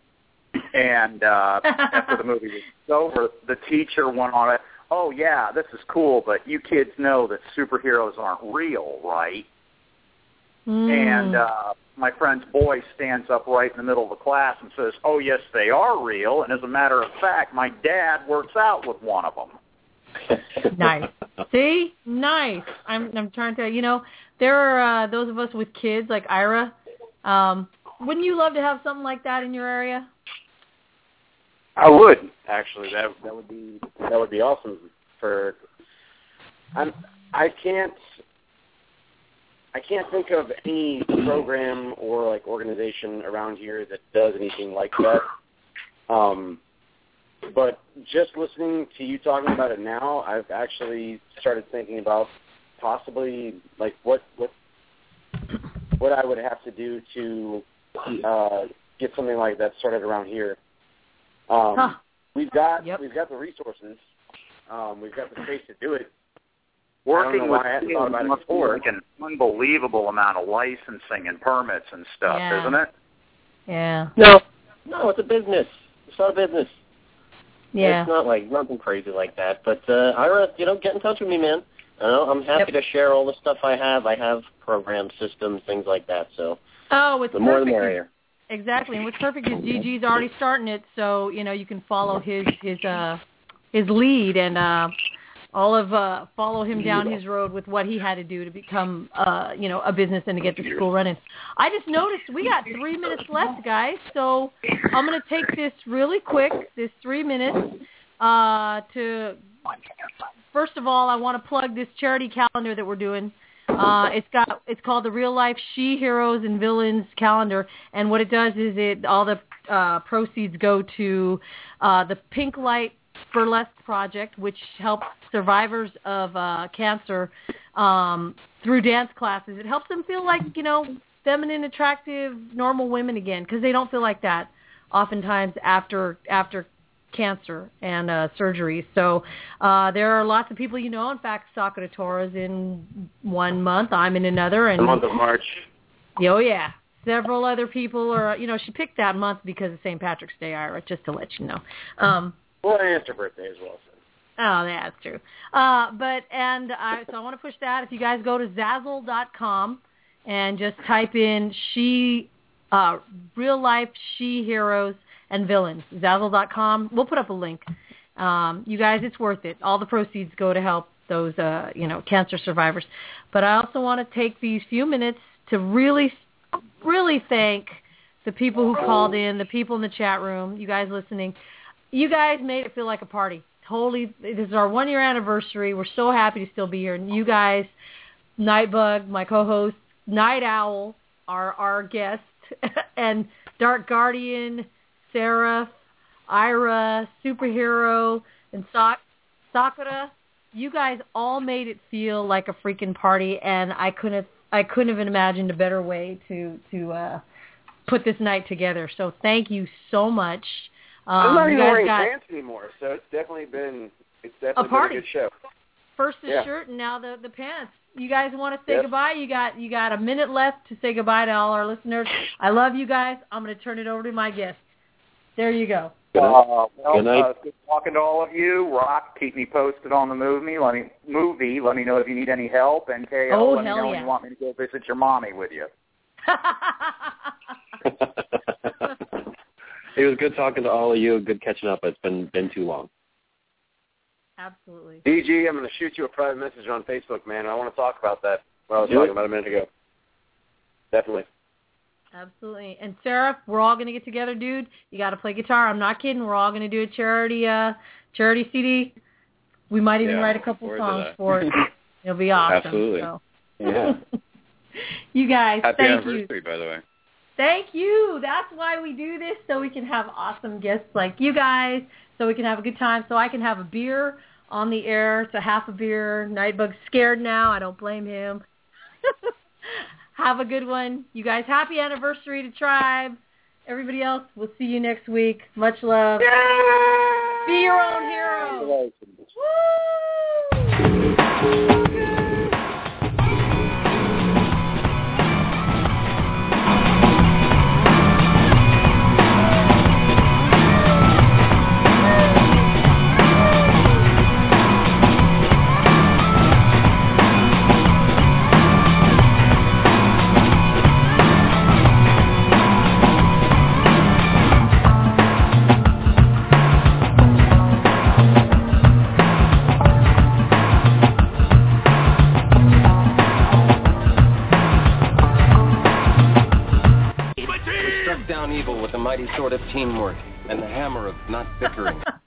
And uh, after the movie was over, the teacher went on it. Oh yeah, this is cool, but you kids know that superheroes aren't real, right? And uh, my friend's boy stands up right in the middle of the class and says, "Oh yes, they are real." And as a matter of fact, my dad works out with one of them. nice. See, nice. I'm I'm trying to, you know, there are uh, those of us with kids like Ira. Um, wouldn't you love to have something like that in your area? I would actually. That that would be that would be awesome. For I'm I can't I can't think of any program or like organization around here that does anything like that. Um, but just listening to you talking about it now, I've actually started thinking about possibly like what what what I would have to do to uh, get something like that started around here. Um, Huh. We've got we've got the resources. Um, we've got the space to do it. I don't Working with why I hadn't thought about it must be before. like an unbelievable amount of licensing and permits and stuff, Yeah. isn't it? Yeah. No, no, it's a business. It's not a business. Yeah. It's not like nothing crazy like that. But uh, Ira, you know, get in touch with me, man. You know, I'm happy to share all the stuff I have. I have programs, systems, things like that. So Oh, it's the more the perfect. merrier. Exactly. And what's perfect is DG's already starting it, so you know you can follow his his uh his lead and uh all of uh follow him down his road with what he had to do to become uh you know a business and to get the school running. I just noticed we got 3 minutes left, guys. So I'm going to take this really quick, this 3 minutes uh to first of all, I want to plug this charity calendar that we're doing. Uh, it's got it's called the Real Life She Heroes and Villains Calendar, and what it does is it all the uh, proceeds go to uh, the Pink Light Burlesque Project, which helps survivors of uh, cancer um, through dance classes. It helps them feel like you know feminine, attractive, normal women again because they don't feel like that oftentimes after after cancer and uh, surgery. So uh, there are lots of people you know. In fact, Sakura Tora's in one month. I'm in another. And the month of March. Oh yeah, several other people are. You know, she picked that month because of St. Patrick's Day, Ira. Just to let you know. Um, Well, and it's her birthday as well. So. Oh, that's true. Uh, but and I so I want to push that. If you guys go to Zazzle.com and just type in she, uh, real life she heroes and villains. Zazzle.com. We'll put up a link. Um, you guys, it's worth it. All the proceeds go to help those, uh, you know, cancer survivors. But I also want to take these few minutes to really, really thank the people who called in, the people in the chat room, you guys listening. You guys made it feel like a party. Totally, this is our one year anniversary. We're so happy to still be here. And you guys, Nightbug, my co-host, Night Owl, our our guest, and Dark Guardian, Sarah, Ira, Superhero, and Sak- Sakura. You guys all made it feel like a freaking party, and I couldn't I couldn't have imagined a better way to to uh, put this night together. So thank you so much. Um, I'm not even wearing got pants anymore, so it's definitely been it's definitely party. been a good show. first the Yeah. shirt and now the the pants. You guys want to say Yes. goodbye? You got you got a minute left to say goodbye to all our listeners. I love you guys. I'm going to turn it over to my guest. There you go. Uh, well, Good night. Uh, good talking to all of you. Rock, keep me posted on the movie. Let me movie. Let me know if you need any help. And KO, Oh, let me hell know when you want me to go visit your mommy with you. It was good talking to all of you. Good catching up. It's been been too long. Absolutely. DG, I'm going to shoot you a private message on Facebook, man. I want to talk about that. What I was Do talking it. about a minute ago. Definitely. Absolutely. And Sarah, we're all going to get together, dude. You got to play guitar. I'm not kidding. We're all going to do a charity uh charity CD. We might even Yeah, write a couple forward songs that. for it. It'll be awesome. Absolutely. So. Yeah. you guys, Happy thank anniversary, by the way. Thank you. That's why we do this, so we can have awesome guests like you guys, so we can have a good time, so I can have a beer on the air. It's a half a beer. Nightbug's scared now. I don't blame him. have a good one. You guys, happy anniversary to Tribe. Everybody else, we'll see you next week. Much love. Be your own hero. We mighty sword of teamwork and the hammer of not bickering.